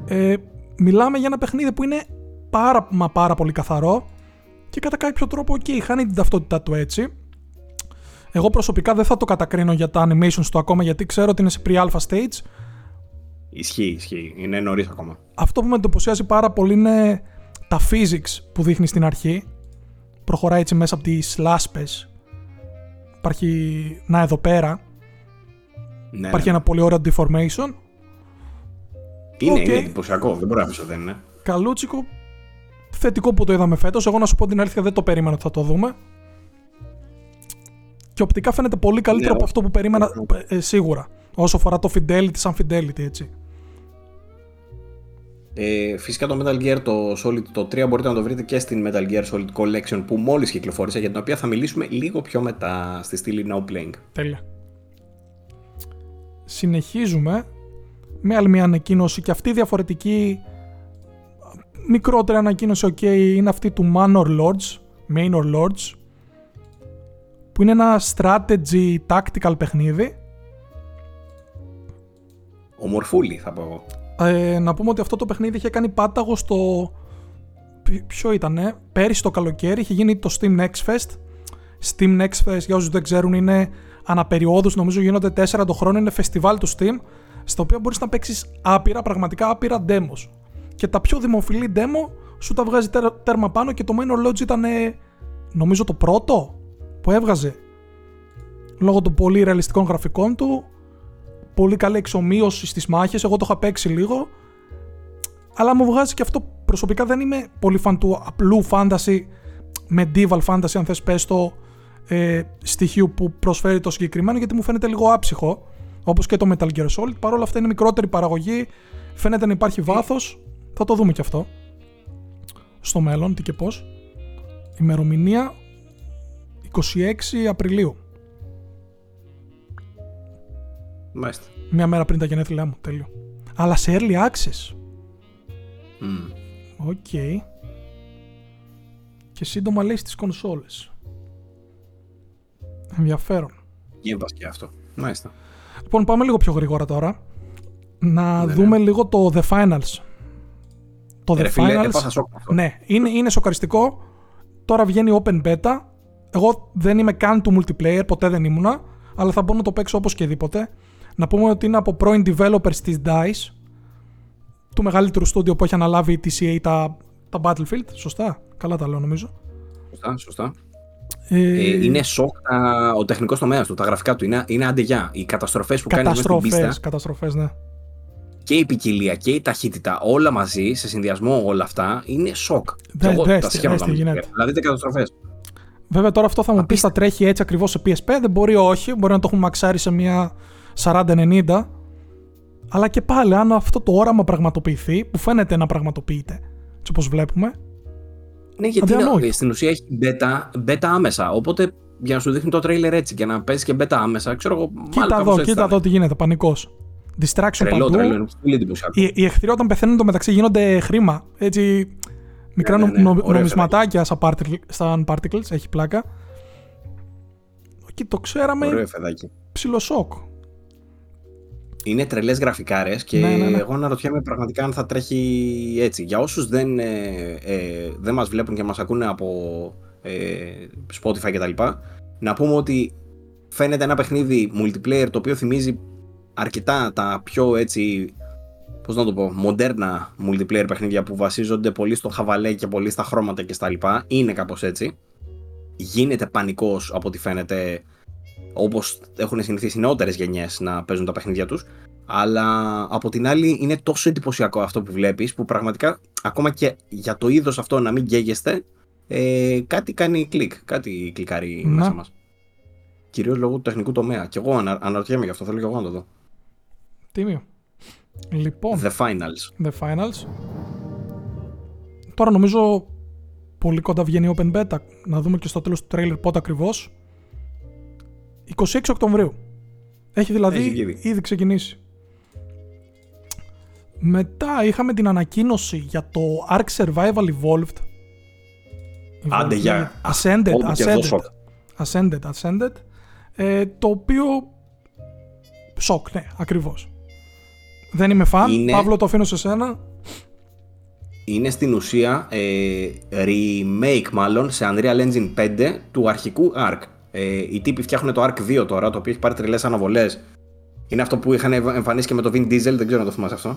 Ε, μιλάμε για ένα παιχνίδι που είναι πάρα μα πάρα πολύ καθαρό και κατά κάποιο τρόπο okay, χάνει την ταυτότητά του έτσι. Εγώ προσωπικά δεν θα το κατακρίνω για τα animations του ακόμα γιατί ξέρω ότι είναι σε pre-alpha stage Ισχύει, ισχύει. Είναι νωρίς ακόμα. Αυτό που με εντυπωσιάζει πάρα πολύ είναι τα physics που δείχνει στην αρχή. Προχωράει έτσι μέσα από τις λάσπες. Υπάρχει, να εδώ πέρα, ναι, υπάρχει ναι. ένα πολύ ωραίο deformation. Είναι, okay. είναι εντυπωσιακό, δεν μπορεί να πει ότι δεν είναι. Καλούτσικο, θετικό που το είδαμε φέτος. Εγώ να σου πω την αλήθεια δεν το περίμενα ότι θα το δούμε. Και οπτικά φαίνεται πολύ καλύτερο ναι, από αυτό που περίμενα ε, σίγουρα. Όσο αφορά το fidelity σαν fidelity, έτσι. Ε, φυσικά το Metal Gear το Solid το 3 μπορείτε να το βρείτε και στην Metal Gear Solid Collection που μόλις κυκλοφόρησε για την οποία θα μιλήσουμε λίγο πιο μετά στη στήλη Now Playing. Τέλεια. Συνεχίζουμε με άλλη μια ανακοίνωση και αυτή διαφορετική μικρότερη ανακοίνωση ok είναι αυτή του Manor Lords, Manor Lords που είναι ένα strategy tactical παιχνίδι Ομορφούλη θα πω εγώ. Ε, να πούμε ότι αυτό το παιχνίδι είχε κάνει πάταγο στο. Ποιο ήτανε, πέρυσι το καλοκαίρι είχε γίνει το Steam Next Fest. Steam Next Fest, για όσους δεν ξέρουν, είναι αναπεριόδους, νομίζω γίνονται 4 το χρόνο. Είναι φεστιβάλ του Steam, στο οποίο μπορείς να παίξεις άπειρα, πραγματικά άπειρα demos. Και τα πιο δημοφιλή demo σου τα βγάζει τέρμα πάνω και το Main Lodge ήταν, νομίζω, το πρώτο που έβγαζε. Λόγω των πολύ ρεαλιστικών γραφικών του, πολύ καλή εξομοίωση στις μάχες, εγώ το είχα παίξει λίγο, αλλά μου βγάζει και αυτό προσωπικά δεν είμαι πολύ φαν του απλού fantasy, medieval fantasy αν θες πες το ε, στοιχείο που προσφέρει το συγκεκριμένο γιατί μου φαίνεται λίγο άψυχο, όπως και το Metal Gear Solid, παρόλα αυτά είναι μικρότερη παραγωγή, φαίνεται να υπάρχει βάθος, θα το δούμε και αυτό στο μέλλον, τι και πώς. Ημερομηνία 26 Απριλίου. Μάλιστα. Μια μέρα πριν τα γενέθλιά μου, τέλειο. Αλλά σε early access. Μμ. Οκ. Και σύντομα λέει στις κονσόλες. Ενδιαφέρον. Game Pass και αυτό. Μάλιστα. Λοιπόν, πάμε λίγο πιο γρήγορα τώρα. Να Ναι, δούμε λίγο το The Finals. Το Ε, The ρε φίλε, Finals. έπαθα σοκ με αυτό. Ναι, είναι, είναι σοκαριστικό. Τώρα βγαίνει open beta. Εγώ δεν είμαι καν του multiplayer, ποτέ δεν ήμουνα. Αλλά θα μπορώ να το παίξω οπωσδήποτε. Να πούμε ότι είναι από πρώην developers της DICE. Του μεγαλύτερου στούντιο που έχει αναλάβει η TCA τα, τα Battlefield. Σωστά; Καλά τα λέω νομίζω. Σωστά, σωστά. Ε, Ε, είναι σοκ τα- ο τεχνικός τομέας του, τα γραφικά του. Είναι, είναι αντεγιά. Οι καταστροφές που κάνει μέσα στην καταστροφές, πίστα καταστροφές, ναι. και η ποικιλία και η ταχύτητα, όλα μαζί, σε συνδυασμό όλα αυτά, είναι σοκ. Δε- Και εγώ δες τα τι- σχέδια δες τι γίνεται. Δηλαδή είναι καταστροφές. Βέβαια τώρα αυτό θα μου πεις θα τρέχει έτσι ακριβώς σε PSP. Δεν μπορεί όχι. Μπορεί να το έχουμε μαξάρει σε μια 40-90. Αλλά και πάλι αν αυτό το όραμα πραγματοποιηθεί, που φαίνεται να πραγματοποιείται, έτσι όπως βλέπουμε, Ναι, γιατί Αδιανόητο. είναι, στην ουσία έχει beta, beta άμεσα. Οπότε για να σου δείχνει το trailer έτσι και να παίζει και beta άμεσα, ξέρω εγώ. μάλλον κοίτα κάπως εδώ, έτσι κοίτα θα εδώ τι γίνεται, πανικός. Distraction Τρελό, παντού. τρελό. Είναι πολύ εντυπωσιακό. Οι, οι εχθροί όταν πεθαίνουν το μεταξύ γίνονται χρήμα. Έτσι, μικρά Ναι, ναι, ναι. νο- Ωραίο νομισματάκια σαν particle- σαν particles, έχει πλάκα. Και το ξέραμε Ωραίο φεδάκι. ψιλοσόκ. Είναι τρελές γραφικάρες και Ναι, ναι, ναι. εγώ αναρωτιέμαι πραγματικά αν θα τρέχει έτσι. Για όσους δεν, ε, ε, δεν μας βλέπουν και μας ακούνε από ε, Spotify κτλ., να πούμε ότι φαίνεται ένα παιχνίδι multiplayer το οποίο θυμίζει αρκετά τα πιο έτσι. Πώς να το πω, μοντέρνα multiplayer παιχνίδια που βασίζονται πολύ στο χαβαλέ και πολύ στα χρώματα και στα λοιπά. Είναι κάπως έτσι. Γίνεται πανικός από ό,τι φαίνεται όπως έχουν συνηθίσει οι νεότερες γενιές να παίζουν τα παιχνίδια τους. Αλλά από την άλλη είναι τόσο εντυπωσιακό αυτό που βλέπεις που πραγματικά ακόμα και για το είδος αυτό να μην καίγεστε, ε, κάτι κάνει κλικ. Κάτι κλικάρει Να. μέσα μας. Κυρίως λόγω του τεχνικού τομέα. Και εγώ ανα, αναρωτιέμαι γι' αυτό, θέλω και εγώ να το δω. Τίμιο. Λοιπόν, The Finals. The Finals. Τώρα νομίζω πολύ κοντά βγαίνει Open Beta. Να δούμε και στο τέλος του trailer πότε ακριβώς. 26 Οκτωβρίου. Έχει δηλαδή Έχει ήδη. ήδη ξεκινήσει. Μετά είχαμε την ανακοίνωση για το Ark Survival Evolved. Άντε, Evolved, για. λέγεται. Ascended, Όπου και εδώ Ascended. σοκ. Ascended, Ascended. Ε, το οποίο. Σοκ, ναι, ακριβώς. Δεν είμαι φαν. Είναι- Παύλο, το αφήνω σε σένα. Είναι στην ουσία ε, remake μάλλον σε Unreal Engine 5 του αρχικού Ark. Ε, οι τύποι φτιάχνουν το Ark 2 τώρα, το οποίο έχει πάρει τρελές αναβολές. Είναι αυτό που είχαν εμφανίσει και με το Vin Diesel, δεν ξέρω αν το θυμάσαι αυτό.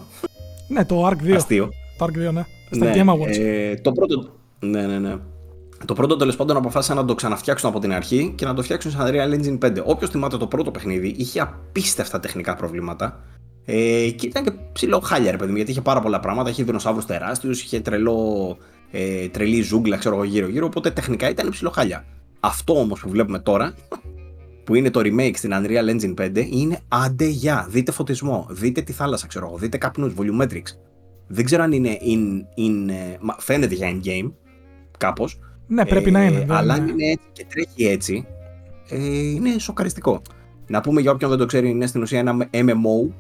Ναι, το Ark 2. Αστείο. Το Ark 2, ναι. Στα Ναι, Game Awards. ε, το πρώτο. Ναι, ναι, ναι. Το πρώτο τέλος πάντων αποφάσισαν να το ξαναφτιάξουν από την αρχή και να το φτιάξουν σε Unreal Engine 5. Όποιος θυμάται το πρώτο παιχνίδι, είχε απίστευτα τεχνικά προβλήματα. Ε, και ήταν και ψηλό χάλια, ρε παιδί μου, γιατί είχε πάρα πολλά πράγματα. Είχε δεινοσαύρους τεράστιους, είχε τρελό, ε, τρελή ζούγκλα, ξέρω εγώ, γύρω-γύρω. Οπότε τεχνικά ήταν ψηλό χάλια. Αυτό όμως που βλέπουμε τώρα, που είναι το remake στην Unreal Engine 5, είναι άντε γεια. Δείτε φωτισμό, δείτε τη θάλασσα, ξέρω εγώ, δείτε καπνούς, volumetrics. Δεν ξέρω αν είναι in, in, ε, μα- φαίνεται για in-game, κάπως. ναι, πρέπει να είναι. δεν Αλλά αν είναι. είναι έτσι και τρέχει έτσι, ε, είναι σοκαριστικό. Να πούμε για όποιον δεν το ξέρει, είναι στην ουσία ένα MMO,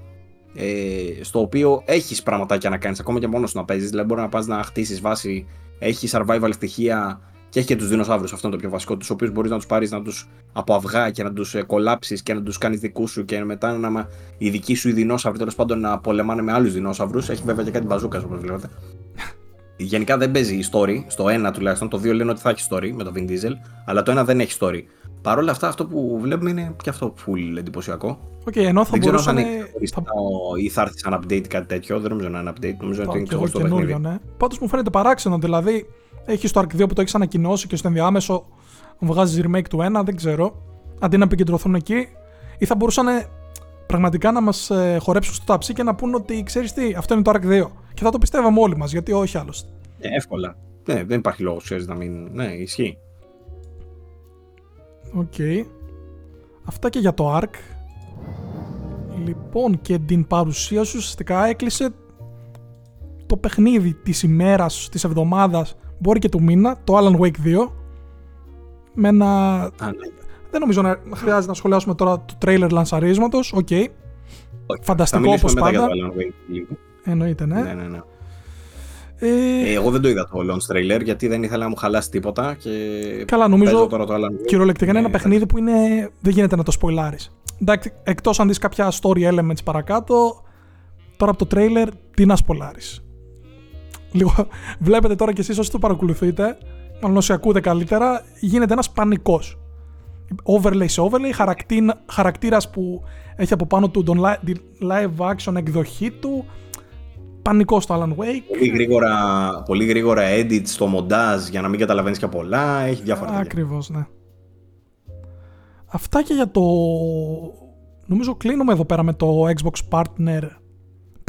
ε, στο οποίο έχεις πραγματάκια να κάνεις, ακόμα και μόνος να παίζεις. Δηλαδή, μπορεί να πας να χτίσεις βάση, έχεις survival στοιχεία και έχει και τους δεινοσαύρους. Αυτό είναι το πιο βασικό. Τους οποίους μπορείς να τους πάρεις να τους από αυγά και να τους κολλάψει και να τους κάνεις δικούς σου και μετά να μα- οι δικοί σου οι δεινόσαυροι τέλος πάντων να πολεμάνε με άλλους δεινόσαυρους. Έχει βέβαια και κάτι μπαζούκας όπως βλέπετε. Γενικά δεν παίζει η story, στο 1 τουλάχιστον. Το 2 λένε ότι θα έχει story με το Vin Diesel, αλλά το 1 δεν έχει story. Παρ' όλα αυτά, αυτό που βλέπουμε είναι και αυτό full εντυπωσιακό. Οκ, ενώ θα δεν ξέρω αν θα μπορούσαν. είναι ξεχωριστά ή θα έρθει σαν update ή κάτι τέτοιο. Δεν νομίζω να είναι update. Νομίζω ότι είναι και εγώ ξεχωριστό καινούριο, παιχνίδι. ναι. Πάντως μου φαίνεται παράξενο. Δηλαδή, έχει το Ark 2 που το έχεις ανακοινώσει και στο ενδιάμεσο βγάζεις remake του 1, δεν ξέρω. Αντί να επικεντρωθούν εκεί, ή θα μπορούσαν πραγματικά να μας χορέψουν στο ταψί και να πούν ότι ξέρεις τι, αυτό είναι το Ark 2. Και θα το πιστεύαμε όλοι μας, γιατί όχι άλλωστε. Ε, εύκολα. Ναι, δεν υπάρχει λόγος, ξέρεις να μην. Ναι, ισχύει. Οκ. Αυτά και για το ARK. Λοιπόν, και την παρουσίαση ουσιαστικά έκλεισε το παιχνίδι της ημέρας, της εβδομάδας, μπορεί και του μήνα, το Alan Wake 2. με ένα... Δεν νομίζω να χρειάζεται να σχολιάσουμε τώρα το τρέιλερ λανσαρίσματος. OK. Okay. Φανταστικό όπως πάντα. Εννοείται, ναι. ναι, ναι, ναι. Ε... Ε, εγώ δεν το είδα το launch trailer γιατί δεν ήθελα να μου χαλάσει τίποτα. Και Καλά, νομίζω τώρα το Alan κυριολεκτικά είναι ένα παιχνίδι που είναι... δεν γίνεται να το σποιλάρεις. Εντάξει, εκτός αν δεις κάποια story elements παρακάτω, τώρα από το trailer τι να σποιλάρεις. Λίγο, βλέπετε τώρα κι εσείς όσοι το παρακολουθείτε, μάλλον όσοι ακούτε καλύτερα, γίνεται ένας πανικός. Overlay σε overlay, χαρακτήρας που έχει από πάνω του τον live action εκδοχή του, πανικός στο Alan Wake. Πολύ γρήγορα, πολύ γρήγορα edit στο μοντάζ για να μην καταλαβαίνεις και πολλά. Έχει διάφορα Ακριβώς, ναι. Αυτά και για το. Νομίζω κλείνουμε εδώ πέρα με το Xbox Partner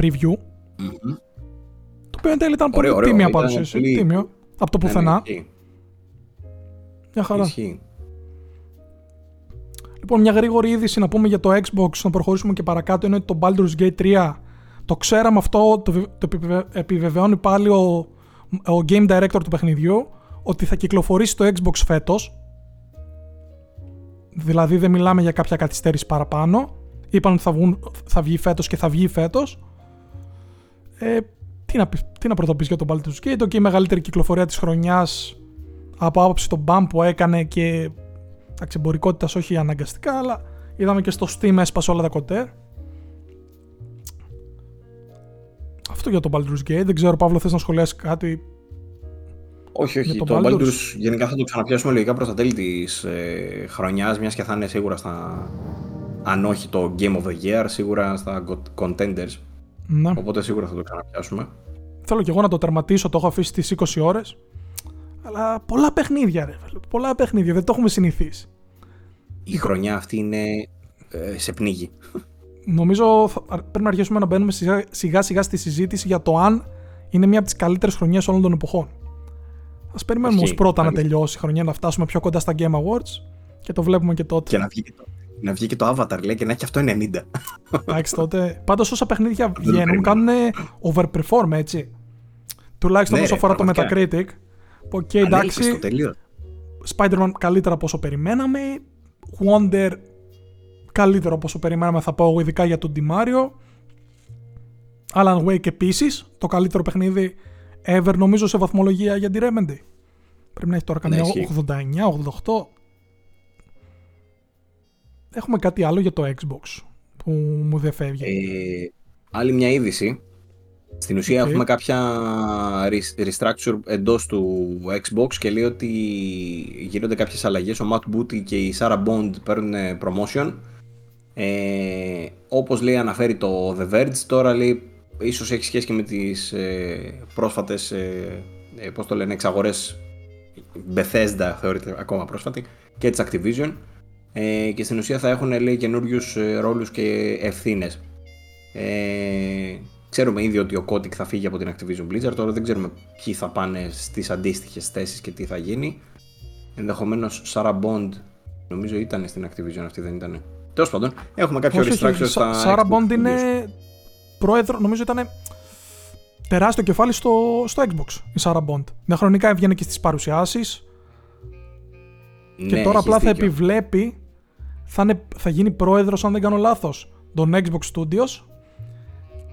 Preview. Mm-hmm. Το οποίο εν τέλει ήταν ωραίο, πολύ τίμια παρουσίαση. Πολύ... Τίμιο. Από το ναι, πουθενά. Ναι, μια χαρά. Ισχύει. Λοιπόν, μια γρήγορη είδηση να πούμε για το Xbox, να προχωρήσουμε και παρακάτω, είναι ότι το Baldur's Gate 3 το ξέραμε αυτό, το, το επιβεβαιώνει πάλι ο, ο game director του παιχνιδιού, ότι θα κυκλοφορήσει το Xbox φέτος. Δηλαδή δεν μιλάμε για κάποια καθυστέρηση παραπάνω. Είπαν ότι θα, βγουν, θα βγει φέτος και θα βγει φέτος. Ε, τι να, τι να πρωτοπείς για τον Baldur's Gate, και η μεγαλύτερη κυκλοφορία της χρονιάς από άποψη τον BAM που έκανε και αξιμπορικότητα όχι αναγκαστικά, αλλά είδαμε και στο Steam έσπασε όλα τα κοτέρ. Αυτό για το Baldur's Gate. Δεν ξέρω, Παύλο, θες να σχολιάσεις κάτι; Όχι, όχι. Το, το Baldur's... γενικά θα το ξαναπιάσουμε λογικά προς τα τέλη της ε, χρονιάς, μιας και θα είναι σίγουρα στα. Αν όχι το Game of the Year, σίγουρα στα contenders. Ναι. Οπότε σίγουρα θα το ξαναπιάσουμε. Θέλω και εγώ να το τερματίσω, το έχω αφήσει στι 20 ώρες. Αλλά πολλά παιχνίδια, ρε. Πολλά παιχνίδια, δεν το έχουμε συνηθίσει. Η χρονιά αυτή είναι ε, σε πνίγη νομίζω θα, πρέπει να αρχίσουμε να μπαίνουμε σιγά σιγά στη συζήτηση για το αν είναι μια από τις καλύτερες χρονιές όλων των εποχών. Α περιμένουμε όμως πρώτα να τελειώσει η χρονιά, να φτάσουμε πιο κοντά στα Game Awards και το βλέπουμε και τότε. Και να βγει και το, να βγει και το Avatar, λέει, και να έχει αυτό 90. Εντάξει τότε. Πάντως όσα παιχνίδια βγαίνουν κάνουν overperform, έτσι. Τουλάχιστον ναι, όσο αφορά το Metacritic. OK, okay, εντάξει. Spider-Man καλύτερα από όσο περιμέναμε. Wonder καλύτερο όπως το περιμέναμε θα πω εγώ ειδικά για τον Mario. Alan Wake επίσης, το καλύτερο παιχνίδι ever νομίζω σε βαθμολογία για τη Remedy. Πρέπει να έχει τώρα καμιά 89, 88. Έχουμε κάτι άλλο για το Xbox που μου δεν φεύγει. Ε, άλλη μια είδηση. Στην ουσία έχουμε κάποια restructure εντός του Xbox και λέει ότι γίνονται κάποιες αλλαγές. Ο Matt Booty και η Sarah Bond παίρνουν promotion ε, όπως λέει αναφέρει το The Verge, τώρα λέει ίσως έχει σχέση και με τις ε, πρόσφατες ε, ε, πώς το λένε, εξαγορές Bethesda θεωρείται ακόμα πρόσφατη και της Activision ε, και στην ουσία θα έχουν λέει καινούριους ε, ρόλους και ευθύνες. Ε, ξέρουμε ήδη ότι ο Kotick θα φύγει από την Activision Blizzard, τώρα δεν ξέρουμε ποιοι θα πάνε στις αντίστοιχες θέσεις και τι θα γίνει. Ενδεχομένως Sarah Bond νομίζω ήταν στην Activision αυτή δεν ήταν. Τέλος πάντων, έχουμε κάποιο restructure στα. Σάρα Μποντ είναι πρόεδρο, νομίζω ήταν τεράστιο κεφάλι στο, στο Xbox η Σάρα Μποντ. χρονικά έβγαινε και στις παρουσιάσεις. και ναι, τώρα απλά θα επιβλέπει, θα, είναι, θα γίνει πρόεδρος, αν δεν κάνω λάθος, των Xbox Studios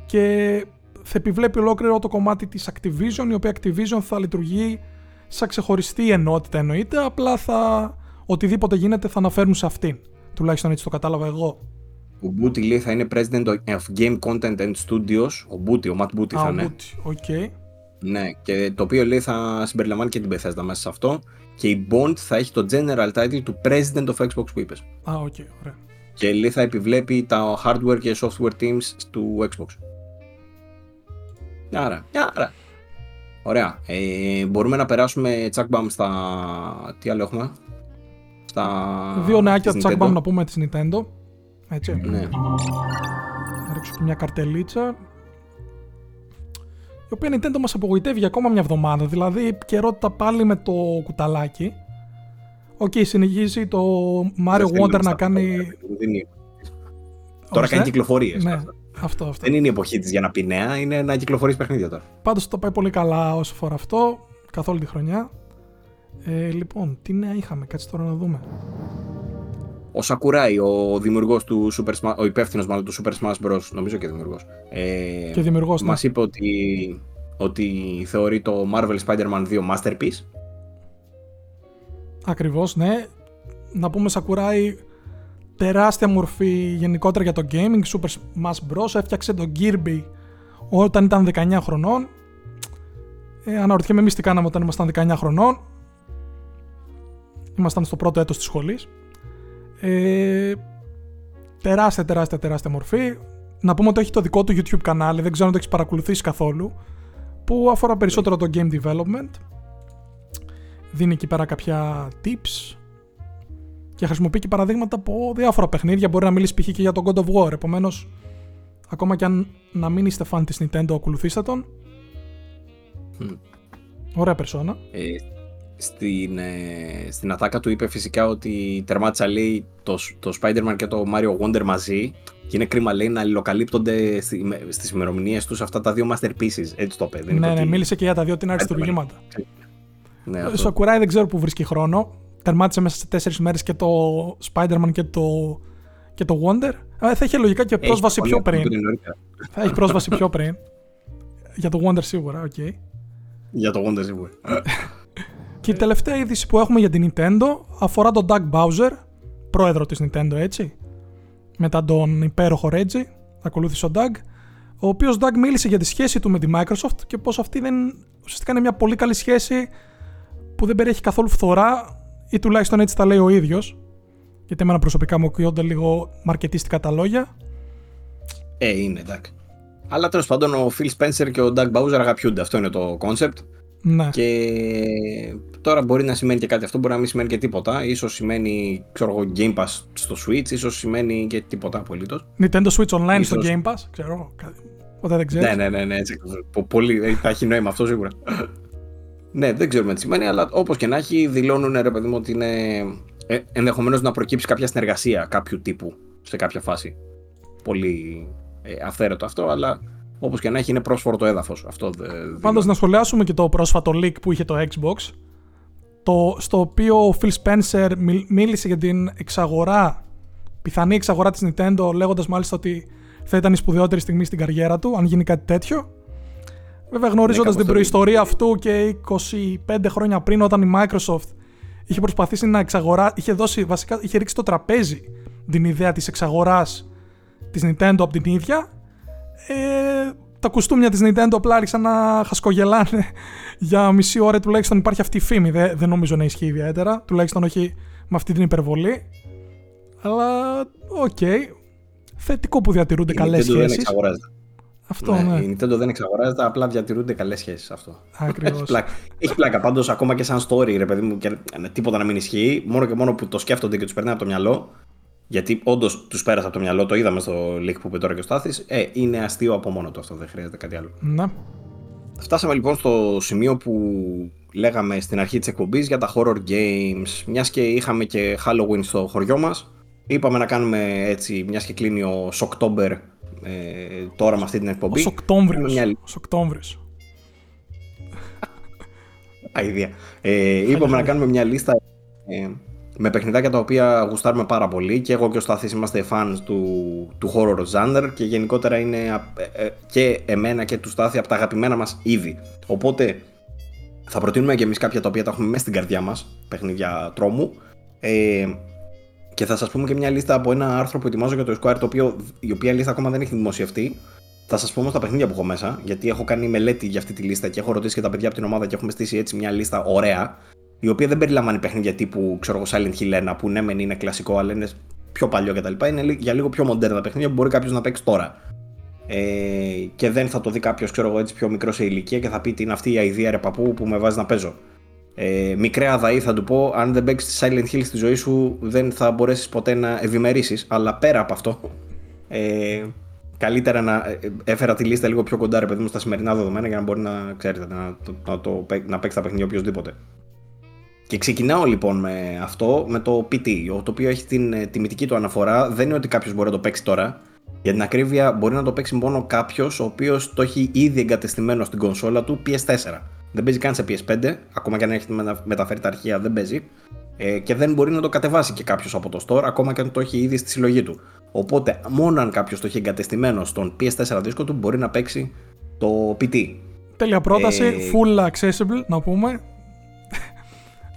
και θα επιβλέπει ολόκληρο το κομμάτι της Activision, η οποία Activision θα λειτουργεί σαν ξεχωριστή ενότητα εννοείται, απλά θα, οτιδήποτε γίνεται θα αναφέρουν σε αυτήν. Τουλάχιστον έτσι το κατάλαβα εγώ. Ο Booty λέει θα είναι President of Game Content and Studios. Ο Booty, ο Matt Booty θα είναι. OK. Okay. Ναι, και το οποίο λέει θα συμπεριλαμβάνει και την Bethesda μέσα σε αυτό. Και η Bond θα έχει το general title του President of Xbox που είπες. Α, OK, okay, ωραία. Και λέει θα επιβλέπει τα hardware και software teams του Xbox. Άρα, άρα. Ωραία. Ε, μπορούμε να περάσουμε τσακ μπαμ στα... Τι άλλο έχουμε; Στα. Δύο νεάκια τσακ μπαμ να πούμε της Nintendo. Έτσι. Ναι. Να ρίξω και μια καρτελίτσα. Η οποία Nintendo μας απογοητεύει για ακόμα μια εβδομάδα. Δηλαδή επικαιρότητα πάλι με το κουταλάκι. OK, okay, συνεχίζει το Mario Wonder να κάνει. Τώρα κάνει κυκλοφορίες. Ναι, αυτό, αυτό. Δεν είναι η εποχή της για να πει νέα, είναι να κυκλοφορεί παιχνίδια τώρα. Πάντως το πάει πολύ καλά όσο φορά αυτό, καθ' όλη τη χρονιά. Ε, λοιπόν, τι νέα είχαμε, κάτσε τώρα να δούμε. Ο Σακουράι, ο δημιουργός του Super Smash, ο υπεύθυνος μάλλον του Super Smash Bros. Νομίζω και δημιουργός. Ε, και δημιουργός. Ναι. Μας είπε ότι, ότι θεωρεί το Marvel Spider-Man 2 masterpiece. Ακριβώς, ναι. Να πούμε Σακουράι, τεράστια μορφή γενικότερα για το gaming. Super Smash Bros. Έφτιαξε τον Kirby όταν ήταν 19 χρονών. Ε, αναρωτιέμαι εμείς τι κάναμε όταν ήμασταν 19 χρονών. Ήμασταν στο πρώτο έτος της σχολής. Ε, τεράστια, τεράστια, τεράστια μορφή. Να πούμε ότι έχει το δικό του YouTube κανάλι, δεν ξέρω αν το έχεις παρακολουθήσει καθόλου, που αφορά περισσότερο το game development. Δίνει εκεί πέρα κάποια tips και χρησιμοποιεί και παραδείγματα από διάφορα παιχνίδια. Μπορεί να μιλήσει π.χ. και για τον God of War. Επομένως, ακόμα και αν να μην είστε fan της Nintendo, ακολουθήστε τον. Ωραία περσόνα. Ε, στην, ε, στην ατάκα του είπε φυσικά ότι τερμάτισα λέει το, το Spider-Man και το Mario Wonder μαζί και είναι κρίμα λέει να αλληλοκαλύπτονται στι, στις ημερομηνίες τους αυτά τα δύο masterpieces. Έτσι το παιδί. Ναι, ναι, μίλησε και για τα δύο την άρχιση του λυγίματα. Ναι, ε, Στο Σακουράι δεν ξέρω που βρίσκει χρόνο. Τερμάτισε μέσα σε τέσσερις μέρες και το Spider-Man και το, και το Wonder. Ε, θα είχε λογικά και πρόσβαση πιο πριν. Θα έχει πρόσβαση πιο πριν. Για το Wonder σίγουρα, OK. Okay. Για το Wonder σίγουρα. Και η τελευταία είδηση που έχουμε για την Nintendo αφορά τον Doug Bowser, πρόεδρο της Nintendo έτσι, μετά τον υπέροχο Reggie, ακολούθησε ο Doug, ο οποίος Doug μίλησε για τη σχέση του με τη Microsoft και πως αυτή δεν, ουσιαστικά είναι μια πολύ καλή σχέση που δεν περιέχει καθόλου φθορά ή τουλάχιστον έτσι τα λέει ο ίδιος, γιατί εμένα προσωπικά μου ακούγονται λίγο μαρκετίστικα τα λόγια. Ε, είναι, εντάξει. Αλλά τέλος πάντων ο Phil Spencer και ο Doug Bowser αγαπιούνται. Αυτό είναι το concept. Ναι. Και τώρα μπορεί να σημαίνει και κάτι αυτό, μπορεί να μην σημαίνει και τίποτα. Ίσως σημαίνει, ξέρω εγώ, Game Pass στο Switch, ίσως σημαίνει και τίποτα απολύτως. Nintendo Switch Online ίσως... στο Game Pass, ξέρω. Ποτέ δεν ξέρει. Ναι, ναι, ναι, ναι, έτσι. Πολύ, ε, θα έχει νόημα αυτό σίγουρα. ναι, δεν ξέρουμε τι σημαίνει, αλλά όπως και να έχει, δηλώνουν ρε παιδί μου ότι είναι ε, ενδεχομένως να προκύψει κάποια συνεργασία κάποιου τύπου σε κάποια φάση. Πολύ ε, αυθαίρετο αυτό, αλλά Όπως και να έχει, είναι πρόσφορο το έδαφος. Πάντως, να σχολιάσουμε και το πρόσφατο leak που είχε το Xbox. Το, στο οποίο ο Phil Spencer μίλησε για την εξαγορά, πιθανή εξαγορά της Nintendo, λέγοντας μάλιστα ότι θα ήταν η σπουδαιότερη στιγμή στην καριέρα του, αν γίνει κάτι τέτοιο. Βέβαια, γνωρίζοντας ναι, την προϊστορία αυτού και 25 χρόνια πριν, όταν η Microsoft είχε προσπαθήσει να εξαγορά, είχε δώσει, βασικά, είχε ρίξει το τραπέζι την ιδέα της εξαγοράς της Nintendo από την ίδια ε, τα κουστούμια της Nintendo απλά άρχισαν να χασκογελάνε για μισή ώρα τουλάχιστον υπάρχει αυτή η φήμη. Δεν, δεν νομίζω να ισχύει ιδιαίτερα, τουλάχιστον όχι με αυτή την υπερβολή. Αλλά, OK. Okay. Θετικό που διατηρούνται καλές σχέσεις. Δεν εξαγοράζεται. Αυτό, ναι, ναι. Η Nintendo δεν εξαγοράζεται, απλά διατηρούνται καλές σχέσεις αυτό. Ακριβώς. Έχει πλάκα. Έχει πλάκα. Πάντως, ακόμα και σαν story, ρε παιδί μου, και ναι, τίποτα να μην ισχύει, μόνο και μόνο που το σκέφτονται και τους περνάει από το μυαλό, γιατί όντως τους πέρασε από το μυαλό, το είδαμε στο link που είπε τώρα και ο Στάθης. Ε, είναι αστείο από μόνο του αυτό, δεν χρειάζεται κάτι άλλο. Να. Φτάσαμε λοιπόν στο σημείο που λέγαμε στην αρχή της εκπομπής για τα horror games. Μιας και είχαμε και Halloween στο χωριό μας, είπαμε να κάνουμε έτσι, μιας και κλείνει ο Σοκτόμπερ ε, τώρα με αυτή την εκπομπή. Ο Σοκτόμβριος. Μια... Αιδία. Ε, είπαμε να κάνουμε μια λίστα ε, με παιχνιδάκια τα οποία γουστάρουμε πάρα πολύ και εγώ και ο Σταθής είμαστε fans του, του horror genre και γενικότερα είναι ε, ε, και εμένα και του Στάθη από τα αγαπημένα μας είδη. Οπότε θα προτείνουμε και εμείς κάποια τα οποία τα έχουμε μέσα στην καρδιά μας, παιχνίδια τρόμου. Ε, και θα σας πούμε και μια λίστα από ένα άρθρο που ετοιμάζω για το Esquire το οποίο, η οποία λίστα ακόμα δεν έχει δημοσιευτεί. Θα σας πούμε τα παιχνίδια που έχω μέσα, γιατί έχω κάνει μελέτη για αυτή τη λίστα και έχω ρωτήσει και τα παιδιά από την ομάδα και έχουμε στήσει έτσι μια λίστα ωραία η οποία δεν περιλαμβάνει παιχνίδια τύπου ξέρω, Silent Hill 1 που ναι, μεν είναι κλασικό, αλλά είναι πιο παλιό κτλ. Είναι για λίγο πιο μοντέρνα παιχνίδια που μπορεί κάποιος να παίξει τώρα. Ε, και δεν θα το δει κάποιος, ξέρω εγώ, έτσι πιο μικρό σε ηλικία και θα πει τι είναι αυτή η αηδία ρε παππού που με βάζει να παίζω. Ε, μικρέα δαή θα του πω, αν δεν παίξεις Silent Hill στη ζωή σου, δεν θα μπορέσεις ποτέ να ευημερήσει. Αλλά πέρα από αυτό, ε, καλύτερα να ε, έφερα τη λίστα λίγο πιο κοντά, ρε παιδί μου, στα σημερινά δεδομένα για να μπορεί να, ξέρετε, να, να, να, το, να παίξει τα παιχνίδια οποιοδήποτε. Και ξεκινάω λοιπόν με αυτό, με το PT, το οποίο έχει την ε, τιμητική του αναφορά. Δεν είναι ότι κάποιος μπορεί να το παίξει τώρα. Για την ακρίβεια, μπορεί να το παίξει μόνο κάποιος ο οποίος το έχει ήδη εγκατεστημένο στην κονσόλα του PS4. Δεν παίζει καν σε PS5, ακόμα και αν έχετε μεταφέρει τα αρχεία δεν παίζει. Ε, και δεν μπορεί να το κατεβάσει και κάποιος από το store, ακόμα και αν το έχει ήδη στη συλλογή του. Οπότε, μόνο αν κάποιος το έχει εγκατεστημένο στον PS4 δίσκο του, μπορεί να παίξει το PT. Τέλεια πρόταση, ε... full accessible να πούμε.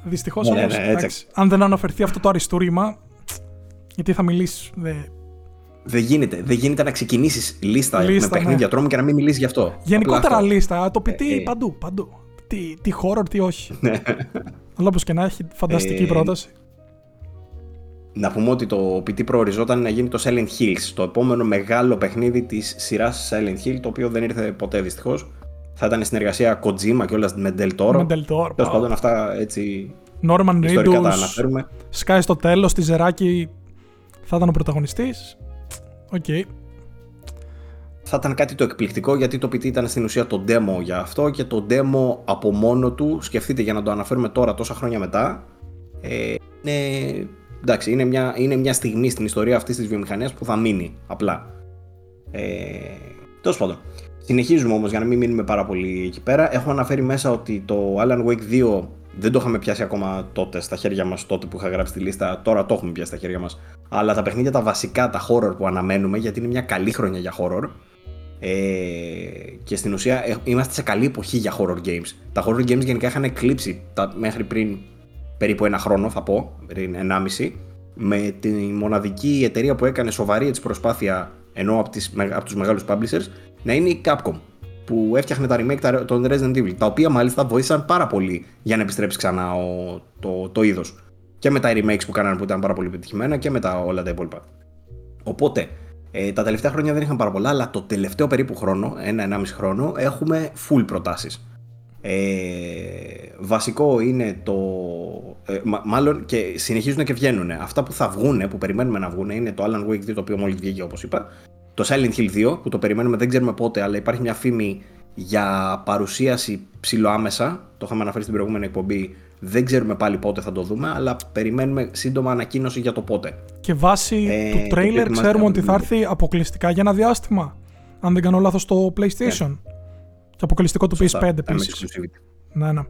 Δυστυχώς ναι, όμως, ναι, αν δεν αναφερθεί αυτό το αριστούργημα, γιατί θα μιλήσεις. Δε... Δεν γίνεται. Δεν γίνεται να ξεκινήσεις λίστα, λίστα, με παιχνίδια ναι. τρόμου και να μην μιλήσεις γι' αυτό. Γενικότερα αυτό. λίστα. Το PT ε, ε. παντού. παντού. Τι, τι horror, τι όχι. Ναι. Αλλά όπως και να έχει, φανταστική ε, πρόταση. Να πούμε ότι το PT προοριζόταν να γίνει το Silent Hills, το επόμενο μεγάλο παιχνίδι της σειράς Silent Hill, το οποίο δεν ήρθε ποτέ δυστυχώς. Θα ήταν συνεργασία Kojima και όλα με Del Toro. Με Del Toro. Τέλος πάντων, αυτά έτσι. Norman Reedus, τα αναφέρουμε. Sky στο τέλος, τη Ζεράκη θα ήταν ο πρωταγωνιστής. OK. Okay. Θα ήταν κάτι το εκπληκτικό γιατί το PT ήταν στην ουσία το demo για αυτό και το demo από μόνο του, σκεφτείτε για να το αναφέρουμε τώρα τόσα χρόνια μετά, ε, είναι, εντάξει, είναι, μια, είναι μια στιγμή στην ιστορία αυτής της βιομηχανίας που θα μείνει απλά. Ε, Τέλος πάντων. Συνεχίζουμε όμως για να μην μείνουμε πάρα πολύ εκεί πέρα. Έχω αναφέρει μέσα ότι το Alan Wake 2 δεν το είχαμε πιάσει ακόμα τότε στα χέρια μας, τότε που είχα γράψει τη λίστα. Τώρα το έχουμε πιάσει στα χέρια μας. Αλλά τα παιχνίδια τα βασικά, τα horror που αναμένουμε, γιατί είναι μια καλή χρονιά για horror. Ε, και στην ουσία ε, είμαστε σε καλή εποχή για horror games. Τα horror games γενικά είχαν εκλείψει τα, μέχρι πριν περίπου ένα χρόνο, θα πω, πριν 1,5, με τη μοναδική εταιρεία που έκανε σοβαρή έτσι προσπάθεια ενώ από, τις, από τους μεγάλους publishers να είναι η Capcom που έφτιαχνε τα remake των Resident Evil, τα οποία μάλιστα βοήθησαν πάρα πολύ για να επιστρέψει ξανά ο, το, το είδος. Και με τα remakes που κάνανε που ήταν πάρα πολύ πετυχημένα και με τα όλα τα υπόλοιπα. Οπότε, ε, τα τελευταία χρόνια δεν είχαν πάρα πολλά, αλλά το τελευταίο περίπου χρόνο, ένα-ενάμιση χρόνο, έχουμε full προτάσεις. Ε, βασικό είναι το. Ε, μάλλον και συνεχίζουν και βγαίνουν. Αυτά που θα βγουν, που περιμένουμε να βγουν, είναι το Alan Wake 2, το οποίο μόλις βγήκε όπως είπα, το Silent Hill 2 που το περιμένουμε δεν ξέρουμε πότε αλλά υπάρχει μια φήμη για παρουσίαση ψηλοάμεσα το είχαμε αναφέρει στην προηγούμενη εκπομπή δεν ξέρουμε πάλι πότε θα το δούμε αλλά περιμένουμε σύντομα ανακοίνωση για το πότε και βάσει ε, του τρέιλερ ξέρουμε ότι θα έρθει αποκλειστικά για ένα διάστημα αν δεν κάνω λάθος στο PlayStation yeah. Και αποκλειστικό το PS5 επίσης ναι, ναι.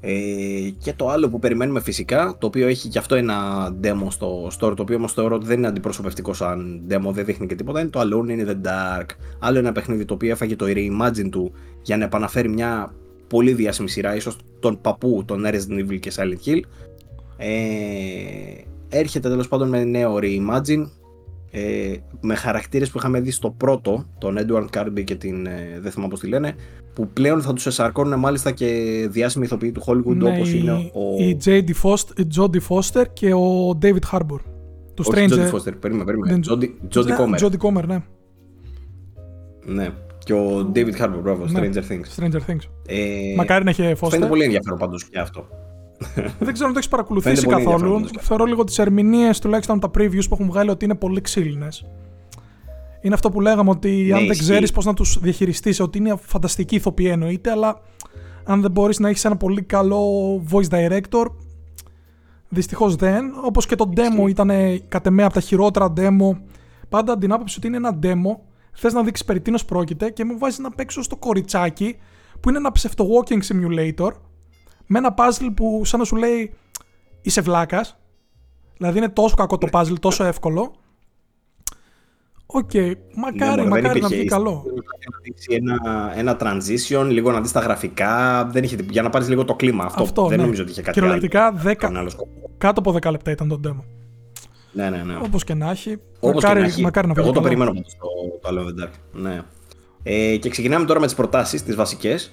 Ε, και το άλλο που περιμένουμε φυσικά, το οποίο έχει και αυτό ένα demo στο store, το οποίο όμως θεωρώ ότι δεν είναι αντιπροσωπευτικό σαν demo, δεν δείχνει και τίποτα, είναι το Alone in the Dark. Άλλο ένα παιχνίδι το οποίο έφαγε το Reimagine του για να επαναφέρει μια πολύ διάσημη σειρά, ίσως τον παππού, τον Resident Evil και Silent Hill. Ε, έρχεται τέλος πάντων με νέο Reimagine, ε, με χαρακτήρες που είχαμε δει στο πρώτο, τον Edward Carby και την, ε, δεν θυμάμαι πώς τη λένε, που πλέον θα τους εσαρκώνουν μάλιστα και διάσημοι ηθοποιοί του Hollywood ναι, όπως είναι ο... Η Jodie Foster, Jodie Foster και ο David Harbour. Του Όχι Stranger... Jodie Foster, περίμενε, περίμενε. Jodie, Jodie ναι, Comer. Jodie Comer, ναι. Ναι. Και ο David Harbour, μπράβο, ναι. Stranger Things. Stranger Things. Ε, Μακάρι να είχε Foster. Φαίνεται πολύ ενδιαφέρον πάντως και αυτό. Δεν ξέρω αν το έχεις παρακολουθήσει καθόλου. Θεωρώ λίγο τις ερμηνείες τουλάχιστον τα previews που έχουν βγάλει ότι είναι πολύ ξύλινες. Είναι αυτό που λέγαμε ότι ναι, αν δεν ξέρεις πώς να τους διαχειριστείς, ότι είναι φανταστική ηθοποιή εννοείται, αλλά αν δεν μπορείς να έχεις ένα πολύ καλό voice director, δυστυχώς δεν. Όπως και το demo ήταν κατ' εμέ από τα χειρότερα demo. Πάντα την άποψη ότι είναι ένα demo, θες να δείξεις περί τίνος πρόκειται και μου βάζεις να παίξω στο κοριτσάκι που είναι ένα ψευτο walking simulator με ένα puzzle που σαν να σου λέει είσαι βλάκας. Δηλαδή είναι τόσο κακό το puzzle, τόσο εύκολο. OK, okay. μακάρι, ναι, μακάρι να βγει καλό. Να ένα, ένα transition, λίγο να δεις τα γραφικά, δεν είχε, για να πάρεις λίγο το κλίμα. Αυτό, Αυτό δεν ναι. νομίζω ότι είχε κάτι Κυριολεκτικά, άλλο. 10, κάτω από 10 λεπτά ήταν το demo. Ναι, ναι, ναι. Όπως και να έχει. Όπως μακάρι, να έχει. μακάρι να βγει Εγώ το περιμένω το, το Alone Ναι. Ε, και ξεκινάμε τώρα με τις προτάσεις, τις βασικές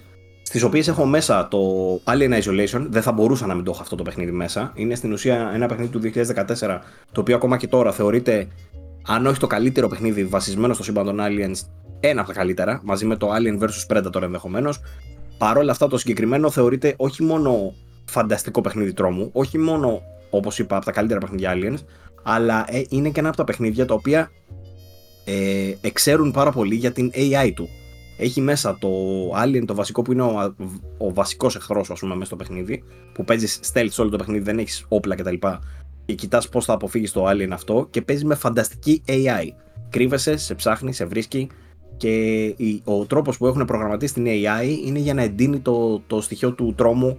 στις οποίες έχω μέσα το Alien Isolation. Δεν θα μπορούσα να μην το έχω αυτό το παιχνίδι μέσα. Είναι στην ουσία ένα παιχνίδι του 2014, το οποίο ακόμα και τώρα θεωρείται, αν όχι το καλύτερο παιχνίδι βασισμένο στο σύμπαν των Aliens, ένα από τα καλύτερα, μαζί με το Alien vs Predator ενδεχομένως. Παρ' όλα αυτά, το συγκεκριμένο θεωρείται όχι μόνο φανταστικό παιχνίδι τρόμου, όχι μόνο όπως είπα από τα καλύτερα παιχνίδια Aliens, αλλά ε, είναι και ένα από τα παιχνίδια τα οποία ε, εξέρουν πάρα πολύ για την AI του έχει μέσα το Alien, το βασικό που είναι ο, ο βασικός εχθρός, ας πούμε, μέσα στο παιχνίδι. Που παίζει stealth σε όλο το παιχνίδι, δεν έχεις όπλα κτλ. Και, και κοιτάς πώς θα αποφύγεις το Alien αυτό και παίζει με φανταστική AI. Κρύβεσαι, σε ψάχνεις, σε βρίσκει και ο τρόπος που έχουν προγραμματίσει την AI είναι για να εντείνει το, το στοιχείο του τρόμου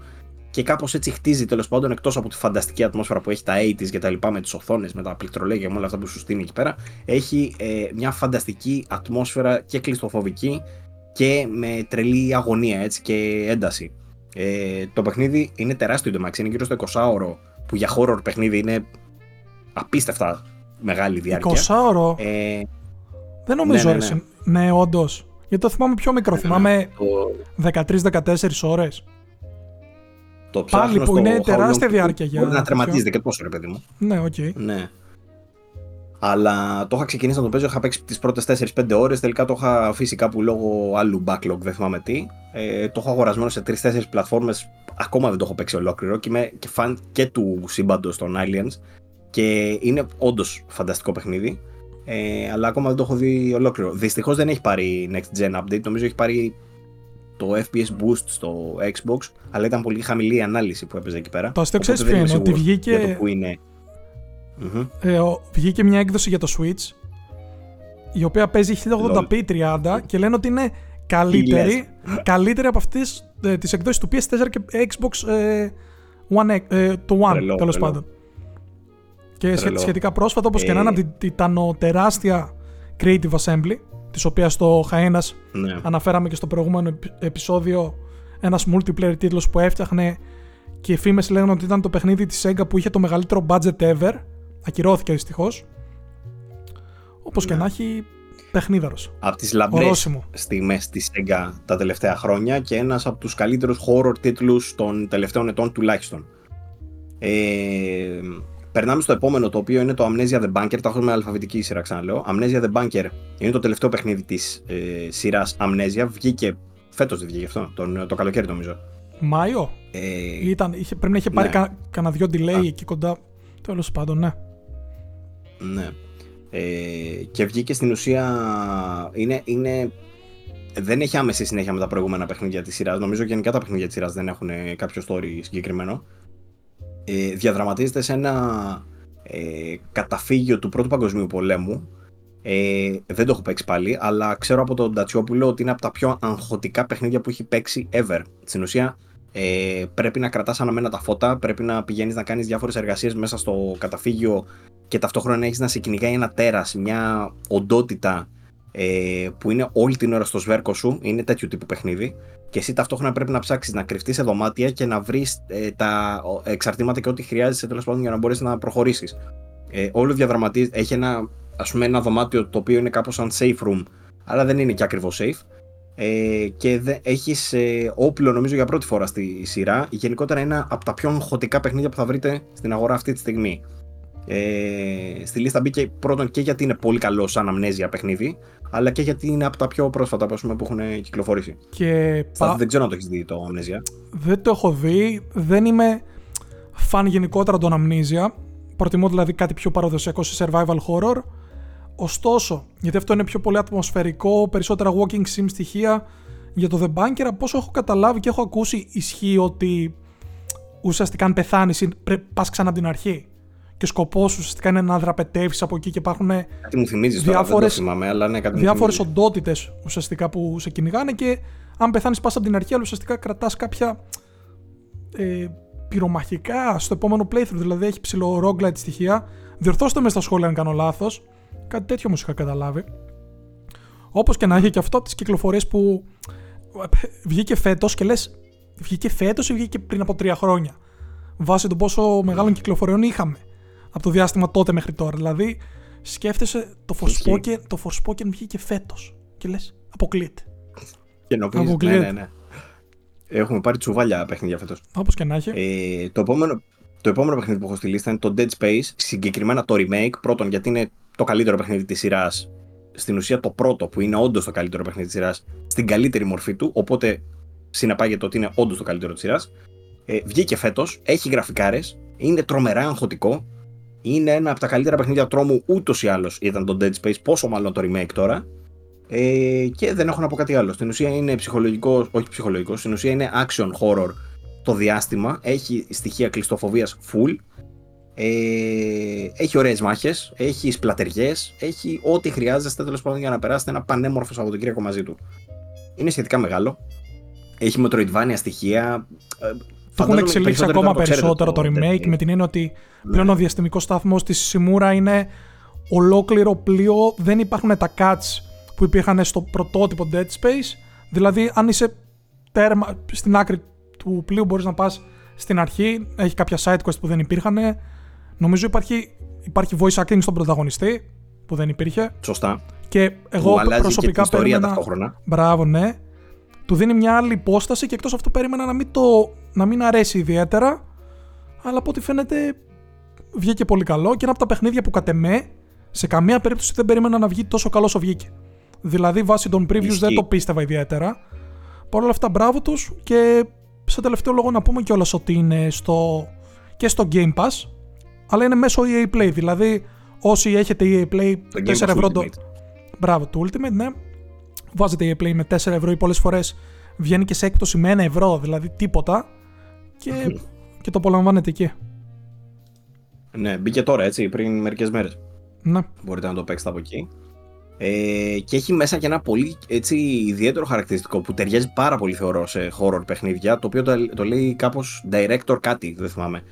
και κάπως έτσι χτίζει τέλος πάντων εκτός από τη φανταστική ατμόσφαιρα που έχει τα 80s και τα λοιπά με τις οθόνες, με τα πληκτρολέγια με όλα αυτά που σου στείνει εκεί πέρα. Έχει ε, μια φανταστική ατμόσφαιρα και κλειστοφοβική και με τρελή αγωνία έτσι, και ένταση. Ε, το παιχνίδι είναι τεράστιο το είναι γύρω στο 20 ώρο που για horror παιχνίδι είναι απίστευτα μεγάλη διάρκεια. 20 ώρο. Ε, δεν νομίζω ναι, ναι, ναι. ναι όντως. Γιατί το θυμάμαι πιο μικρό. Ναι, θυμάμαι το... 13-14 ώρες. Το Πάλι που είναι τεράστια διάρκεια για. Μπορεί να τερματίζεται και τόσο, ρε παιδί μου. Ναι, ok. Okay. Ναι. Αλλά το είχα ξεκινήσει να το παίζω, είχα παίξει τις πρώτες 4-5 ώρες. Τελικά το είχα αφήσει κάπου λόγω άλλου backlog, δεν θυμάμαι τι. Ε, το έχω αγορασμένο σε 3-4 πλατφόρμες. Ακόμα δεν το έχω παίξει ολόκληρο και είμαι και φαν και του σύμπαντος των Aliens. Και είναι όντως φανταστικό παιχνίδι. Ε, αλλά ακόμα δεν το έχω δει ολόκληρο. Δυστυχώς δεν έχει πάρει next gen update. Νομίζω έχει πάρει το FPS boost στο Xbox, αλλά ήταν πολύ χαμηλή η ανάλυση που έπαιζε εκεί πέρα. Το αστείο ξέρεις ποιο είναι, ότι βγήκε. Για το που είναι. Ε, βγήκε μια έκδοση για το Switch η οποία παίζει 1080p 30 και λένε ότι είναι καλύτερη, καλύτερη από αυτές ε, τις εκδόσεις του PS4 και Xbox ε, One, ε, το One τέλος πάντων. Και Τρελό. σχετικά πρόσφατα όπως και να είναι από την τιτανοτεράστια Creative Assembly της οποίας στο Χαένας ναι. αναφέραμε και στο προηγούμενο επεισόδιο ένας multiplayer τίτλος που έφτιαχνε και οι φήμες λένε ότι ήταν το παιχνίδι της Sega που είχε το μεγαλύτερο budget ever. Ακυρώθηκε δυστυχώς. Όπως και ναι. να έχει, παιχνίδαρο. Από τις λαμπρές στιγμές της Sega τα τελευταία χρόνια και ένας από τους καλύτερους horror τίτλους των τελευταίων ετών τουλάχιστον. Ε, Περνάμε στο επόμενο το οποίο είναι το Amnesia The Bunker. Το έχω με αλφαβητική σειρά, ξαναλέω. Amnesia The Bunker είναι το τελευταίο παιχνίδι της ε, σειράς Amnesia. Βγήκε. Φέτος δεν βγήκε αυτό, τον, το καλοκαίρι νομίζω. Μάιο; Ε, Ήταν, είχε, πρέπει να είχε πάρει ναι. κανένα δυο delay Α. εκεί κοντά. Τέλος πάντων, ναι. Ναι. Ε, και βγήκε στην ουσία. Είναι, είναι, δεν έχει άμεση συνέχεια με τα προηγούμενα παιχνίδια της σειράς. Νομίζω γενικά τα παιχνίδια της σειράς δεν έχουν κάποιο story συγκεκριμένο ε, διαδραματίζεται σε ένα ε, καταφύγιο του Πρώτου Παγκοσμίου Πολέμου. Ε, δεν το έχω παίξει πάλι, αλλά ξέρω από τον Τατσιόπουλο ότι είναι από τα πιο αγχωτικά παιχνίδια που έχει παίξει ever. Στην ουσία, ε, πρέπει να κρατάς αναμένα τα φώτα, πρέπει να πηγαίνεις να κάνεις διάφορες εργασίες μέσα στο καταφύγιο και ταυτόχρονα να έχεις να σε κυνηγάει ένα τέρας, μια οντότητα ε, που είναι όλη την ώρα στο σβέρκο σου, είναι τέτοιο τύπου παιχνίδι και εσύ ταυτόχρονα πρέπει να ψάξεις να κρυφτείς σε δωμάτια και να βρεις ε, τα εξαρτήματα και ό,τι χρειάζεσαι τέλος πάντων για να μπορέσεις να προχωρήσεις. Ε, όλο διαδραματίζεται. Έχει ένα, ας πούμε, ένα δωμάτιο το οποίο είναι κάπως σαν safe room, αλλά δεν είναι και ακριβώς safe. Ε, και δε, έχεις ε, όπλο νομίζω για πρώτη φορά στη σειρά γενικότερα είναι ένα από τα πιο αγχωτικά παιχνίδια που θα βρείτε στην αγορά αυτή τη στιγμή ε, στη λίστα μπήκε πρώτον και γιατί είναι πολύ καλό σαν αμνέζια παιχνίδι, αλλά και γιατί είναι από τα πιο πρόσφατα που, πούμε, που έχουν κυκλοφορήσει. Και Δεν ξέρω αν το έχεις δει το αμνέζια. Δεν το έχω δει. Δεν είμαι φαν γενικότερα των αμνέζια. Προτιμώ δηλαδή κάτι πιο παραδοσιακό σε survival horror. Ωστόσο, γιατί αυτό είναι πιο πολύ ατμοσφαιρικό, περισσότερα walking sim στοιχεία για το The Bunker, από όσο έχω καταλάβει και έχω ακούσει, ισχύει ότι ουσιαστικά αν πεθάνεις, πας ξανά από την αρχή και σκοπός ουσιαστικά είναι να δραπετεύεις από εκεί και υπάρχουν διάφορε ναι, διάφορες οντότητες ουσιαστικά που σε κυνηγάνε και αν πεθάνεις πας από την αρχή, αλλά ουσιαστικά κρατάς κάποια ε, πυρομαχικά στο επόμενο playthrough. Δηλαδή έχει ψηλό roguelite στοιχεία. Διορθώστε με στα σχόλια αν κάνω λάθος. Κάτι τέτοιο όμως είχα καταλάβει. Όπως και να έχει και αυτό από τις κυκλοφορίες που ε, βγήκε φέτος και λες, βγήκε φέτος ή βγήκε πριν από τρία χρόνια. Βάσει το πόσο μεγάλων κυκλοφοριών είχαμε από το διάστημα τότε μέχρι τώρα. Δηλαδή, σκέφτεσαι το Forspoken, το Forspoken βγήκε φέτος. Και λες, αποκλείεται. Και νομίζω, ναι, ναι, ναι. Έχουμε πάρει τσουβάλια παιχνίδια φέτος. Όπως και να έχει. Ε, το, επόμενο, το επόμενο παιχνίδι που έχω στη λίστα είναι το Dead Space. Συγκεκριμένα το remake. Πρώτον, γιατί είναι το καλύτερο παιχνίδι της σειράς. Στην ουσία το πρώτο που είναι όντως το καλύτερο παιχνίδι της σειράς. Στην καλύτερη μορφή του. Οπότε συνεπάγεται ότι είναι όντως το καλύτερο της σειράς. Ε, βγήκε φέτος. Έχει γραφικάρες. Είναι τρομερά αγχωτικό είναι ένα από τα καλύτερα παιχνίδια τρόμου ούτως ή άλλως ήταν το Dead Space, πόσο μάλλον το remake τώρα. Ε, και δεν έχω να πω κάτι άλλο. Στην ουσία είναι ψυχολογικός, όχι ψυχολογικός, στην ουσία είναι action horror το διάστημα. Έχει στοιχεία κλειστοφοβίας full. Ε, έχει ωραίες μάχες, έχει σπλατεριέ, έχει ό,τι χρειάζεστε τέλος πάντων για να περάσετε ένα πανέμορφο Σαββατοκύριακο μαζί του. Είναι σχετικά μεγάλο. Έχει Metroidvania στοιχεία. Ε, το έχουν εξελίξει ακόμα περισσότερο το, remake με την έννοια ότι ναι. πλέον ο διαστημικός σταθμός της Σιμούρα είναι ολόκληρο πλοίο. Δεν υπάρχουν τα cuts που υπήρχαν στο πρωτότυπο Dead Space. Δηλαδή, αν είσαι τέρμα, στην άκρη του πλοίου, μπορείς να πας στην αρχή. Έχει κάποια side quest που δεν υπήρχαν. Νομίζω υπάρχει, υπάρχει voice acting στον πρωταγωνιστή που δεν υπήρχε. Σωστά. Και εγώ που προσωπικά και περίμενα. Ταυτόχρονα. Μπράβο, ναι. Του δίνει μια άλλη υπόσταση και εκτός αυτού περίμενα να μην, το, να μην αρέσει ιδιαίτερα. Αλλά από ό,τι φαίνεται βγήκε πολύ καλό και ένα από τα παιχνίδια που κατ' εμέ σε καμία περίπτωση δεν περίμενα να βγει τόσο καλός όσο βγήκε. Δηλαδή, βάσει των previews δεν το πίστευα ιδιαίτερα. Παρ' όλα αυτά, μπράβο τους και σε τελευταίο λόγο να πούμε κιόλας ότι είναι στο, και στο Game Pass, αλλά είναι μέσω EA Play. Δηλαδή, όσοι έχετε EA Play, 4 ευρώ το. Μπράβο, το Ultimate, ναι. Βάζετε EA Play με 4 ευρώ ή πολλές φορές βγαίνει και σε έκπτωση με 1 ευρώ, δηλαδή τίποτα. Και, και το απολαμβάνετε εκεί. Ναι, μπήκε τώρα έτσι, πριν μερικές μέρες. Ναι. Μπορείτε να το παίξετε από εκεί. Ε, και έχει μέσα και ένα πολύ έτσι, ιδιαίτερο χαρακτηριστικό που ταιριάζει πάρα πολύ θεωρώ σε horror παιχνίδια, το οποίο το, το λέει κάπως director κάτι, δεν θυμάμαι.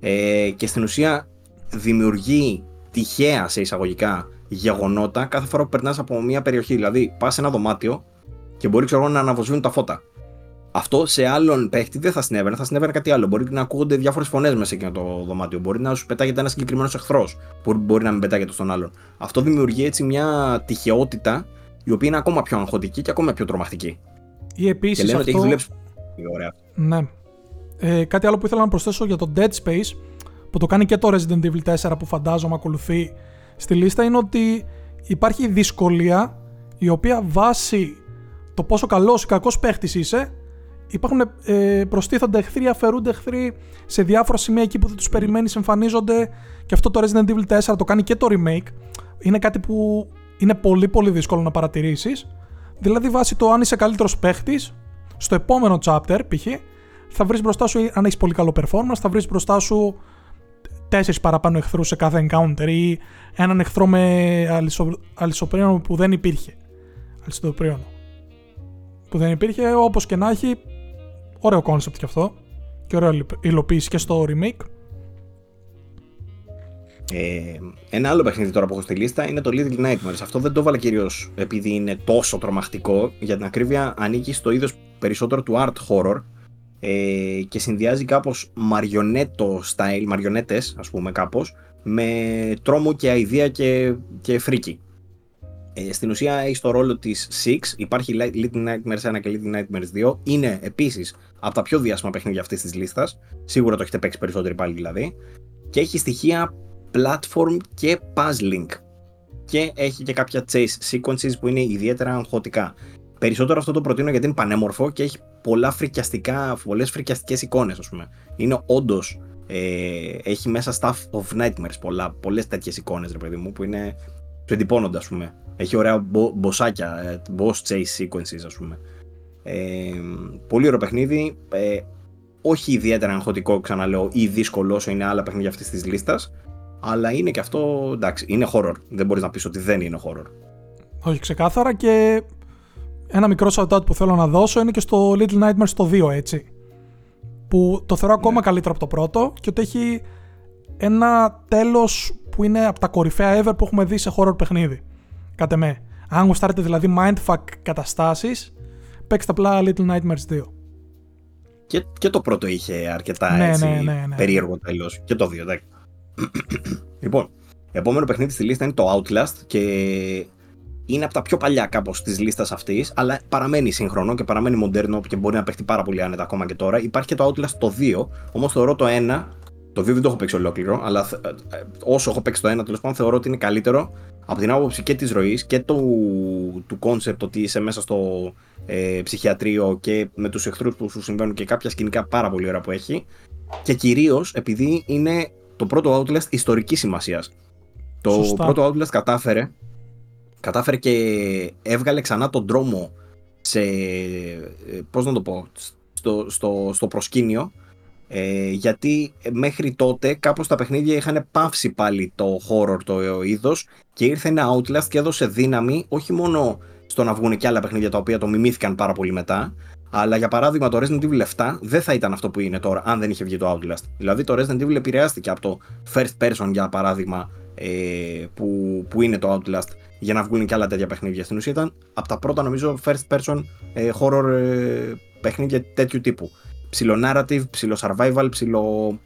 Ε, και στην ουσία δημιουργεί τυχαία σε εισαγωγικά γεγονότα κάθε φορά που περνάς από μια περιοχή. Δηλαδή, πας σε ένα δωμάτιο και μπορεί ξέρω, να αναβοσβήνουν τα φώτα. Αυτό σε άλλον παίχτη δεν θα συνέβαινε, θα συνέβαινε κάτι άλλο. Μπορεί να ακούγονται διάφορες φωνές μέσα σε εκείνο το δωμάτιο. Μπορεί να σου πετάγεται ένας συγκεκριμένος εχθρός που μπορεί να μην πετάγεται στον άλλον. Αυτό δημιουργεί έτσι μια τυχεότητα η οποία είναι ακόμα πιο αγχωτική και ακόμα πιο τρομακτική. Ή επίσης. Και λένε αυτό... ότι έχει δουλέψει. Ωραία. Ναι. Ε, κάτι άλλο που ήθελα να προσθέσω για το Dead Space που το κάνει και το Resident Evil 4 που φαντάζομαι ακολουθεί στη λίστα είναι ότι υπάρχει δυσκολία η οποία βάσει το πόσο καλός ή κακός παίχτης είσαι υπάρχουν, ε, προστίθονται εχθροί, αφαιρούνται εχθροί σε διάφορα σημεία εκεί που δεν τους περιμένεις, εμφανίζονται. Και αυτό το Resident Evil 4 το κάνει και το remake. Είναι κάτι που είναι πολύ πολύ δύσκολο να παρατηρήσεις. Δηλαδή, βάσει το αν είσαι καλύτερος παίχτης, στο επόμενο chapter, π.χ., θα βρεις μπροστά σου, αν έχεις πολύ καλό performance, θα βρεις μπροστά σου τέσσερις παραπάνω εχθρούς σε κάθε encounter ή έναν εχθρό με αλυσοπρίονο που δεν υπήρχε. Αλυσοπρίονο. Που δεν υπήρχε, όπως και να έχει, Ωραίο concept κι αυτό. Και ωραίο υλοποίηση και στο remake. Ε, ένα άλλο παιχνίδι τώρα που έχω στη λίστα είναι το Little Nightmares. Αυτό δεν το έβαλα κυρίως επειδή είναι τόσο τρομακτικό. Για την ακρίβεια ανήκει στο είδος περισσότερο του art horror ε, και συνδυάζει κάπως μαριονέτο style, μαριονέτες ας πούμε κάπως, με τρόμο και αηδία και, και φρίκι. Ε, στην ουσία έχει το ρόλο της Six. Υπάρχει Little Nightmares 1 και Little Nightmares 2. Είναι επίσης από τα πιο διάσημα παιχνίδια αυτής της λίστας. Σίγουρα το έχετε παίξει περισσότεροι πάλι δηλαδή. Και έχει στοιχεία platform και puzzling. Και έχει και κάποια chase sequences που είναι ιδιαίτερα αγχωτικά. Περισσότερο αυτό το προτείνω γιατί είναι πανέμορφο και έχει πολλά φρικιαστικά, πολλές φρικιαστικές εικόνες ας πούμε. Είναι όντως ε, έχει μέσα stuff of nightmares πολλά, πολλές τέτοιες εικόνες ρε παιδί μου που είναι του εντυπώνονται ας πούμε έχει ωραία μποσάκια, ε, boss chase sequences ας πούμε. Ε, πολύ ωραίο παιχνίδι. Ε, όχι ιδιαίτερα αγχωτικό, ξαναλέω, ή δύσκολο όσο είναι άλλα παιχνίδια αυτής της λίστας. Αλλά είναι και αυτό, εντάξει, είναι horror. Δεν μπορείς να πεις ότι δεν είναι horror. Όχι, ξεκάθαρα και ένα μικρό shout που θέλω να δώσω είναι και στο Little Nightmares το 2, έτσι. Που το θεωρώ ακόμα ναι. καλύτερο από το πρώτο και ότι έχει ένα τέλος που είναι από τα κορυφαία ever που έχουμε δει σε horror παιχνίδι. Κάτε με. Αν γουστάρετε δηλαδή mindfuck καταστάσεις, παίξτε απλά Little Nightmares 2. Και, και το πρώτο είχε αρκετά ναι, έτσι, ναι, ναι, ναι. περίεργο τέλος. Και το 2, λοιπόν, επόμενο παιχνίδι στη λίστα είναι το Outlast και είναι από τα πιο παλιά κάπως της λίστας αυτής, αλλά παραμένει σύγχρονο και παραμένει μοντέρνο και μπορεί να παίχει πάρα πολύ άνετα ακόμα και τώρα. Υπάρχει και το Outlast το 2, όμως θεωρώ το 1 το 2 δεν το έχω παίξει ολόκληρο, αλλά ε, ε, όσο έχω παίξει το 1, τέλος πάντων θεωρώ ότι είναι καλύτερο από την άποψη και της ροής και του, του concept ότι είσαι μέσα στο ε, ψυχιατρίο και με τους εχθρούς που σου συμβαίνουν και κάποια σκηνικά πάρα πολύ ωραία που έχει. Και κυρίως επειδή είναι το πρώτο Outlast ιστορικής σημασίας. Το πρώτο Outlast κατάφερε, κατάφερε και έβγαλε ξανά τον δρόμο σε. Ε, πώς να το πω. Στο, στο, στο προσκήνιο Ε, γιατί μέχρι τότε κάπως τα παιχνίδια είχαν πάυσει πάλι το horror το είδος και ήρθε ένα Outlast και έδωσε δύναμη όχι μόνο στο να βγουν και άλλα παιχνίδια τα οποία το μιμήθηκαν πάρα πολύ μετά, αλλά για παράδειγμα το Resident Evil 7 δεν θα ήταν αυτό που είναι τώρα αν δεν είχε βγει το Outlast. Δηλαδή το Resident Evil επηρεάστηκε από το first person για παράδειγμα ε, που, που είναι το Outlast για να βγουν και άλλα τέτοια παιχνίδια. Στην ουσία ήταν από τα πρώτα νομίζω first person ε, horror ε, παιχνίδια τέτοιου τύπου. Ψιλο narrative, ψιλο survival, ψιλο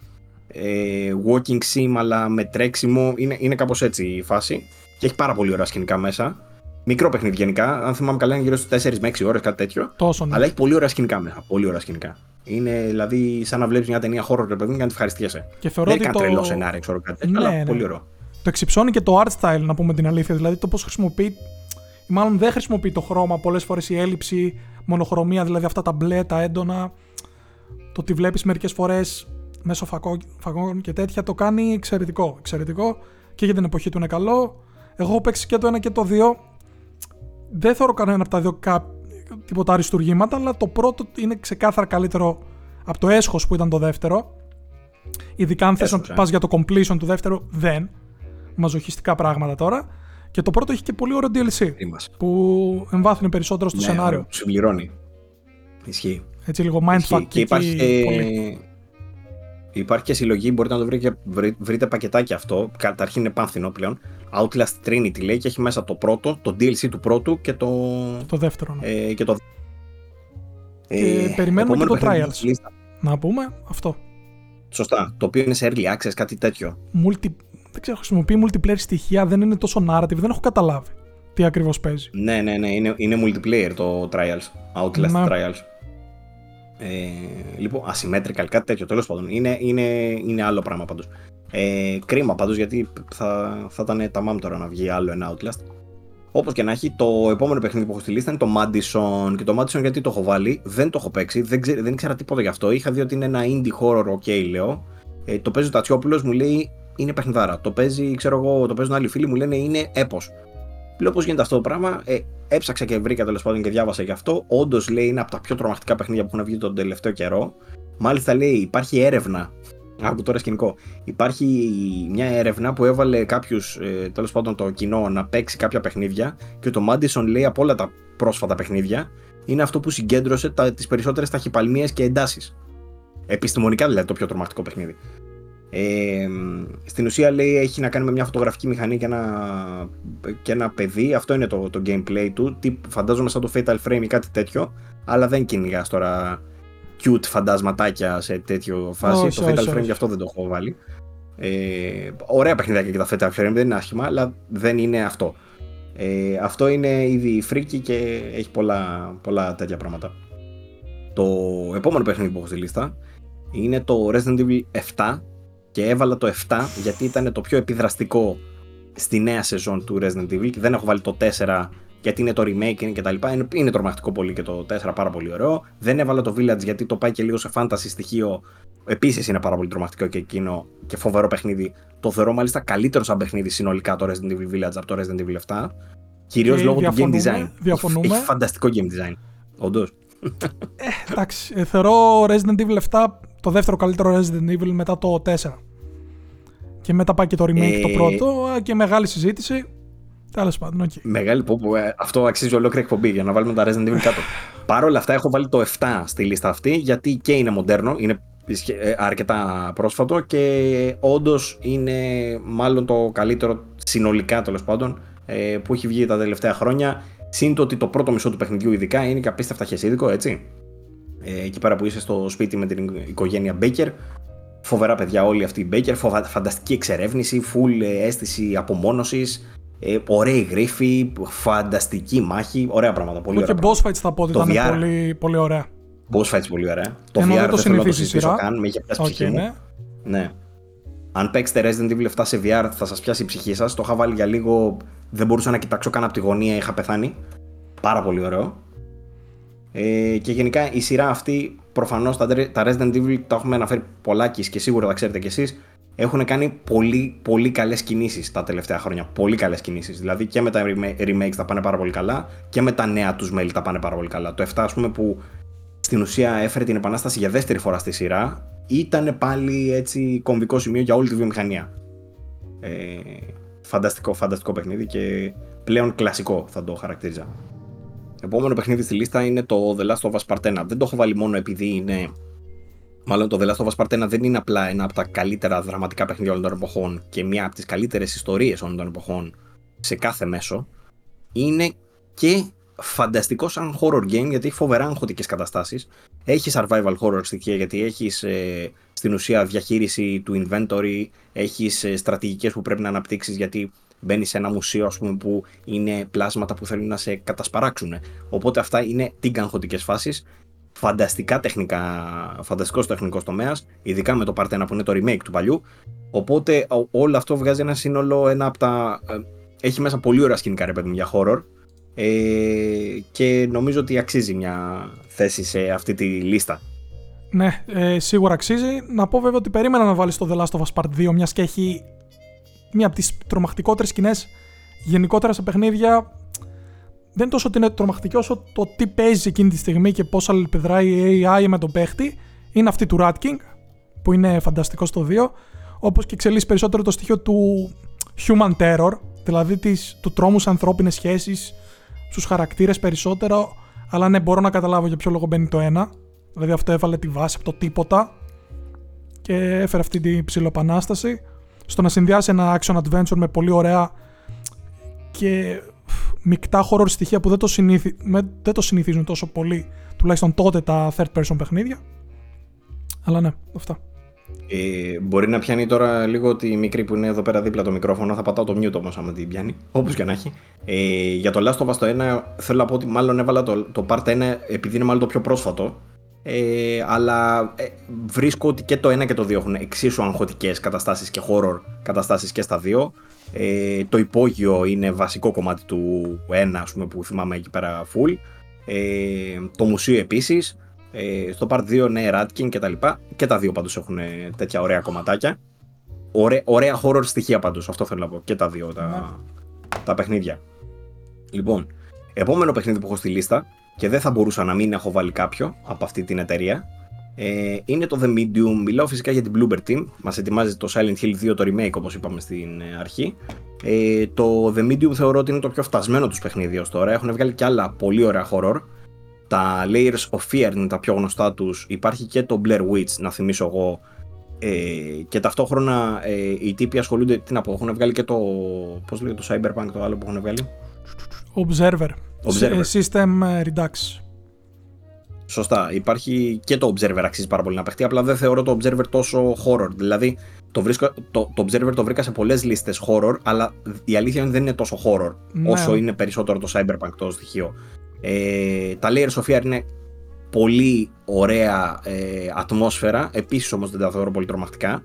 ε, walking sim αλλά με τρέξιμο. Είναι, είναι κάπως έτσι η φάση και έχει πάρα πολύ ωραία σκηνικά μέσα. Μικρό παιχνίδι γενικά. Αν θυμάμαι καλά, είναι γύρω στις 4 με 6 ώρες, κάτι τέτοιο. Τόσο, ναι. Αλλά έχει πολύ ωραία σκηνικά μέσα. Πολύ ωραία σκηνικά. Είναι δηλαδή σαν να βλέπεις μια ταινία horror ρε παιδί και να τη ευχαριστιέσαι. Και θεωρώ Δεν ότι είναι το... τρελό σενάριο, ξέρω κάτι τέτοιο. Ναι, αλλά ναι. πολύ ωραίο. Το εξυψώνει και το art style, να πούμε την αλήθεια. Δηλαδή το πώς χρησιμοποιεί. ή Μάλλον δεν χρησιμοποιεί το χρώμα. Πολλές φορές η έλλειψη, μονοχρωμία, δηλαδή αυτά τα μπλε, τα έντονα. Το ότι βλέπεις μερικές φορές μέσω φακό- φακών και τέτοια το κάνει εξαιρετικό. Εξαιρετικό και για την εποχή του είναι καλό. Εγώ έχω παίξει και το ένα και το δύο. Δεν θεωρώ κανένα από τα δύο κά... τίποτα αριστουργήματα, αλλά το πρώτο είναι ξεκάθαρα καλύτερο από το έσχος που ήταν το δεύτερο. Ειδικά αν θες να Έσχος, ε. πας για το completion του δεύτερου, δεν. Μαζοχιστικά πράγματα τώρα. Και το πρώτο έχει και πολύ ωραίο DLC Είμαστε. που εμβάθυνε περισσότερο στο Ναι, σενάριο. ωραίο, Συμπληρώνει. Ισχύει. Έτσι λίγο mindfuck Ισχύει. Και υπάρχει εκεί πολύ. Και, υπάρχει και συλλογή, μπορείτε να το βρείτε, βρει- βρείτε πακετάκι αυτό. Καταρχήν είναι πάνθινο πλέον. Outlast Trinity λέει και έχει μέσα το πρώτο, το DLC του πρώτου και το. Το δεύτερο. ναι. Ε, και το... Και περιμένουμε επόμενο και το παιχνίδι Trials. στη λίστα. Να πούμε αυτό. Σωστά. Το οποίο είναι σε early access, κάτι τέτοιο. Multi... Δεν ξέρω, χρησιμοποιεί multiplayer στοιχεία, δεν είναι τόσο narrative, δεν έχω καταλάβει τι ακριβώς παίζει. Ναι, ναι, ναι. Είναι, είναι multiplayer το Trials. Outlast Ναι. Trials. Ε, λοιπόν, asymmetrical, κάτι τέτοιο. Τέλος πάντων. Είναι, είναι, είναι άλλο πράγμα πάντως. Ε, κρίμα πάντως γιατί θα, θα ήταν τα μάμ τώρα να βγει άλλο ένα Outlast. Όπως και να έχει, το επόμενο παιχνίδι που έχω στη λίστα είναι το Madison. Και το Madison γιατί το έχω βάλει, δεν το έχω παίξει, δεν, ξέ, δεν ήξερα τίποτα γι' αυτό. Είχα δει ότι είναι ένα indie horror, ok, λέω. Ε, το παίζει ο Τατσιόπουλος, μου λέει είναι παιχνιδάρα. Το παίζει, ξέρω εγώ, το παίζουν άλλοι φίλοι, μου λένε είναι έπος. Λέω πώς γίνεται αυτό το πράγμα. Ε, έψαξα και βρήκα τέλος πάντων και διάβασα γι' αυτό. Όντως λέει είναι από τα πιο τρομακτικά παιχνίδια που έχουν βγει τον τελευταίο καιρό. Μάλιστα λέει υπάρχει έρευνα. Άκου τώρα σκηνικό. Υπάρχει μια έρευνα που έβαλε κάποιους, ε, τέλος πάντων το κοινό, να παίξει κάποια παιχνίδια και το Madison λέει από όλα τα πρόσφατα παιχνίδια είναι αυτό που συγκέντρωσε τις περισσότερες ταχυπαλμίες και εντάσεις. Επιστημονικά δηλαδή το πιο τρομακτικό παιχνίδι. Ε, στην ουσία λέει έχει να κάνει με μια φωτογραφική μηχανή και ένα, και ένα παιδί. Αυτό είναι το, το gameplay του. Τι, φαντάζομαι σαν το Fatal Frame ή κάτι τέτοιο. Αλλά δεν κυνηγάς τώρα cute φαντασματάκια σε τέτοιο φάση. Όχι, το Fatal όχι, Frame όχι. γι' αυτό δεν το έχω βάλει. Ε, ωραία παιχνιδάκια και τα Fatal Frame δεν είναι άσχημα, αλλά δεν είναι αυτό. Ε, αυτό είναι ήδη φρίκι και έχει πολλά, πολλά τέτοια πράγματα. Το επόμενο παιχνίδι που έχω στη λίστα είναι το Resident Evil 7 και έβαλα το 7 γιατί ήταν το πιο επιδραστικό στη νέα σεζόν του Resident Evil και δεν έχω βάλει το 4 γιατί είναι το remake είναι και τα λοιπά. Είναι, είναι τρομακτικό πολύ και το 4 πάρα πολύ ωραίο. Δεν έβαλα το Village γιατί το πάει και λίγο σε fantasy στοιχείο. Επίσης είναι πάρα πολύ τρομακτικό και εκείνο και φοβερό παιχνίδι. Το θεωρώ μάλιστα καλύτερο σαν παιχνίδι συνολικά το Resident Evil Village από το Resident Evil 7. Κυρίως Και λόγω του game διαφωνούμε, design. διαφωνούμε. Έχει, έχει φανταστικό game design. Όντως. Εντάξει, ε, θεωρώ Resident Evil 7 το δεύτερο καλύτερο Resident Evil μετά το 4. Και μετά πάει και το remake Ε, το πρώτο α, και μεγάλη συζήτηση. Τέλος πάντων, οκ. Μεγάλη που, που ε, αυτό αξίζει ολόκληρη εκπομπή για να βάλουμε τα Resident Evil κάτω. Παρ' όλα αυτά έχω βάλει το 7 στη λίστα αυτή γιατί και είναι μοντέρνο, είναι ισχυ- ε, αρκετά πρόσφατο και όντως είναι μάλλον το καλύτερο συνολικά τέλος πάντων ε, που έχει βγει τα τελευταία χρόνια. Συν το ότι το πρώτο μισό του παιχνιδιού ειδικά είναι και απίστευτα χεσίδικο, έτσι. Ε, εκεί πέρα που είσαι στο σπίτι με την οικογένεια Baker. Φοβερά παιδιά όλοι αυτοί οι Baker, φοβα... φανταστική εξερεύνηση, full ε, αίσθηση απομόνωσης, ε, ωραίοι γρίφοι, φανταστική μάχη, ωραία πράγματα, πολύ Εγώ ωραία και πράγματα. boss fights θα πω ότι Το ήταν VR. πολύ, πολύ ωραία. Boss fights πολύ ωραία. Το Ενώ VR δεν το δεν θέλω να το συνηθίζει η συζητήσω σειρά. καν, με είχε πιάσει η Οκ, ψυχή μου. ναι. Ναι. Αν παίξετε Resident Evil 7 σε VR θα σας πιάσει η ψυχή σας. Το είχα βάλει για λίγο, δεν μπορούσα να κοιτάξω καν από τη γωνία, είχα πεθάνει. Πάρα πολύ ωραίο. Ε, και γενικά η σειρά αυτή, προφανώς τα, τα Resident Evil τα έχουμε αναφέρει πολλάκις και σίγουρα τα ξέρετε κι εσείς, έχουν κάνει πολύ, πολύ καλές κινήσεις τα τελευταία χρόνια. Πολύ καλές κινήσεις. Δηλαδή και με τα rema- remakes τα πάνε πάρα πολύ καλά και με τα νέα τους μέλη τα πάνε πάρα πολύ καλά. Το 7 ας πούμε που στην ουσία έφερε την επανάσταση για δεύτερη φορά στη σειρά ήταν πάλι έτσι κομβικό σημείο για όλη τη βιομηχανία. Ε, φανταστικό, φανταστικό παιχνίδι και πλέον κλασικό θα το χαρακτήριζα. Επόμενο παιχνίδι στη λίστα είναι το The Last of Us Part 1. Δεν το έχω βάλει μόνο επειδή είναι. Μάλλον το The Last of Us Part 1 δεν είναι απλά ένα από τα καλύτερα δραματικά παιχνίδια όλων των εποχών και μία από τις καλύτερες ιστορίες όλων των εποχών σε κάθε μέσο. Είναι και φανταστικό σαν horror game γιατί έχει φοβερά αγχωτικές καταστάσεις. Έχει survival horror στοιχεία γιατί έχεις ε, στην ουσία διαχείριση του inventory, έχεις ε, στρατηγικές που πρέπει να αναπτύξεις γιατί μπαίνει σε ένα μουσείο ας πούμε, που είναι πλάσματα που θέλουν να σε κατασπαράξουν. Οπότε αυτά είναι τυγκαγχωτικέ φάσεις. Φανταστικά τεχνικά, φανταστικός τεχνικός τομέας, ειδικά με το Part 1 που είναι το remake του παλιού. Οπότε όλο αυτό βγάζει ένα σύνολο, ένα από τα. Ε, έχει μέσα πολύ ωραία σκηνικά ρε παιδί για horror. Ε, και νομίζω ότι αξίζει μια θέση σε αυτή τη λίστα. Ναι, ε, σίγουρα αξίζει. Να πω βέβαια ότι περίμενα να βάλεις το The Last of Us Part 2, μιας και έχει μία από τις τρομακτικότερες σκηνές γενικότερα σε παιχνίδια. Δεν είναι τόσο ότι είναι τρομακτική όσο το τι παίζει εκείνη τη στιγμή και πώ αλληλεπιδράει η AI με τον παίχτη. Είναι αυτή του Rat King, που είναι φανταστικό στο 2. Όπως και εξελίσσει περισσότερο το στοιχείο του human terror, δηλαδή της, του τρόμου σε ανθρώπινες σχέσεις, στους χαρακτήρες περισσότερο. Αλλά ναι, μπορώ να καταλάβω για ποιο λόγο μπαίνει το ένα. Δηλαδή αυτό έβαλε τη βάση από το τίποτα και έφερε αυτή την ψηλοπανάσταση στο να συνδυάσει ένα action adventure με πολύ ωραία και μεικτά horror στοιχεία που δεν το, συνήθι... δεν το συνηθίζουν τόσο πολύ τουλάχιστον τότε τα third person παιχνίδια αλλά ναι, αυτά. Ε, μπορεί να πιάνει τώρα λίγο ότι μικρή που είναι εδώ πέρα δίπλα το μικρόφωνο. Θα πατάω το mute όμως, άμα την πιάνει. Όπως και να έχει. Ε, για το Last of Us το 1, θέλω να πω ότι μάλλον έβαλα το, το Part 1 επειδή είναι μάλλον το πιο πρόσφατο. Ε, αλλά ε, βρίσκω ότι και το ένα και το δύο έχουν εξίσου αγχωτικές καταστάσεις και horror καταστάσεις και στα δύο. Ε, το υπόγειο είναι βασικό κομμάτι του ένα ας πούμε, που θυμάμαι εκεί πέρα full. Ε, το μουσείο επίσης. Ε, στο part 2 ναι, Ratkin και τα λοιπά. Και τα δύο πάντως έχουν τέτοια ωραία κομματάκια. Ωραία, ωραία horror στοιχεία πάντως, αυτό θέλω να πω. Και τα δύο τα, ναι. τα παιχνίδια. Λοιπόν, επόμενο παιχνίδι που έχω στη λίστα και δεν θα μπορούσα να μην έχω βάλει κάποιο από αυτή την εταιρεία. Ε, είναι το The Medium. Μιλάω φυσικά για την Bloober Team. Μας ετοιμάζει το Silent Hill 2 το remake, όπως είπαμε στην ε, αρχή. Ε, το The Medium θεωρώ ότι είναι το πιο φτασμένο τους παιχνίδι ως τώρα. Έχουν βγάλει και άλλα πολύ ωραία horror. Τα Layers of Fear είναι τα πιο γνωστά τους. Υπάρχει και το Blair Witch, να θυμίσω εγώ. Ε, και ταυτόχρονα ε, οι τύποι ασχολούνται. Τι να πω, έχουν βγάλει και το. Πώς λέγεται το Cyberpunk το άλλο που έχουν βγάλει. Observer. Observer. System ε, Redux. Σωστά. Υπάρχει και το Observer αξίζει πάρα πολύ να παιχτεί. Απλά δεν θεωρώ το Observer τόσο horror. Δηλαδή, το, βρίσκω, το, το Observer το βρήκα σε πολλές λίστες horror, αλλά η αλήθεια είναι ότι δεν είναι τόσο horror ναι. όσο είναι περισσότερο το Cyberpunk το στοιχείο. Ε, τα Layers of Fear είναι πολύ ωραία ε, ατμόσφαιρα. Επίσης όμως δεν τα θεωρώ πολύ τρομακτικά.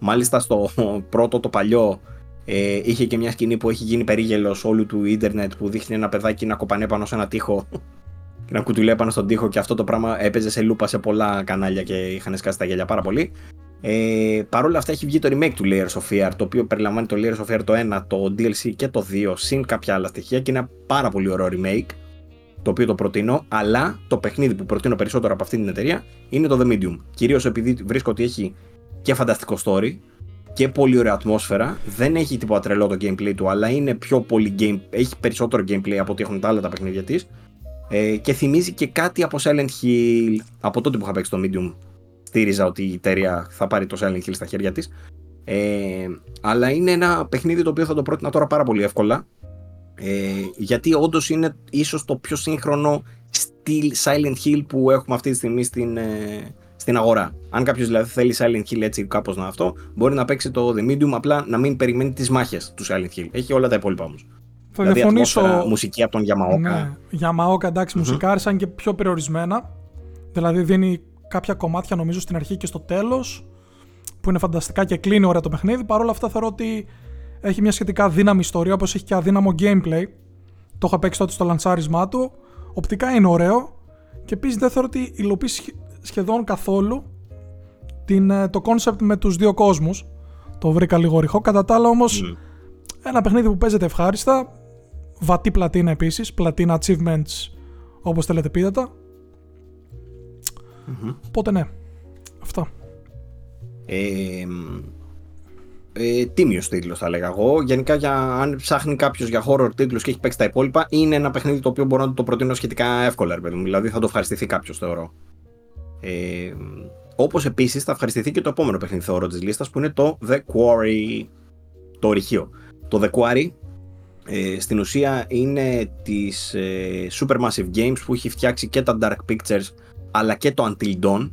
Μάλιστα στο πρώτο, το παλιό, ε, είχε και μια σκηνή που έχει γίνει περίγελος όλου του ίντερνετ που δείχνει ένα παιδάκι να κοπανέ πάνω σε ένα τοίχο και να κουτουλέ πάνω στον τοίχο και αυτό το πράγμα έπαιζε σε λούπα σε πολλά κανάλια και είχαν σκάσει τα γέλια πάρα πολύ. Ε, Παρ' όλα αυτά έχει βγει το remake του Layers of Fear, το οποίο περιλαμβάνει το Layers of Fear το 1, το DLC και το 2, συν κάποια άλλα στοιχεία και είναι ένα πάρα πολύ ωραίο remake, το οποίο το προτείνω, αλλά το παιχνίδι που προτείνω περισσότερο από αυτή την εταιρεία είναι το The Medium. Κυρίως επειδή βρίσκω ότι έχει και φανταστικό story, και πολύ ωραία ατμόσφαιρα. Δεν έχει τίποτα τρελό το gameplay του, αλλά είναι πιο πολύ game, έχει περισσότερο gameplay από ό,τι έχουν τα άλλα τα παιχνίδια της. Ε, και θυμίζει και κάτι από Silent Hill από τότε που είχα παίξει το Medium. Στήριζα ότι η εταιρεία θα πάρει το Silent Hill στα χέρια της. Ε, αλλά είναι ένα παιχνίδι το οποίο θα το πρότεινα τώρα πάρα πολύ εύκολα. Ε, γιατί όντως είναι ίσως το πιο σύγχρονο στυλ Silent Hill που έχουμε αυτή τη στιγμή στην, ε, στην αγορά. Αν κάποιος δηλαδή θέλει Silent Hill έτσι κάπως να αυτό, μπορεί να παίξει το The Medium απλά να μην περιμένει τις μάχες του Silent Hill. Έχει όλα τα υπόλοιπα όμως. Θα δηλαδή, διαφωνήσω. Μουσική από τον Yamaoka. Ναι, Yamaoka εντάξει, mm-hmm. μουσικά και πιο περιορισμένα. Δηλαδή δίνει κάποια κομμάτια νομίζω στην αρχή και στο τέλος που είναι φανταστικά και κλείνει ωραία το παιχνίδι. Παρ' όλα αυτά θεωρώ ότι έχει μια σχετικά δύναμη ιστορία όπως έχει και αδύναμο gameplay. Το είχα παίξει τότε στο λανσάρισμά του. Οπτικά είναι ωραίο. Και επίσης δεν θεωρώ ότι υλοποιείς σχεδόν καθόλου την, ε, το concept με τους δύο κόσμους. Το βρήκα λίγο ρηχό. Κατά τα άλλα όμως mm. ένα παιχνίδι που παίζεται ευχάριστα. Βατή πλατίνα επίσης. Πλατίνα achievements όπως θέλετε πείτε τα. Mm-hmm. Οπότε ναι. Αυτά. Ε, ε, τίμιο τίτλο, θα λέγα εγώ. Γενικά, για, αν ψάχνει κάποιος για horror τίτλους και έχει παίξει τα υπόλοιπα, είναι ένα παιχνίδι το οποίο μπορώ να το προτείνω σχετικά εύκολα, ρε Δηλαδή, θα το ευχαριστηθεί κάποιος, θεωρώ. Ε, Όπως επίσης θα ευχαριστηθεί και το επόμενο παιχνίδι, θεωρώ, της λίστας που είναι το The Quarry. Το ορυχείο. Το The Quarry ε, στην ουσία είναι της ε, Supermassive Games που έχει φτιάξει και τα Dark Pictures αλλά και το Until Dawn.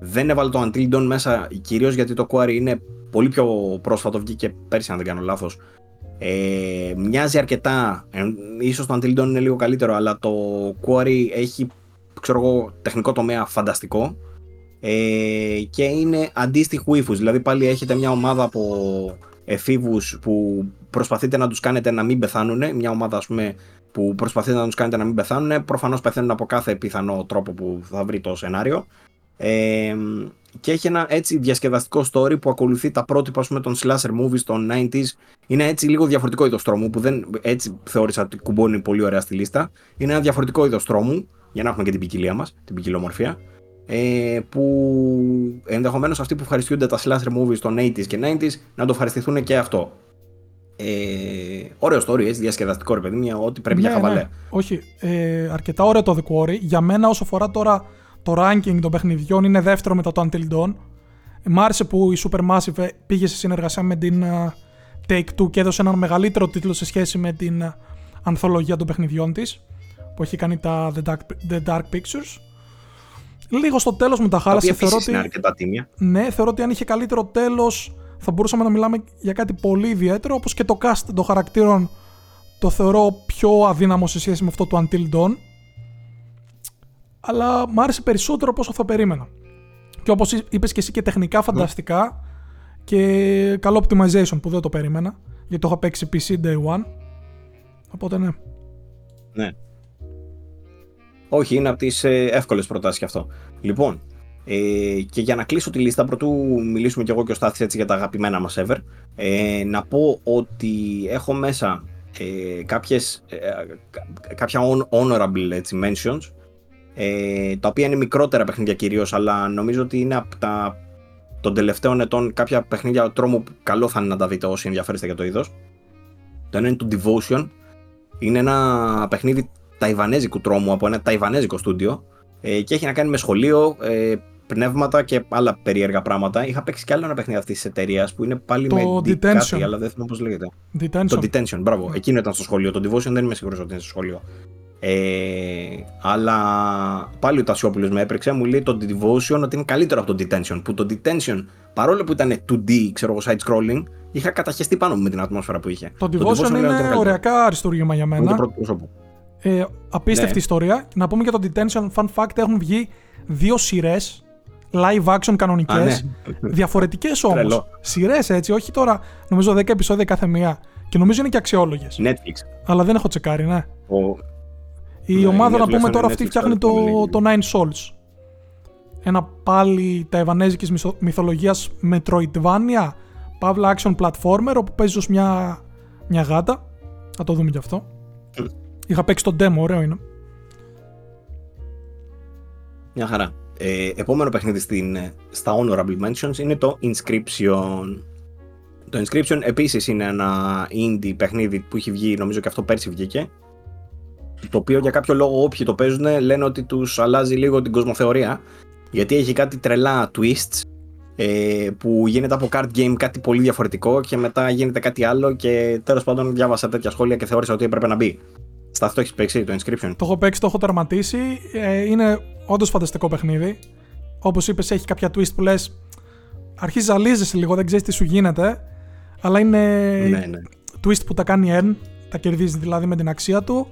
Δεν έβαλε το Until Dawn μέσα κυρίως γιατί το Quarry είναι πολύ πιο πρόσφατο, βγήκε πέρσι αν δεν κάνω λάθος. Ε, μοιάζει αρκετά, ε, ίσως το Until Dawn είναι λίγο καλύτερο αλλά το Quarry έχει ξέρω εγώ, τεχνικό τομέα φανταστικό ε, και είναι αντίστοιχου ύφους, δηλαδή πάλι έχετε μια ομάδα από εφήβους που προσπαθείτε να τους κάνετε να μην πεθάνουν, μια ομάδα ας πούμε που προσπαθείτε να τους κάνετε να μην πεθάνουν, προφανώς πεθαίνουν από κάθε πιθανό τρόπο που θα βρει το σενάριο. Ε, και έχει ένα έτσι διασκεδαστικό story που ακολουθεί τα πρότυπα ας πούμε, των slasher movies των 90s. Είναι έτσι λίγο διαφορετικό είδος τρόμου που δεν, έτσι θεώρησα ότι κουμπώνει πολύ ωραία στη λίστα. Είναι ένα διαφορετικό είδος τρόμου για να έχουμε και την ποικιλία μας, την ποικιλομορφία ε, που ενδεχομένως αυτοί που ευχαριστούνται τα slasher movies των 80s και 90s να το ευχαριστηθούν και αυτό. Ε, ωραίο story, έτσι, διασκεδαστικό ρε παιδί, μια ό,τι πρέπει ναι, για χαβαλέ. Ναι. Όχι, ε, αρκετά ωραίο το The Quarry. Για μένα όσο αφορά τώρα το ranking των παιχνιδιών είναι δεύτερο μετά το Until Dawn. Μ' άρεσε που η Supermassive πήγε σε συνεργασία με την uh, Take-Two και έδωσε έναν μεγαλύτερο τίτλο σε σχέση με την uh, ανθολογία των παιχνιδιών της που έχει κάνει τα The Dark, The Dark Pictures Λίγο στο τέλος μου τα χάλασε. Θεωρώ ότι... είναι αρκετά τίμια. Ναι, θεωρώ ότι αν είχε καλύτερο τέλος θα μπορούσαμε να μιλάμε για κάτι πολύ ιδιαίτερο. Όπως και το cast των χαρακτήρων το θεωρώ πιο αδύναμο σε σχέση με αυτό του Until Dawn. Αλλά μου άρεσε περισσότερο από όσο θα περίμενα. Και όπως είπες και εσύ και τεχνικά ναι. φανταστικά και καλό optimization που δεν το περίμενα. Γιατί το είχα παίξει PC Day One. Οπότε ναι. Ναι. Όχι, είναι από τις ε, εύκολες προτάσεις και αυτό. Λοιπόν, ε, και για να κλείσω τη λίστα, πρωτού μιλήσουμε κι εγώ και ο Στάθης έτσι για τα αγαπημένα μας ever, ε, να πω ότι έχω μέσα ε, κάποιες, ε, κάποια honorable έτσι, mentions, ε, τα οποία είναι μικρότερα παιχνίδια κυρίως, αλλά νομίζω ότι είναι από τα των τελευταίων ετών κάποια παιχνίδια τρόμου που καλό θα είναι να τα δείτε όσοι ενδιαφέρεστε για το είδος. Το ένα είναι το Devotion. Είναι ένα παιχνίδι ταϊβανέζικου τρόμου από ένα ταϊβανέζικο στούντιο ε, και έχει να κάνει με σχολείο, ε, πνεύματα και άλλα περίεργα πράγματα. Είχα παίξει κι άλλο ένα παιχνίδι αυτής της εταιρείας που είναι πάλι το με detention. κάτι, αλλά δεν θυμάμαι πώς λέγεται. Detention. Το Detention, μπράβο. Yeah. Εκείνο ήταν στο σχολείο. Το Devotion δεν είμαι σίγουρος ότι είναι στο σχολείο. Ε, αλλά πάλι ο Τασιόπουλος με έπρεξε, μου λέει το Devotion ότι είναι καλύτερο από το Detention. Που το Detention, παρόλο που ήταν 2D, ξέρω εγώ, side scrolling, είχα καταχεστεί πάνω μου με την ατμόσφαιρα που είχε. Το, το Devotion, είναι ωριακά αριστούργημα για μένα. πρώτο πρόσωπο. Ε, απίστευτη ναι. ιστορία. Να πούμε για το Detention, fun fact, έχουν βγει δύο σειρές live action κανονικές. Ναι. Διαφορετικές όμως. Σειρές έτσι, όχι τώρα νομίζω 10 επεισόδια κάθε μία. Και νομίζω είναι και αξιόλογες. Netflix. Αλλά δεν έχω τσεκάρει, ναι. Η ναι, ομάδα να πούμε τώρα αυτή φτιάχνει το, το Nine Souls. Ένα πάλι ταϊβανέζικη μυθολογίας Metroidvania. Παύλα action platformer όπου παίζει ως μια, μια γάτα. Θα το δούμε κι αυτό. Είχα παίξει το demo, ωραίο είναι. Μια χαρά. Ε, επόμενο παιχνίδι στην, στα Honorable Mentions είναι το Inscription. Το Inscription επίσης είναι ένα indie παιχνίδι που έχει βγει, νομίζω και αυτό πέρσι βγήκε. Το οποίο για κάποιο λόγο όποιοι το παίζουν λένε ότι τους αλλάζει λίγο την κοσμοθεωρία. Γιατί έχει κάτι τρελά twists ε, που γίνεται από card game κάτι πολύ διαφορετικό και μετά γίνεται κάτι άλλο και τέλος πάντων διάβασα τέτοια σχόλια και θεώρησα ότι έπρεπε να μπει. Στάθ, το έχεις παίξει το Inscription. Το έχω παίξει, το έχω τερματίσει. Ε, είναι όντως φανταστικό παιχνίδι. Όπως είπες, έχει κάποια twist που λες. Αρχίζει να ζαλίζεσαι λίγο, δεν ξέρεις τι σου γίνεται. Αλλά είναι ναι, ναι. twist που τα κάνει earn. Τα κερδίζει δηλαδή με την αξία του.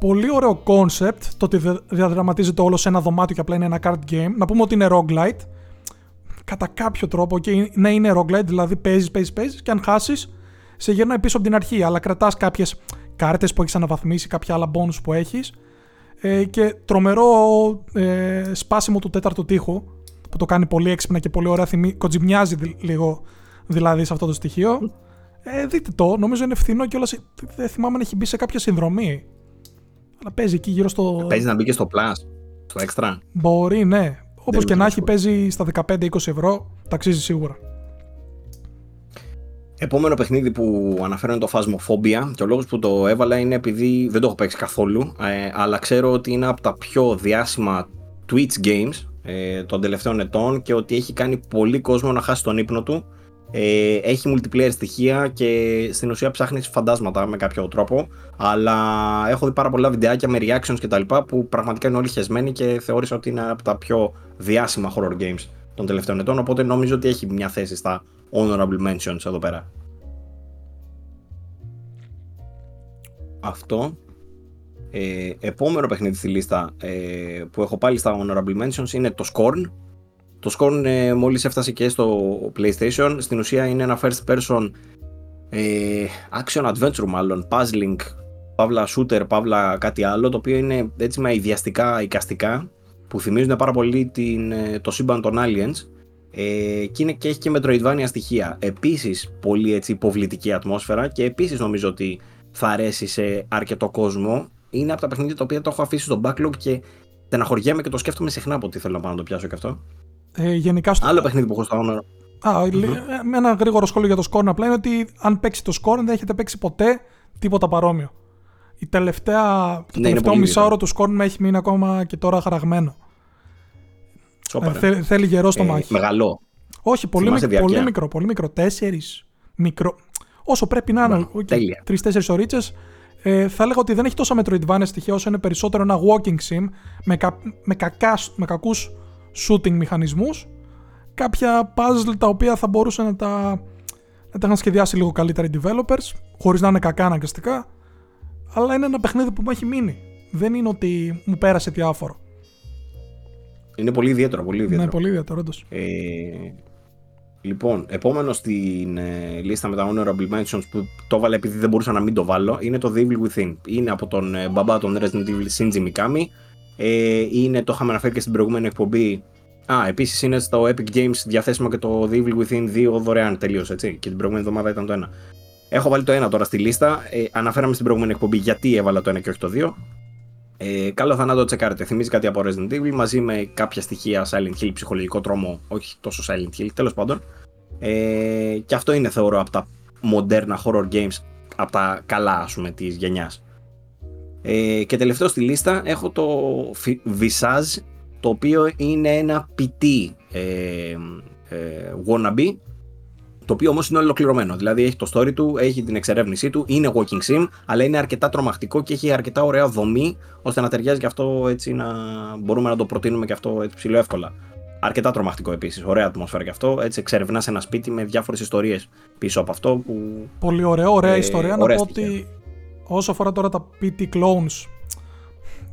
Πολύ ωραίο concept το ότι διαδραματίζεται όλο σε ένα δωμάτιο και απλά είναι ένα card game. Να πούμε ότι είναι roguelite. Κατά κάποιο τρόπο και ναι, είναι roguelite, δηλαδή παίζεις, παίζεις, παίζεις και αν χάσεις, σε γυρνάει πίσω από την αρχή. Αλλά κρατάς κάποιε κάρτες που έχεις αναβαθμίσει, κάποια άλλα bonus που έχεις. Ε, και τρομερό ε, σπάσιμο του τέταρτου τείχου που το κάνει πολύ έξυπνα και πολύ ωραία θυμή. Κοτζιμιάζει λίγο δηλαδή σε αυτό το στοιχείο. Ε, δείτε το, νομίζω είναι φθηνό και όλας. Δεν θυμάμαι αν έχει μπει σε κάποια συνδρομή. Αλλά παίζει εκεί γύρω στο. Παίζει να μπει και στο Plus, στο Extra. Μπορεί, ναι. Όπως και να έχει, παίζει στα 15-20 ευρώ, ταξίζει σίγουρα. Επόμενο παιχνίδι που αναφέρω είναι το Phasmophobia και ο λόγος που το έβαλα είναι επειδή δεν το έχω παίξει καθόλου ε, αλλά ξέρω ότι είναι από τα πιο διάσημα Twitch games ε, των τελευταίων ετών και ότι έχει κάνει πολύ κόσμο να χάσει τον ύπνο του. Ε, έχει multiplayer στοιχεία και στην ουσία ψάχνεις φαντάσματα με κάποιο τρόπο αλλά έχω δει πάρα πολλά βιντεάκια με reactions και τα λοιπά που πραγματικά είναι όλοι χεσμένοι και θεώρησα ότι είναι από τα πιο διάσημα horror games των τελευταίων ετών οπότε νομίζω ότι έχει μια θέση στα honorable mentions εδώ πέρα. Αυτό. Ε, επόμενο παιχνίδι στη λίστα ε, που έχω πάλι στα honorable mentions είναι το Scorn. Το Scorn ε, μόλις έφτασε και στο PlayStation. Στην ουσία είναι ένα first person ε, action adventure μάλλον, puzzling, παύλα shooter, παύλα κάτι άλλο, το οποίο είναι έτσι με ιδιαστικά εικαστικά που θυμίζουν πάρα πολύ την, ε, το σύμπαν των Aliens ε, και, είναι, και έχει και Metroidvania στοιχεία. Επίσης πολύ έτσι υποβλητική ατμόσφαιρα και επίσης νομίζω ότι θα αρέσει σε αρκετό κόσμο. Είναι από τα παιχνίδια τα οποία το έχω αφήσει στο backlog και στεναχωριέμαι και το σκέφτομαι συχνά από τι θέλω να πάω να το πιάσω και αυτό. Ε, γενικά στο... Άλλο παιχνίδι που έχω στα όνορα. Α, mm-hmm. με ένα γρήγορο σχόλιο για το Scorn απλά είναι ότι αν παίξει το Scorn δεν έχετε παίξει ποτέ τίποτα παρόμοιο. Η τελευταία, το ναι, τελευταίο μισάωρο του Scorn με έχει μείνει ακόμα και τώρα χαραγμένο. Ε, θέλει γερό στο ε, μάχη. Μεγαλό. Όχι, πολύ, πολύ μικρό, πολύ μικρό. Τέσσερις. Μικρό. Όσο πρέπει να είναι. Τρει-τέσσερι ωρίτσε. Ε, θα έλεγα ότι δεν έχει τόσα Metroidvania στοιχεία όσο είναι περισσότερο ένα walking sim με, κα, με, κακάς, με κακούς shooting μηχανισμούς κάποια puzzle τα οποία θα μπορούσαν να τα, να τα είχαν σχεδιάσει λίγο καλύτερα οι developers χωρίς να είναι κακά αναγκαστικά αλλά είναι ένα παιχνίδι που μου έχει μείνει δεν είναι ότι μου πέρασε διάφορο είναι πολύ ιδιαίτερο, πολύ ιδιαίτερο. Ναι, πολύ ιδιαίτερο, όντως. Ε, λοιπόν, επόμενο στην ε, λίστα με τα honorable mentions που το έβαλε επειδή δεν μπορούσα να μην το βάλω είναι το The Evil Within. Είναι από τον ε, μπαμπά των Resident Evil Shinji Mikami. Ε, είναι, το είχαμε αναφέρει και στην προηγούμενη εκπομπή. Α, επίσης είναι στο Epic Games διαθέσιμο και το The Evil Within 2 δωρεάν τελείως, έτσι. Και την προηγούμενη εβδομάδα ήταν το ένα. Έχω βάλει το ένα τώρα στη λίστα. Ε, αναφέραμε στην προηγούμενη εκπομπή γιατί έβαλα το ένα και όχι το 2. Ε, καλό θα να το τσεκάρετε. Θυμίζει κάτι από Resident Evil μαζί με κάποια στοιχεία Silent Hill, ψυχολογικό τρόμο, όχι τόσο Silent Hill, τέλος πάντων. Ε, και αυτό είναι θεωρώ από τα μοντέρνα horror games, από τα καλά ας πούμε της γενιάς. Ε, και τελευταίο στη λίστα έχω το Visage, το οποίο είναι ένα PT ε, ε, wannabe, το οποίο όμως είναι ολοκληρωμένο. Δηλαδή έχει το story του, έχει την εξερεύνησή του, είναι walking sim, αλλά είναι αρκετά τρομακτικό και έχει αρκετά ωραία δομή ώστε να ταιριάζει και αυτό έτσι να μπορούμε να το προτείνουμε και αυτό έτσι ψηλό εύκολα. Αρκετά τρομακτικό επίσης. Ωραία ατμόσφαιρα και αυτό. Έτσι εξερευνάς ένα σπίτι με διάφορες ιστορίες πίσω από αυτό. Που... Πολύ ωραίο, ωραία ε, ιστορία. να πω ότι όσο αφορά τώρα τα PT clones.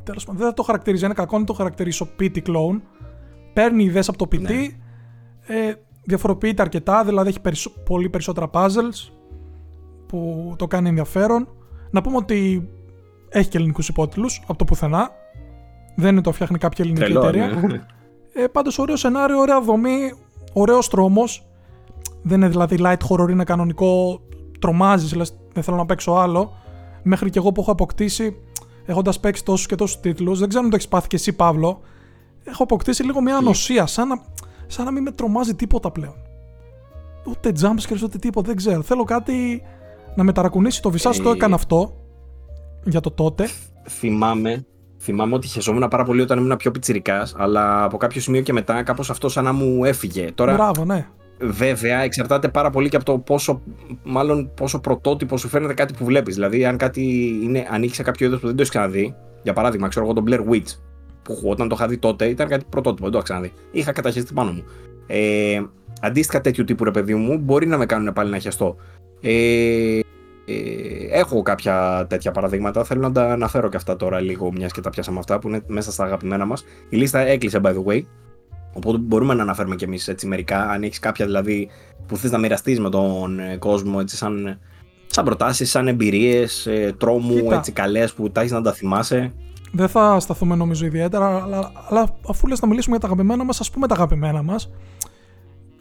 Τέλος πάντων, δεν θα το χαρακτηρίζει. Είναι κακό να το χαρακτηρίσω PT clone. Παίρνει ιδέες από το PT. Ναι. Ε, διαφοροποιείται αρκετά, δηλαδή έχει πολύ περισσότερα puzzles που το κάνει ενδιαφέρον. Να πούμε ότι έχει και ελληνικούς υπότιτλους από το πουθενά. Δεν είναι το φτιάχνει κάποια ελληνική Τρελό, εταιρεία. Ναι. Ε, Πάντως ωραίο σενάριο, ωραία δομή, ωραίος τρόμος. Δεν είναι δηλαδή light horror, είναι κανονικό. Τρομάζεις, λες, δεν θέλω να παίξω άλλο. Μέχρι και εγώ που έχω αποκτήσει, έχοντας παίξει τόσους και τόσους τίτλους, δεν ξέρω αν το έχεις πάθει και εσύ, Παύλο. Έχω αποκτήσει λίγο μια ανοσία, σαν να, σαν να μην με τρομάζει τίποτα πλέον. Ούτε jumpscares, ούτε τίποτα, δεν ξέρω. Θέλω κάτι να με ταρακουνήσει. Το Visage το ε, έκανε αυτό για το τότε. Θυμάμαι, θυμάμαι ότι χεζόμουν πάρα πολύ όταν ήμουν πιο πιτσιρικάς, αλλά από κάποιο σημείο και μετά κάπως αυτό σαν να μου έφυγε. Τώρα, Μπράβο, ναι. Βέβαια, εξαρτάται πάρα πολύ και από το πόσο, μάλλον πόσο πρωτότυπο σου φαίνεται κάτι που βλέπεις. Δηλαδή, αν κάτι είναι, ανήκει σε κάποιο είδος που δεν το έχεις ξαναδεί, για παράδειγμα, ξέρω εγώ τον Blair Witch, που όταν το είχα δει τότε ήταν κάτι πρωτότυπο, δεν το είχα ξαναδεί. Είχα καταχειριστεί πάνω μου. Ε, αντίστοιχα τέτοιου τύπου ρε παιδί μου μπορεί να με κάνουν πάλι να χιαστώ. Ε, ε, έχω κάποια τέτοια παραδείγματα. Θέλω να τα αναφέρω και αυτά τώρα λίγο, μιας και τα πιάσαμε αυτά που είναι μέσα στα αγαπημένα μας. Η λίστα έκλεισε, by the way. Οπότε μπορούμε να αναφέρουμε κι εμείς μερικά. Αν έχεις κάποια δηλαδή που θες να μοιραστείς με τον ε, κόσμο, έτσι, σαν, σαν προτάσεις, σαν εμπειρίες, ε, τρόμου, έτσι καλές που τα έχεις να τα θυμάσαι. Δεν θα σταθούμε νομίζω ιδιαίτερα, αλλά, αλλά αφού λες να μιλήσουμε για τα αγαπημένα μας, ας πούμε τα αγαπημένα μας.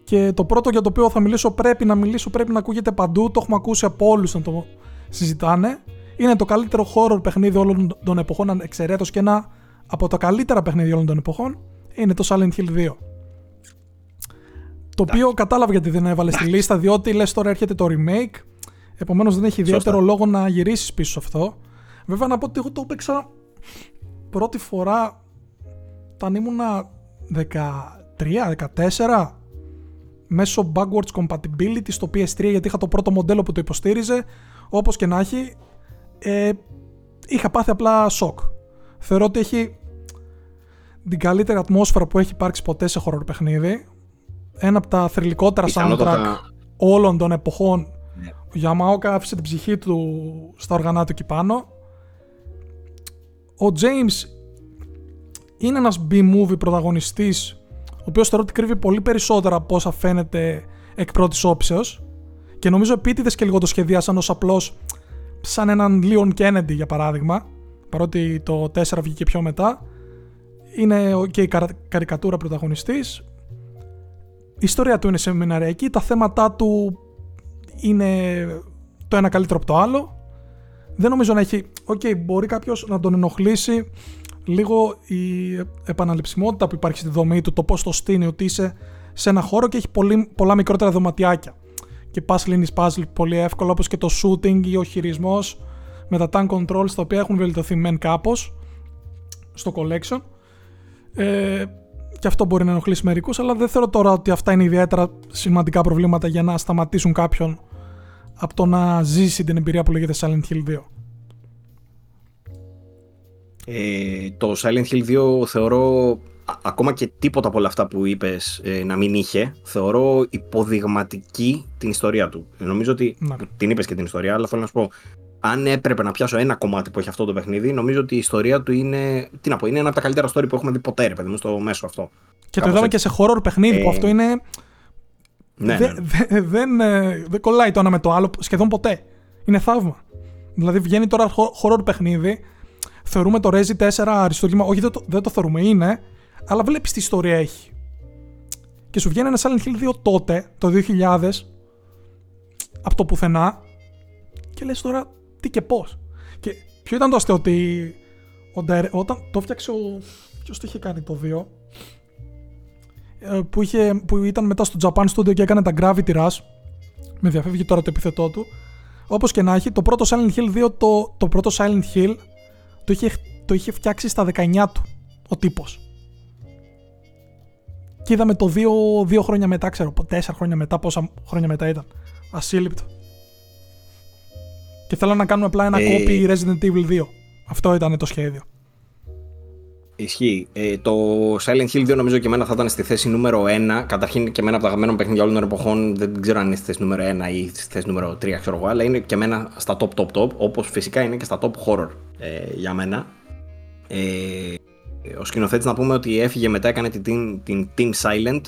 Και το πρώτο για το οποίο θα μιλήσω, πρέπει να μιλήσω, πρέπει να ακούγεται παντού, το έχουμε ακούσει από όλους να το συζητάνε. Είναι το καλύτερο horror παιχνίδι όλων των εποχών, ανεξαιρέτως και ένα από τα καλύτερα παιχνίδια όλων των εποχών. είναι το Silent Hill 2. Το οποίο κατάλαβα γιατί δεν έβαλες στη λίστα, διότι λες τώρα έρχεται το remake. Επομένως δεν έχει ιδιαίτερο λόγο να γυρίσεις πίσω σε αυτό. Βέβαια να πω ότι εγώ το έπαιξα πρώτη φορά όταν ήμουνα 13-14 μέσω backwards compatibility στο PS3 γιατί είχα το πρώτο μοντέλο που το υποστήριζε όπως και να έχει ε, είχα πάθει απλά σοκ. Θεωρώ ότι έχει την καλύτερη ατμόσφαιρα που έχει υπάρξει ποτέ σε horror παιχνίδι. Ένα από τα θρηλυκότερα soundtrack όλων των εποχών. Ναι. ο Γιαμάοκα άφησε την ψυχή του στα οργανά του εκεί πάνω ο James είναι ένας B-movie πρωταγωνιστής ο οποίος θεωρώ ότι κρύβει πολύ περισσότερα από όσα φαίνεται εκ πρώτης όψεως. Και νομίζω επίτηδες και λίγο το σχεδίασαν ως απλώς σαν έναν Leon Kennedy για παράδειγμα παρότι το 4 βγήκε πιο μετά. Είναι και η καρικατούρα πρωταγωνιστής. Η ιστορία του είναι σεμιναριακή τα θέματα του είναι το ένα καλύτερο από το άλλο δεν νομίζω να έχει. Ok, okay, μπορεί κάποιος να τον ενοχλήσει λίγο η επαναληψιμότητα που υπάρχει στη δομή του, το πώς το στήνει, ότι είσαι σε ένα χώρο και έχει πολύ, πολλά μικρότερα δωματιάκια. Και πας λύνεις puzzle πολύ εύκολα, όπως και το shooting ή ο χειρισμός με τα tank controls, τα οποία έχουν βελτιωθεί μεν κάπως στο collection. Ε, και αυτό μπορεί να ενοχλήσει μερικούς, αλλά δεν θεωρώ τώρα ότι αυτά είναι ιδιαίτερα σημαντικά προβλήματα για να σταματήσουν κάποιον από το να ζήσει την εμπειρία που λέγεται Silent Hill 2. Ε, το Silent Hill 2 θεωρώ ακόμα και τίποτα από όλα αυτά που είπες ε, να μην είχε θεωρώ υποδειγματική την ιστορία του νομίζω ότι ναι. την είπες και την ιστορία αλλά θέλω να σου πω αν έπρεπε να πιάσω ένα κομμάτι που έχει αυτό το παιχνίδι νομίζω ότι η ιστορία του είναι τι να πω, είναι ένα από τα καλύτερα story που έχουμε δει ποτέ ρε παιδί μου στο μέσο αυτό και το είδαμε και σε horror παιχνίδι ε... που αυτό είναι ναι, ναι. δεν, ε, δεν κολλάει το ένα με το άλλο σχεδόν ποτέ. Είναι θαύμα. Δηλαδή βγαίνει τώρα horror παιχνίδι, θεωρούμε το Resi 4 αριστούργημα, όχι δεν το, δεν το θεωρούμε, είναι, αλλά βλέπεις τι ιστορία έχει. Και σου βγαίνει ένα Silent Hill 2 τότε, το 2000, από το πουθενά, και λες τώρα τι και πώς. Και ποιο ήταν το αστείο ότι όταν το έφτιαξε ο... Ποιος το είχε κάνει το 2, ε, που, είχε, που ήταν μετά στο Japan Studio και έκανε τα Gravity Rush. Με διαφεύγει τώρα το επιθετό του. Όπως και να έχει, το πρώτο Silent Hill 2, το, το πρώτο Silent Hill το είχε, το είχε φτιάξει στα 19 του ο τύπος. Και είδαμε το 2 δύο, χρόνια μετά, ξέρω, 4 χρόνια μετά, πόσα χρόνια μετά ήταν. Ασύλληπτο. Και θέλω να κάνουμε απλά ένα ε... copy Resident Evil 2. Αυτό ήταν το σχέδιο. Ισχύει. Ε, το Silent Hill 2 νομίζω και εμένα θα ήταν στη θέση νούμερο 1. Καταρχήν και εμένα από τα αγαπημένα παιχνίδια όλων των εποχών. Δεν ξέρω αν είναι στη θέση νούμερο 1 ή στη θέση νούμερο 3, ξέρω εγώ. Αλλά είναι και εμένα στα top top top. Όπως φυσικά είναι και στα top horror ε, για μένα. Ε, ο σκηνοθέτης να πούμε ότι έφυγε μετά, έκανε την, την Team Silent.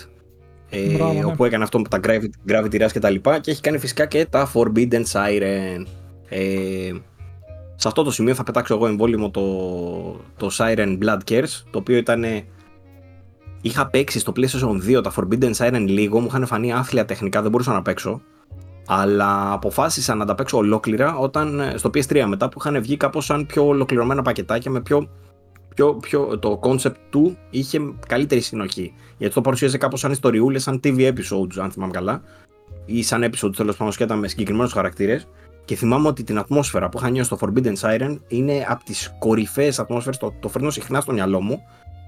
Ε, Μπράβο, ναι. όπου έκανε αυτό με τα Gravity, Gravity Rush και τα λοιπά. Και έχει κάνει φυσικά και τα Forbidden Siren. Ε, σε αυτό το σημείο θα πετάξω εγώ εμβόλυμο το, το Siren Blood Cares, το οποίο ήταν... Είχα παίξει στο PlayStation 2 τα Forbidden Siren λίγο, μου είχαν φανεί άθλια τεχνικά, δεν μπορούσα να παίξω. Αλλά αποφάσισα να τα παίξω ολόκληρα όταν, στο PS3 μετά που είχαν βγει κάπως σαν πιο ολοκληρωμένα πακετάκια με πιο, πιο, πιο, το concept του είχε καλύτερη συνοχή. Γιατί το παρουσίαζε κάπως σαν ιστοριούλες, σαν TV episodes αν θυμάμαι καλά ή σαν episodes τέλος πάντων σκέτα με συγκεκριμένους χαρακτήρες. Και θυμάμαι ότι την ατμόσφαιρα που είχα νιώσει στο Forbidden Siren είναι από τις κορυφαίες ατμόσφαιρες. Το, το φέρνω συχνά στο μυαλό μου.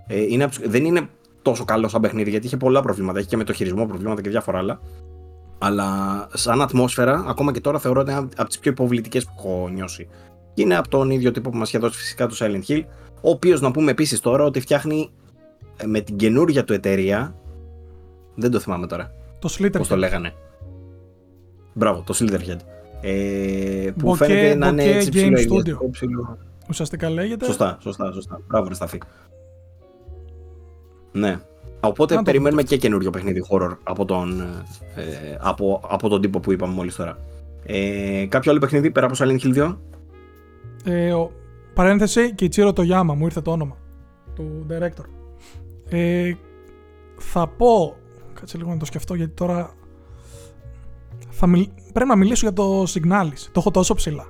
Ε, είναι, δεν είναι τόσο καλό σαν παιχνίδι γιατί είχε πολλά προβλήματα. Έχει και με το χειρισμό προβλήματα και διάφορα άλλα. Αλλά σαν ατμόσφαιρα, ακόμα και τώρα θεωρώ ότι είναι από τις πιο υποβλητικές που έχω νιώσει. Και είναι από τον ίδιο τύπο που μας είχε δώσει φυσικά το Silent Hill. Ο οποίος να πούμε επίσης τώρα ότι φτιάχνει ε, με την καινούργια του εταιρεία. Δεν το θυμάμαι τώρα. Το Slitterhead. Πώς το λέγανε. Μπράβο, το Slitterhead. Ε, που φαίνεται να είναι έτσι ψηλό, ψηλό. Ουσιαστικά λέγεται. Σωστά, σωστά, σωστά. Μπράβο, ρε Σταφή. Ναι. Οπότε περιμένουμε και καινούριο παιχνίδι horror από τον, ε, από, από τον τύπο που είπαμε μόλις τώρα. Ε, κάποιο άλλο παιχνίδι πέρα από Silent Hill 2? Ε, ο, παρένθεση και η Τσίρο το Γιάμα, μου ήρθε το όνομα του director. Ε, θα πω, κάτσε λίγο να το σκεφτώ γιατί τώρα θα μιλ... πρέπει να μιλήσω για το Signalis. Το έχω τόσο ψηλά.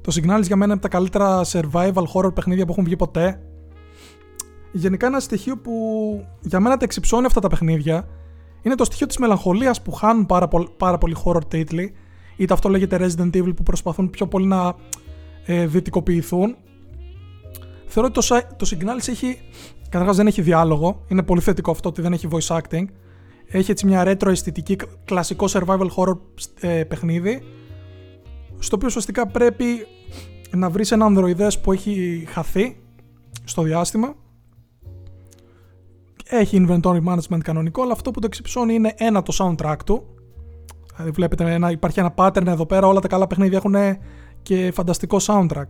Το Signalis για μένα είναι από τα καλύτερα survival horror παιχνίδια που έχουν βγει ποτέ. γενικά ένα στοιχείο που για μένα τα εξυψώνει αυτά τα παιχνίδια είναι το στοιχείο της μελαγχολίας που χάνουν πάρα, πάρα πολύ horror τίτλοι είτε αυτό λέγεται Resident Evil που προσπαθούν πιο πολύ να ε, δυτικοποιηθούν. Θεωρώ ότι το, το Signalis έχει, καταρχάς δεν έχει διάλογο, είναι πολύ θετικό αυτό ότι δεν έχει voice acting. Έχει έτσι μια retro αισθητική κλασικό survival horror ε, παιχνίδι στο οποίο ουσιαστικά πρέπει να βρεις ένα ανδροειδές που έχει χαθεί στο διάστημα. Έχει inventory management κανονικό αλλά αυτό που το εξυψώνει είναι ένα το soundtrack του. Δηλαδή βλέπετε ένα, υπάρχει ένα pattern εδώ πέρα όλα τα καλά παιχνίδια έχουν και φανταστικό soundtrack.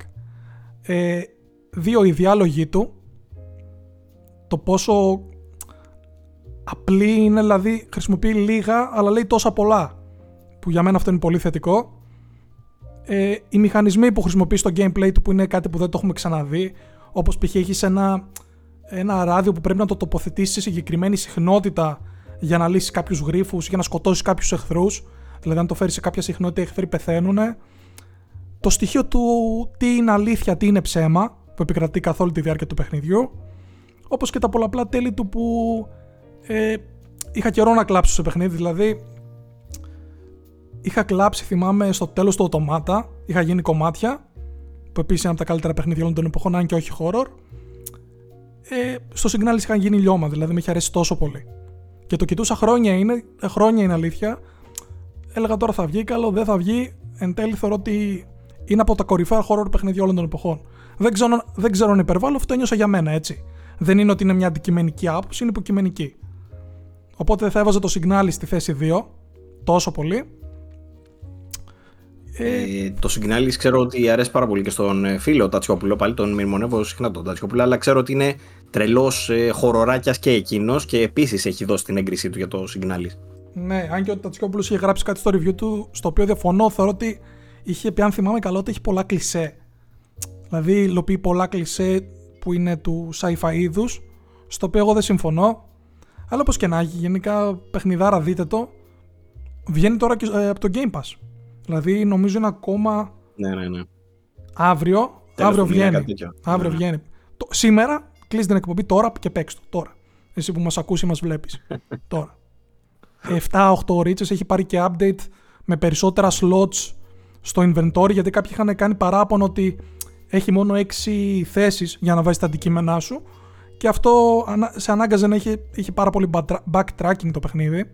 Ε, δύο οι διάλογοι του το πόσο απλή είναι δηλαδή χρησιμοποιεί λίγα αλλά λέει τόσα πολλά που για μένα αυτό είναι πολύ θετικό ε, οι μηχανισμοί που χρησιμοποιεί στο gameplay του που είναι κάτι που δεν το έχουμε ξαναδεί, όπως π.χ. έχεις ένα, ένα ράδιο που πρέπει να το τοποθετήσεις σε συγκεκριμένη συχνότητα για να λύσεις κάποιους γρήφου, για να σκοτώσεις κάποιους εχθρούς. Δηλαδή, αν το φέρεις σε κάποια συχνότητα, οι εχθροί πεθαίνουν. Το στοιχείο του τι είναι αλήθεια, τι είναι ψέμα, που επικρατεί καθ' όλη τη διάρκεια του παιχνιδιού. Όπως και τα πολλαπλά τέλη του που ε, είχα καιρό να κλάψω σε παιχνίδι. Δηλαδή, είχα κλάψει, θυμάμαι, στο τέλος του Οτομάτα. Είχα γίνει κομμάτια. Που επίσης είναι από τα καλύτερα παιχνίδια όλων των εποχών, αν και όχι horror. Ε, στο Signalis είχαν γίνει λιώμα, δηλαδή με είχε αρέσει τόσο πολύ. Και το κοιτούσα χρόνια είναι, ε, χρόνια είναι αλήθεια. Έλεγα τώρα θα βγει καλό, δεν θα βγει. Εν τέλει θεωρώ ότι είναι από τα κορυφαία horror παιχνίδια όλων των εποχών. Δεν ξέρω, δεν ξέρω αν υπερβάλλω, αυτό ένιωσα για μένα έτσι. Δεν είναι ότι είναι μια αντικειμενική άποψη, είναι υποκειμενική. Οπότε θα έβαζα το Signalis στη θέση 2, τόσο πολύ. Ε, το Signal ξέρω ότι αρέσει πάρα πολύ και στον ε, φίλο Τατσιόπουλο. Πάλι τον μυρμονεύω συχνά τον Τατσιόπουλο, αλλά ξέρω ότι είναι τρελός ε, χοροράκια και εκείνος και επίσης έχει δώσει την έγκρισή του για το Signal. Ναι, αν και ο Τατσιόπουλος είχε γράψει κάτι στο review του, στο οποίο διαφωνώ, θεωρώ ότι είχε πει, αν θυμάμαι καλά, ότι έχει πολλά κλισέ. Δηλαδή, υλοποιεί πολλά κλισέ που είναι του sci-fi είδους, στο οποίο εγώ δεν συμφωνώ. Αλλά όπως και να έχει, γενικά παιχνιδάρα δείτε το. Βγαίνει τώρα και ε, από το Game Pass. Δηλαδή νομίζω είναι ακόμα. Ναι, ναι, ναι. Αύριο. αύριο βγαίνει. Αύριο ναι, ναι. βγαίνει. Το, σήμερα κλείσει την εκπομπή τώρα και παίξ το. Τώρα. Εσύ που μας ακούσει, μας βλέπεις. τώρα. 7-8 ώρες έχει πάρει και update με περισσότερα slots στο inventory γιατί κάποιοι είχαν κάνει παράπονο ότι έχει μόνο 6 θέσεις για να βάζει τα αντικείμενά σου και αυτό σε ανάγκαζε να έχει, είχε πάρα πολύ backtracking το παιχνίδι.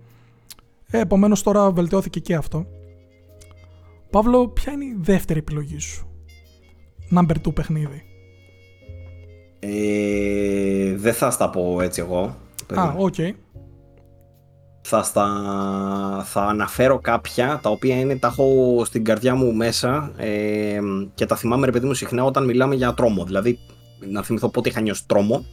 Ε, Επομένως τώρα βελτιώθηκε και αυτό. Παύλο, ποια είναι η δεύτερη επιλογή σου; Number 2 παιχνίδι. Ε, δεν θα στα πω έτσι εγώ. Α, ok. Okay. Θα, στα, θα αναφέρω κάποια τα οποία είναι, τα έχω στην καρδιά μου μέσα ε, και τα θυμάμαι ρε παιδί μου συχνά όταν μιλάμε για τρόμο. Δηλαδή να θυμηθώ πότε είχα νιώσει τρόμο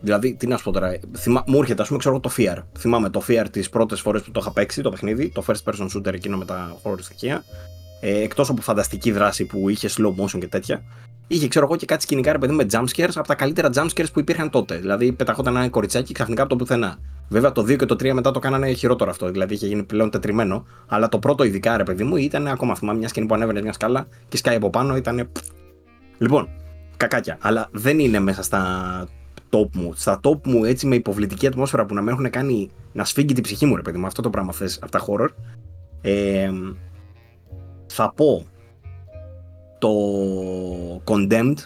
Δηλαδή, τι να σου πω τώρα, θυμά... μου έρχεται, ας πούμε, ξέρω το Fear. Θυμάμαι το Fear τις πρώτες φορές που το είχα παίξει, το παιχνίδι, το first person shooter εκείνο με τα horror στοιχεία. Ε, Εκτός από φανταστική δράση που είχε slow motion και τέτοια, είχε ξέρω εγώ και κάτι σκηνικά ρε παιδί με jumpscares από τα καλύτερα jumpscares που υπήρχαν τότε. Δηλαδή, πεταχόταν ένα κοριτσάκι ξαφνικά από το πουθενά. Βέβαια, το 2 και το 3 μετά το κάνανε χειρότερο αυτό, δηλαδή είχε γίνει πλέον τετριμένο. Αλλά το πρώτο, ειδικά ρε παιδί μου, ήταν ακόμα θυμάμαι μια σκηνή που ανέβαινε μια σκάλα και σκάει από πάνω, ήταν. Λοιπόν, κακάκια. Αλλά δεν είναι μέσα στα top μου, στα top μου έτσι με υποβλητική ατμόσφαιρα που να με έχουν κάνει να σφίγγει την ψυχή μου ρε παιδί μου, αυτό το πράγμα θες από τα horror, ε, θα πω το Condemned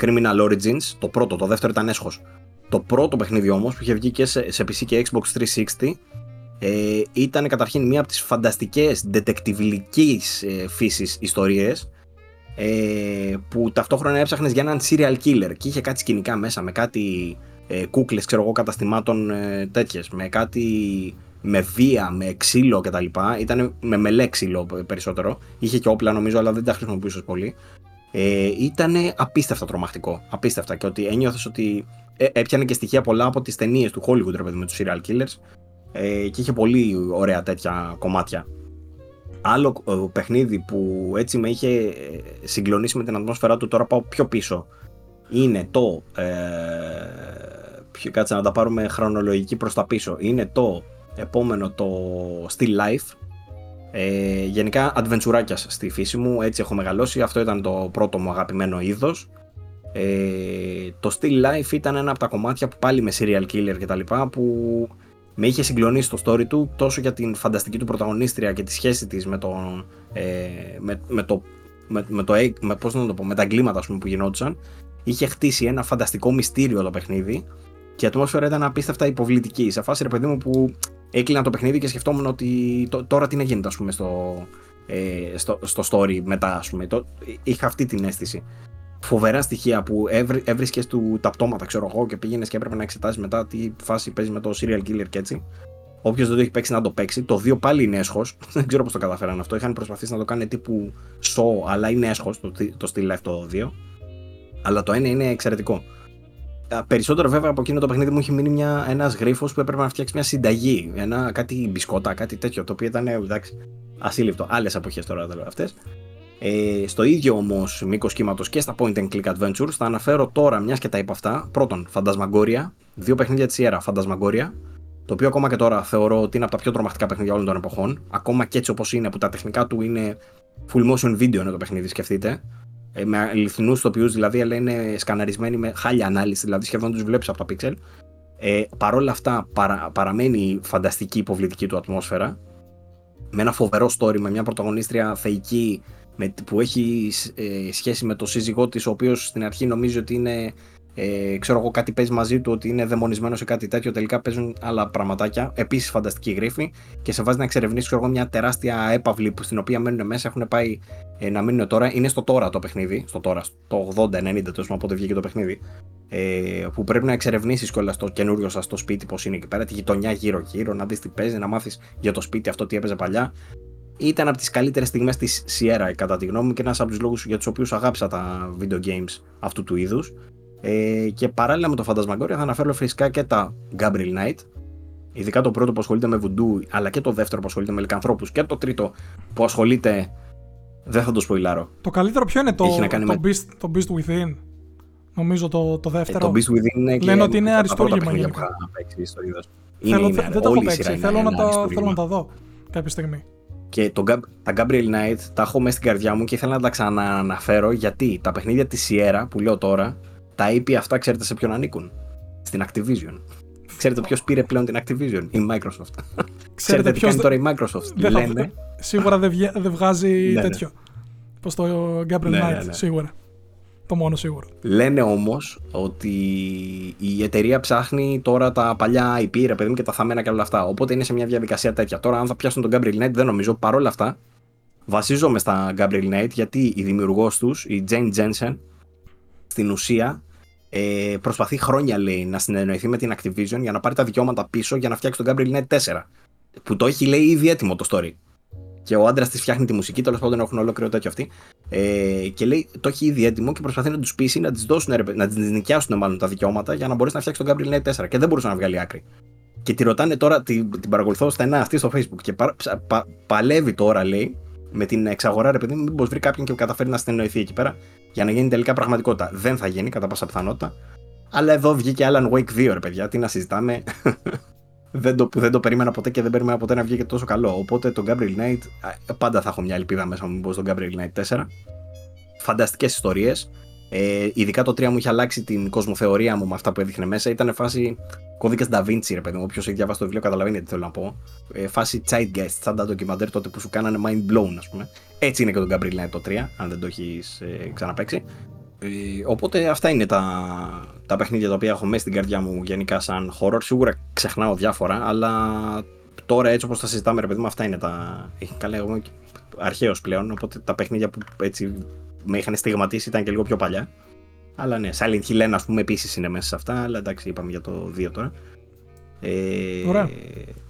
Criminal Origins, το πρώτο, το δεύτερο ήταν έσχος. Το πρώτο παιχνίδι όμως που είχε βγει και σε, σε PC και Xbox 360 ε, ήταν καταρχήν μία από τις φανταστικές detectivιλικής ε, φύσης ιστορίες ε, που ταυτόχρονα έψαχνες για έναν serial killer και είχε κάτι σκηνικά μέσα με κάτι ε, κούκλες ξέρω εγώ καταστημάτων ε, τέτοιες με κάτι με βία, με ξύλο κτλ. Ήταν με μελέ ξύλο περισσότερο. Είχε και όπλα νομίζω, αλλά δεν τα χρησιμοποιούσες πολύ. Ε, ήταν απίστευτα τρομακτικό. Απίστευτα. Και ότι ένιωθες ότι ε, έπιανε και στοιχεία πολλά από τις ταινίες του Hollywood ρε παιδί, με τους serial killers. Ε, και είχε πολύ ωραία τέτοια κομμάτια. Άλλο ε, παιχνίδι που έτσι με είχε ε, συγκλονίσει με την ατμόσφαιρά του, τώρα πάω πιο πίσω, είναι το... Ε, κάτσε να τα πάρουμε χρονολογική προς τα πίσω. Είναι το επόμενο το Still Life. Ε, γενικά adventureάκιας στη φύση μου, έτσι έχω μεγαλώσει. Αυτό ήταν το πρώτο μου αγαπημένο είδος. Ε, το Still Life ήταν ένα από τα κομμάτια που πάλι με serial killer και τα λοιπά που με είχε συγκλονίσει το story του τόσο για την φανταστική του πρωταγωνίστρια και τη σχέση της με, το, ε, με, με το με, με, το, με, πώς να το πω, με τα εγκλήματα πούμε, που γινόντουσαν είχε χτίσει ένα φανταστικό μυστήριο το παιχνίδι και η ατμόσφαιρα ήταν απίστευτα υποβλητική. Σε φάση ρε παιδί μου που έκλεινα το παιχνίδι και σκεφτόμουν ότι τώρα τι να γίνεται ας πούμε στο, ε, στο, στο story μετά ας πούμε. Το, είχα αυτή την αίσθηση. Φοβερά στοιχεία που έβρισκες του τα πτώματα, ξέρω εγώ, και πήγαινες και έπρεπε να εξετάσεις μετά τι φάση παίζεις με το serial killer και έτσι. Όποιος δεν το έχει παίξει να το παίξει. Το 2 πάλι είναι έσχος. δεν ξέρω πώς το καταφέραν αυτό. Είχαν προσπαθήσει να το κάνει τύπου show, αλλά είναι έσχος το, το Still Life το 2. Αλλά το 1 είναι εξαιρετικό. Περισσότερο βέβαια από εκείνο το παιχνίδι μου έχει μείνει ένας γρίφος που έπρεπε να φτιάξει μια συνταγή. Ένα, κάτι μπισκότα, κάτι τέτοιο. Το οποίο ήταν εντάξει, ασύλληπτο. Άλλες εποχέ τώρα αυτές. Ε, στο ίδιο όμως μήκος κύματος και στα point and click adventures θα αναφέρω τώρα, μιας και τα είπα αυτά. Πρώτον, Φαντασμαγκόρια. Δύο παιχνίδια της Sierra, Φαντασμαγκόρια. Το οποίο ακόμα και τώρα θεωρώ ότι είναι από τα πιο τρομακτικά παιχνίδια όλων των εποχών. Ακόμα και έτσι όπως είναι, που τα τεχνικά του είναι full motion video είναι το παιχνίδι, σκεφτείτε. Ε, με αληθινούς τοπιούς δηλαδή, αλλά είναι σκαναρισμένοι με χάλια ανάλυση, δηλαδή σχεδόν τους βλέπεις από τα pixel. Ε, Παρ' όλα αυτά παρα, παραμένει φανταστική υποβλητική του ατμόσφαιρα. Με ένα φοβερό story, με μια πρωταγωνίστρια θεϊκή με, που έχει ε, σχέση με το σύζυγό της, ο οποίος στην αρχή νομίζει ότι είναι ε, ξέρω εγώ κάτι παίζει μαζί του ότι είναι δαιμονισμένος σε κάτι τέτοιο, τελικά παίζουν άλλα πραγματάκια. Επίσης φανταστική γρήφη και σε βάζει να εξερευνήσει μια τεράστια έπαυλη που, στην οποία μένουν μέσα, έχουν πάει ε, να μείνουν τώρα. Είναι στο τώρα το παιχνίδι, στο τώρα, στο 80-90 τόσο πότε βγήκε το παιχνίδι. Ε, που πρέπει να εξερευνήσεις κιόλας το καινούριο σας το σπίτι, πώς είναι εκεί πέρα, τη γειτονιά γύρω-γύρω, να δεις τι παίζει, να μάθεις για το σπίτι αυτό τι έπαιζε παλιά. Ήταν από τις καλύτερες στιγμές της Sierra, κατά τη γνώμη μου, και ένας από τους λόγους για τους οποίους αγάπησα τα video games αυτού του είδους. Ε, και παράλληλα με το Φαντασμαγκόρια θα αναφέρω φυσικά και τα Gabriel Knight. Ειδικά το πρώτο που ασχολείται με βουντού, αλλά και το δεύτερο που ασχολείται με λικανθρώπου και το τρίτο που ασχολείται. Δεν θα το σποιλάρω. Το καλύτερο ποιο είναι το, το, με... Beast, το Beast Within; Νομίζω το, το δεύτερο. Ε, το Beast Within είναι Λένε ότι είναι αριστούργημα γενικά. Θέλω, είναι, δεν το έχω παίξει. Θέλω, να τα, θέλω να τα δω κάποια στιγμή. Και το, τα Gabriel Knight τα έχω μέσα στην καρδιά μου και ήθελα να τα ξανααναφέρω γιατί τα παιχνίδια της Sierra που λέω τώρα τα IP αυτά ξέρετε σε ποιον ανήκουν. Στην Activision. Ξέρετε ποιος πήρε πλέον την Activision, η Microsoft. Ξέρετε ποιος είναι τώρα η Microsoft. Δεν λένε. Σίγουρα δεν, δεν βγάζει ναι, ναι. τέτοιο. Πώ το Gabriel ναι, Knight, σίγουρα. Το μόνο σίγουρο. Λένε όμως ότι η εταιρεία ψάχνει τώρα τα παλιά IP, ρε παιδί μου, και τα θαμμένα και όλα αυτά. Οπότε είναι σε μια διαδικασία τέτοια. Τώρα, αν θα πιάσουν τον Gabriel Knight, δεν νομίζω. Παρ' όλα αυτά, βασίζομαι στα Gabriel Knight γιατί η δημιουργός τους, η Jane Jensen, στην ουσία ε, προσπαθεί χρόνια λέει να συνεννοηθεί με την Activision για να πάρει τα δικαιώματα πίσω για να φτιάξει τον Gabriel Knight 4. Που το έχει λέει ήδη έτοιμο το story. Και ο άντρας της φτιάχνει τη μουσική, τέλος πάντων έχουν ολόκληρο τέτοιο αυτή. Ε, και λέει το έχει ήδη έτοιμο και προσπαθεί να τους πείσει να της δώσουν, να της νοικιάσουν μάλλον τα δικαιώματα για να μπορέσει να φτιάξει τον Gabriel Knight 4. Και δεν μπορούσε να βγάλει άκρη. Και τη ρωτάνε τώρα, την, την παρακολουθώ στενά αυτή στο Facebook και πα, πα, παλεύει τώρα λέει με την εξαγορά, ρε παιδί μου, μήπως βρει κάποιον και καταφέρει να συνεννοηθεί εκεί πέρα για να γίνει τελικά πραγματικότητα. Δεν θα γίνει κατά πάσα πιθανότητα. Αλλά εδώ βγήκε Alan Wake 2, ρε παιδιά. Τι να συζητάμε. δεν, το, δεν το περίμενα ποτέ και δεν περίμενα ποτέ να βγει και τόσο καλό. Οπότε το Gabriel Knight, πάντα θα έχω μια ελπίδα μέσα μου πως στον Gabriel Knight 4. Φανταστικές ιστορίες. Ε, ειδικά το 3 μου είχε αλλάξει την κοσμοθεωρία μου με αυτά που έδειχνε μέσα. Ήταν φάση κώδικας Da Vinci, ρε παιδί μου. Όποιος έχει διαβάσει το βιβλίο καταλαβαίνει τι θέλω να πω. Ε, φάση Zeitgeist, σαν τα ντοκιμαντέρ τότε που σου κάνανε mind blown, ας πούμε. Έτσι είναι και το Gabriel Knight το 3, αν δεν το έχεις ε, ξαναπέξει. Ε, οπότε αυτά είναι τα, τα παιχνίδια τα οποία έχω μέσα στην καρδιά μου γενικά σαν horror. Σίγουρα ξεχνάω διάφορα, αλλά τώρα έτσι όπως τα συζητάμε, ρε παιδί μου, αυτά είναι τα. Καλά, εγώ αρχαίος πλέον. Οπότε τα παιχνίδια που έτσι με είχαν στιγματίσει ήταν και λίγο πιο παλιά. Αλλά ναι, Silent Hill 1 ας πούμε επίσης είναι μέσα σε αυτά, αλλά εντάξει είπαμε για το 2 τώρα. Ε,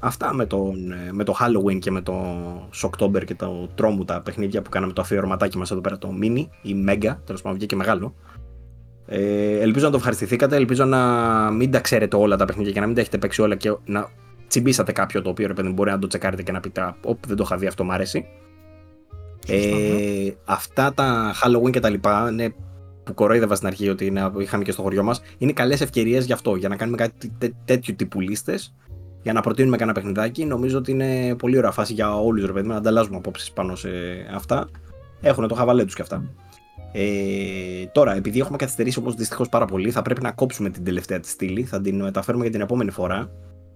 Αυτά με, τον, με το Halloween και με το Shocktober και το Τρόμου τα παιχνίδια που κάναμε το αφιερωματάκι μας εδώ πέρα το Mini ή Mega, τέλος πάντων βγήκε μεγάλο. Ε, ελπίζω να το ευχαριστηθήκατε, ελπίζω να μην τα ξέρετε όλα τα παιχνίδια και να μην τα έχετε παίξει όλα και να τσιμπήσατε κάποιο το οποίο ρε παιδί μπορεί να το τσεκάρετε και να πείτε «Οπ, δεν το είχα δει, αυτό μου αρέσει». Ε, αυτά τα Halloween και τα λοιπά είναι που κοροϊδεύα στην αρχή ότι είναι, είχαμε και στο χωριό μας, είναι καλές ευκαιρίες γι' αυτό. Για να κάνουμε κάτι τέ, τέτοιου τύπου λίστες, για να προτείνουμε κανένα παιχνιδάκι. Νομίζω ότι είναι πολύ ωραία φάση για όλους ρε παιδί να ανταλλάσσουμε απόψεις πάνω σε αυτά. Έχουν το χαβαλέ τους και αυτά. Ε, τώρα, επειδή έχουμε καθυστερήσει όπως δυστυχώς πάρα πολύ, θα πρέπει να κόψουμε την τελευταία τη στήλη. Θα την μεταφέρουμε για την επόμενη φορά.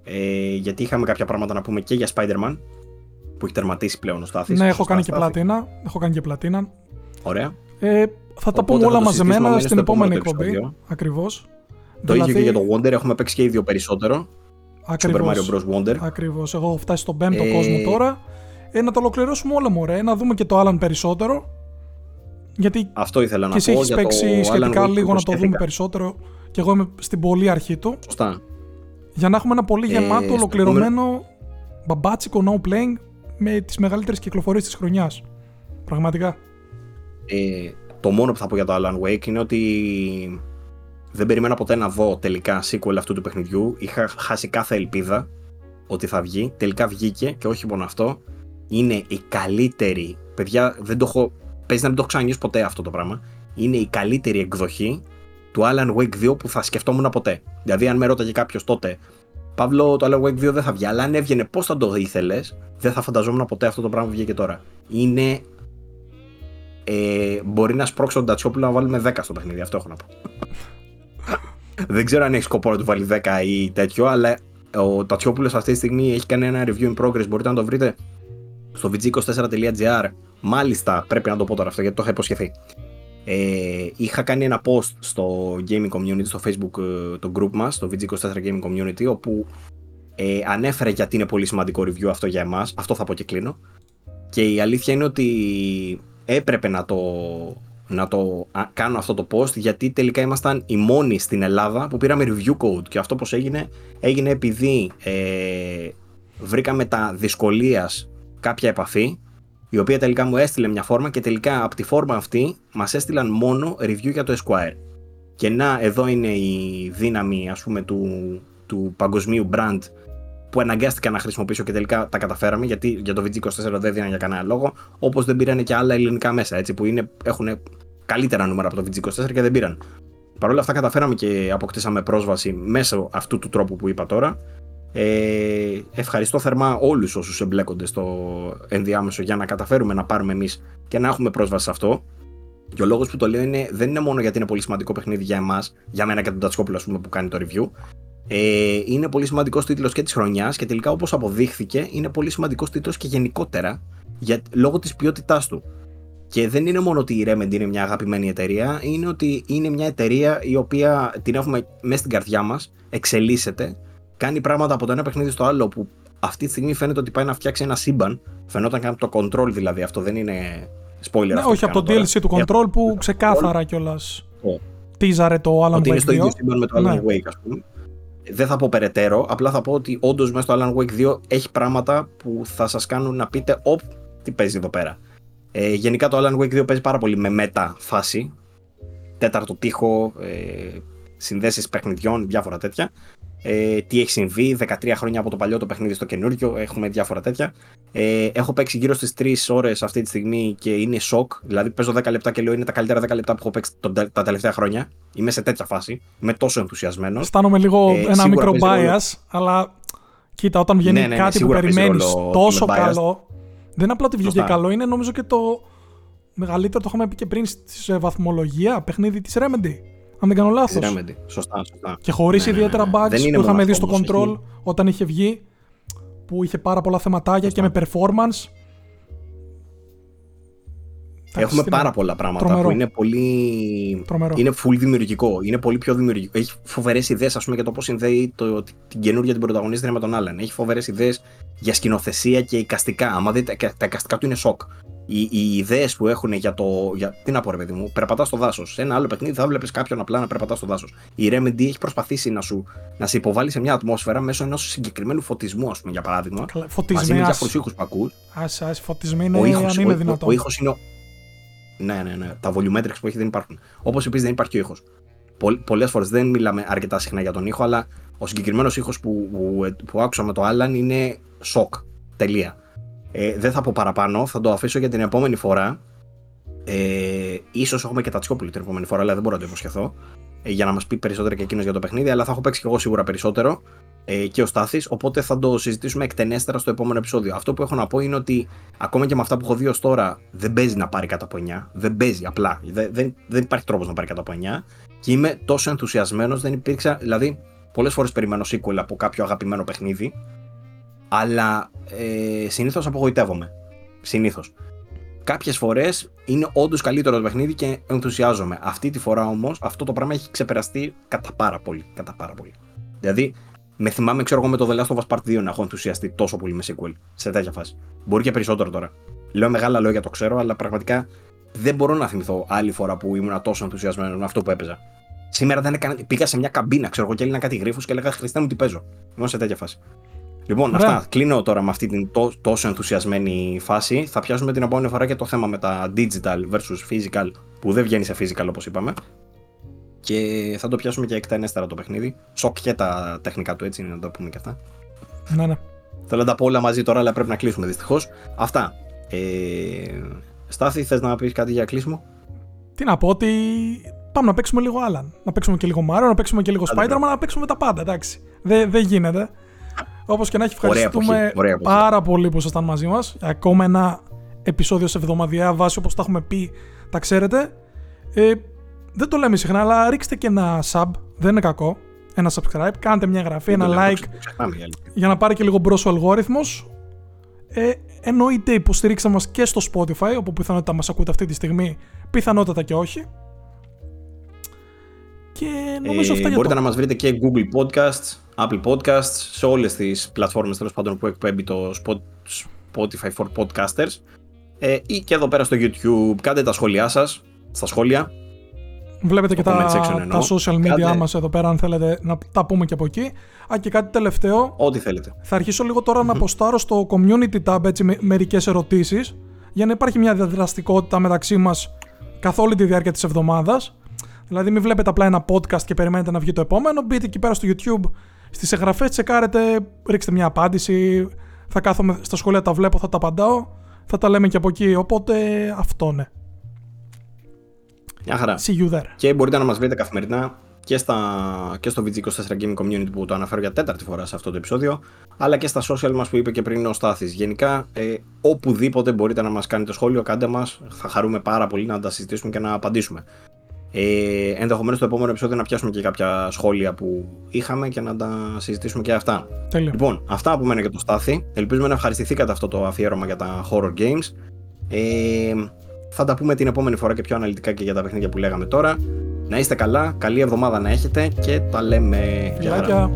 Ε, γιατί είχαμε κάποια πράγματα να πούμε και για Spider-Man που έχει τερματίσει πλέον ο Στάθης. Ναι, έχω κάνει και πλατίνα. Έχω κάνει και πλατίνα. Ωραία. Ε, θα τα πούμε όλα μαζεμένα στην επόμενη εκπομπή. Ακριβώς. Το δηλαδή... ίδιο και για το Wonder. Έχουμε παίξει και ίδιο περισσότερο. Ακριβώς, Super Mario Bros. Wonder. Ακριβώς. Εγώ έχω φτάσει στον πέμπτο ε... κόσμο τώρα. Ε, να το ολοκληρώσουμε όλα μωρέ. Να δούμε και το Alan περισσότερο. Γιατί Αυτό ήθελα να και πω. εσύ έχει παίξει σχετικά λίγο να το δούμε περισσότερο. Και εγώ είμαι στην πολύ αρχή του. Σωστά. Για να έχουμε ένα πολύ ε, γεμάτο, ολοκληρωμένο μπαμπάτσικο no playing με τις μεγαλύτερες κυκλοφορίες της χρονιάς. Πραγματικά. Ε, το μόνο που θα πω για το Alan Wake είναι ότι δεν περιμένα ποτέ να δω τελικά sequel αυτού του παιχνιδιού. Είχα χάσει κάθε ελπίδα ότι θα βγει. Τελικά βγήκε και όχι μόνο αυτό. Είναι η καλύτερη. Παιδιά, δεν το έχω. Παίζει να μην το έχω ξανανιώσει ποτέ αυτό το πράγμα. Είναι η καλύτερη εκδοχή του Alan Wake 2 που θα σκεφτόμουν ποτέ. Δηλαδή, αν με ρώταγε κάποιος τότε, Παύλο, το Alan Wake 2 δεν θα βγει, αλλά αν έβγαινε πώς θα το ήθελες, δεν θα φανταζόμουν ποτέ αυτό το πράγμα που βγήκε τώρα. Είναι. Ε, μπορεί να σπρώξω τον Τατσιόπουλο να βάλουμε 10 στο παιχνίδι, αυτό έχω να πω. δεν ξέρω αν έχει σκοπό να του βάλει 10 ή τέτοιο, αλλά ο Τατσιόπουλο αυτή τη στιγμή έχει κάνει ένα review in progress. Μπορείτε να το βρείτε στο vg24.gr. Μάλιστα, πρέπει να το πω τώρα αυτό γιατί το είχα υποσχεθεί. Ε, είχα κάνει ένα post στο gaming community, στο facebook ε, το group μας, το VG24 Gaming Community, όπου ε, ανέφερε γιατί είναι πολύ σημαντικό review αυτό για εμάς, αυτό θα πω και κλείνω. Και η αλήθεια είναι ότι έπρεπε να το, να το κάνω αυτό το post γιατί τελικά ήμασταν οι μόνοι στην Ελλάδα που πήραμε review code και αυτό πως έγινε, έγινε επειδή ε, βρήκαμε τα δυσκολίας κάποια επαφή η οποία τελικά μου έστειλε μια φόρμα και τελικά από τη φόρμα αυτή μας έστειλαν μόνο review για το Esquire. Και να, εδώ είναι η δύναμη ας πούμε του, του παγκοσμίου brand που αναγκάστηκα να χρησιμοποιήσω και τελικά τα καταφέραμε γιατί για το VG24 δεν δίναν για κανένα λόγο όπως δεν πήραν και άλλα ελληνικά μέσα έτσι που είναι, έχουν καλύτερα νούμερα από το VG24 και δεν πήραν. Παρ' όλα αυτά καταφέραμε και αποκτήσαμε πρόσβαση μέσω αυτού του τρόπου που είπα τώρα ε, ευχαριστώ θερμά όλους όσους εμπλέκονται στο ενδιάμεσο για να καταφέρουμε να πάρουμε εμείς και να έχουμε πρόσβαση σε αυτό. Και ο λόγος που το λέω είναι, δεν είναι μόνο γιατί είναι πολύ σημαντικό παιχνίδι για εμάς, για μένα και τον Τατσκόπουλο πούμε, που κάνει το review. Ε, είναι πολύ σημαντικός τίτλος και της χρονιάς και τελικά όπως αποδείχθηκε είναι πολύ σημαντικός τίτλος και γενικότερα για, λόγω της ποιότητάς του. Και δεν είναι μόνο ότι η Remedy είναι μια αγαπημένη εταιρεία, είναι ότι είναι μια εταιρεία η οποία την έχουμε μέσα στην καρδιά μας, εξελίσσεται κάνει πράγματα από το ένα παιχνίδι στο άλλο που αυτή τη στιγμή φαίνεται ότι πάει να φτιάξει ένα σύμπαν. Φαινόταν και από το control δηλαδή, αυτό δεν είναι spoiler. Ναι, όχι από το DLC του control που ξεκάθαρα κιόλας. Τίζαρε το Alan Wake. Ότι είναι στο ίδιο σύμπαν με το Alan ναι. Wake, ας πούμε. Δεν θα πω περαιτέρω, απλά θα πω ότι όντως μέσα στο Alan Wake 2 έχει πράγματα που θα σας κάνουν να πείτε, Ωπ, τι παίζει εδώ πέρα. Ε, γενικά το Alan Wake 2 παίζει πάρα πολύ με μετα φάση. Τέταρτο τείχο, ε, συνδέσεις παιχνιδιών, διάφορα τέτοια ε, τι έχει συμβεί, 13 χρόνια από το παλιό το παιχνίδι στο καινούριο, έχουμε διάφορα τέτοια. Ε, έχω παίξει γύρω στις 3 ώρες αυτή τη στιγμή και είναι σοκ. Δηλαδή, παίζω 10 λεπτά και λέω είναι τα καλύτερα 10 λεπτά που έχω παίξει τα τελευταία χρόνια. Είμαι σε τέτοια φάση. Είμαι τόσο ενθουσιασμένος. Αισθάνομαι λίγο ε, ένα μικρό bias, αλλά κοίτα, όταν βγαίνει ναι, ναι, ναι, κάτι που περιμένεις τόσο καλό. Δεν είναι απλά ότι βγήκε καλό, είναι νομίζω και το μεγαλύτερο, το είχαμε πει και πριν στη βαθμολογία, παιχνίδι της Remedy. Αν δεν κάνω λάθος. Σωστά, σωστά. Και χωρίς ναι, ναι, ιδιαίτερα ναι, bugs που είχαμε δει στο control όταν είχε βγει, που είχε πάρα πολλά θεματάκια και με performance. Έχουμε πάρα πολλά πράγματα Τρομερό. που είναι πολύ. Τρομερό. Είναι full δημιουργικό. Είναι πολύ πιο δημιουργικό. Έχει φοβερές ιδέες, ας πούμε, για το πώς συνδέει το, την καινούργια την πρωταγωνίστρια με τον άλλον. Έχει φοβερές ιδέες για σκηνοθεσία και εικαστικά. Άμα δείτε, τα εικαστικά του είναι σοκ οι, οι ιδέες που έχουν για το. Για, τι να πω, ρε παιδί μου, περπατάς στο δάσος. Σε ένα άλλο παιχνίδι θα βλέπεις κάποιον απλά να περπατάς στο δάσος. Η Remedy έχει προσπαθήσει να σου να σε υποβάλει σε μια ατμόσφαιρα μέσω ενός συγκεκριμένου φωτισμού, ας πούμε, για παράδειγμα. Φωτισμοί. Μαζί με ήχου που ακούς. Α, ας, φωτισμοί είναι, ο ήχος, αν είναι δυνατόν. Ο, ο, ήχος είναι. Ο... Ναι, ναι, ναι. Τα volumetrics που έχει δεν υπάρχουν. Όπως επίσης δεν υπάρχει ο ήχος. Πολλές φορές δεν μιλάμε αρκετά συχνά για τον ήχο, αλλά ο συγκεκριμένος ήχος που, που, που άκουσα με το Alan είναι σοκ. Τελεία. Ε, δεν θα πω παραπάνω, θα το αφήσω για την επόμενη φορά. Ε, ίσως έχουμε και τα Τσιόπουλη την επόμενη φορά, αλλά δεν μπορώ να το υποσχεθώ. Ε, για να μας πει περισσότερα και εκείνος για το παιχνίδι, αλλά θα έχω παίξει και εγώ σίγουρα περισσότερο. ε, και ο Στάθης, οπότε θα το συζητήσουμε εκτενέστερα στο επόμενο επεισόδιο. Αυτό που έχω να πω είναι ότι ακόμα και με αυτά που έχω δει ως τώρα δεν παίζει να πάρει κατά από 9. Δεν παίζει απλά. Δεν, δεν, δεν υπάρχει τρόπος να πάρει κατά από 9. Και είμαι τόσο ενθουσιασμένος, δεν υπήρξα, δηλαδή πολλές φορές περιμένω sequel από κάποιο αγαπημένο παιχνίδι, αλλά ε, συνήθως απογοητεύομαι. Συνήθως. Κάποιες φορές είναι όντως καλύτερο το παιχνίδι και ενθουσιάζομαι. Αυτή τη φορά όμως αυτό το πράγμα έχει ξεπεραστεί κατά πάρα πολύ. Κατά πάρα πολύ. Δηλαδή, με θυμάμαι, ξέρω εγώ, με το The Last of Us Part 2 να έχω ενθουσιαστεί τόσο πολύ με sequel σε τέτοια φάση. Μπορεί και περισσότερο τώρα. Λέω μεγάλα λόγια, το ξέρω, αλλά πραγματικά δεν μπορώ να θυμηθώ άλλη φορά που ήμουν τόσο ενθουσιασμένος με αυτό που έπαιζα. Σήμερα δεν έκανα, πήγα σε μια καμπίνα, ξέρω εγώ, και έλεγα κάτι γρήφου και έλεγα Χριστέ μου τι παίζω. Ήμουν σε τέτοια φάση. Λοιπόν, αυτά. Κλείνω τώρα με αυτή την τόσο ενθουσιασμένη φάση. Θα πιάσουμε την επόμενη φορά και το θέμα με τα digital versus physical, που δεν βγαίνει σε physical όπως είπαμε. Και θα το πιάσουμε και εκτενέστερα το παιχνίδι. Σοκ και τα τεχνικά του, έτσι είναι να το πούμε και αυτά. Ναι, ναι. Θέλω να τα πω όλα μαζί τώρα, αλλά πρέπει να κλείσουμε δυστυχώς. Αυτά. Ε, Στάθη, θες να πεις κάτι για κλείσιμο; Τι να πω, ότι πάμε να παίξουμε λίγο Alan. Να παίξουμε και λίγο Mario, να παίξουμε και λίγο Spider-Man, να παίξουμε τα πάντα, εντάξει. Δεν δε γίνεται. Όπως και να έχει, ευχαριστούμε πάρα πολύ που ήσασταν μαζί μας. Ακόμα ένα επεισόδιο σε εβδομαδιαία βάση όπως τα έχουμε πει, τα ξέρετε. Ε, δεν το λέμε συχνά, αλλά ρίξτε και ένα sub, δεν είναι κακό. Ένα subscribe, κάντε μια εγγραφή, ένα like για να πάρει και λίγο μπρος ο αλγόριθμος. Ε, εννοείται υποστηρίξτε μας και στο Spotify, όπου πιθανότητα μας ακούτε αυτή τη στιγμή, πιθανότατα και όχι. Και νομίζω ε, αυτά για Μπορείτε να μας βρείτε και Google Podcasts, Apple Podcasts, σε όλες τις πλατφόρμες τέλος πάντων που εκπέμπει το Spotify for Podcasters ε, ή και εδώ πέρα στο YouTube. Κάντε τα σχόλιά σας στα σχόλια. Βλέπετε και τα, τα social media Κάντε... μας εδώ πέρα αν θέλετε να τα πούμε και από εκεί. Α, και κάτι τελευταίο. Ό,τι θέλετε. Θα αρχίσω λίγο τώρα να αποστάρω στο community tab έτσι, με, μερικές ερωτήσεις για να υπάρχει μια διαδραστικότητα μεταξύ μας καθ' όλη τη διάρκεια της εβδομάδας. Δηλαδή μην βλέπετε απλά ένα podcast και περιμένετε να βγει το επόμενο. Μπείτε εκεί πέρα στο YouTube στις εγγραφές, τσεκάρετε, ρίξτε μια απάντηση. Θα κάθομαι στα σχόλια, τα βλέπω, θα τα απαντάω. Θα τα λέμε και από εκεί. Οπότε αυτό ναι. Μια χαρά. See you there. Και μπορείτε να μας βρείτε καθημερινά και, στα, και στο VG24 Gaming Community που το αναφέρω για τέταρτη φορά σε αυτό το επεισόδιο, αλλά και στα social μας που είπε και πριν ο Στάθης. Γενικά, ε, οπουδήποτε μπορείτε να μας κάνετε σχόλιο, κάντε μας. Θα χαρούμε πάρα πολύ να τα συζητήσουμε και να απαντήσουμε. Ε, Ενδεχομένως στο επόμενο επεισόδιο να πιάσουμε και κάποια σχόλια που είχαμε και να τα συζητήσουμε και αυτά. Τέλεια. Λοιπόν, αυτά από μένα για το Στάθη. Ελπίζουμε να ευχαριστηθήκατε αυτό το αφιέρωμα για τα horror games. Ε, θα τα πούμε την επόμενη φορά και πιο αναλυτικά και για τα παιχνίδια που λέγαμε τώρα. Να είστε καλά, καλή εβδομάδα να έχετε και τα λέμε. Φιλάκια.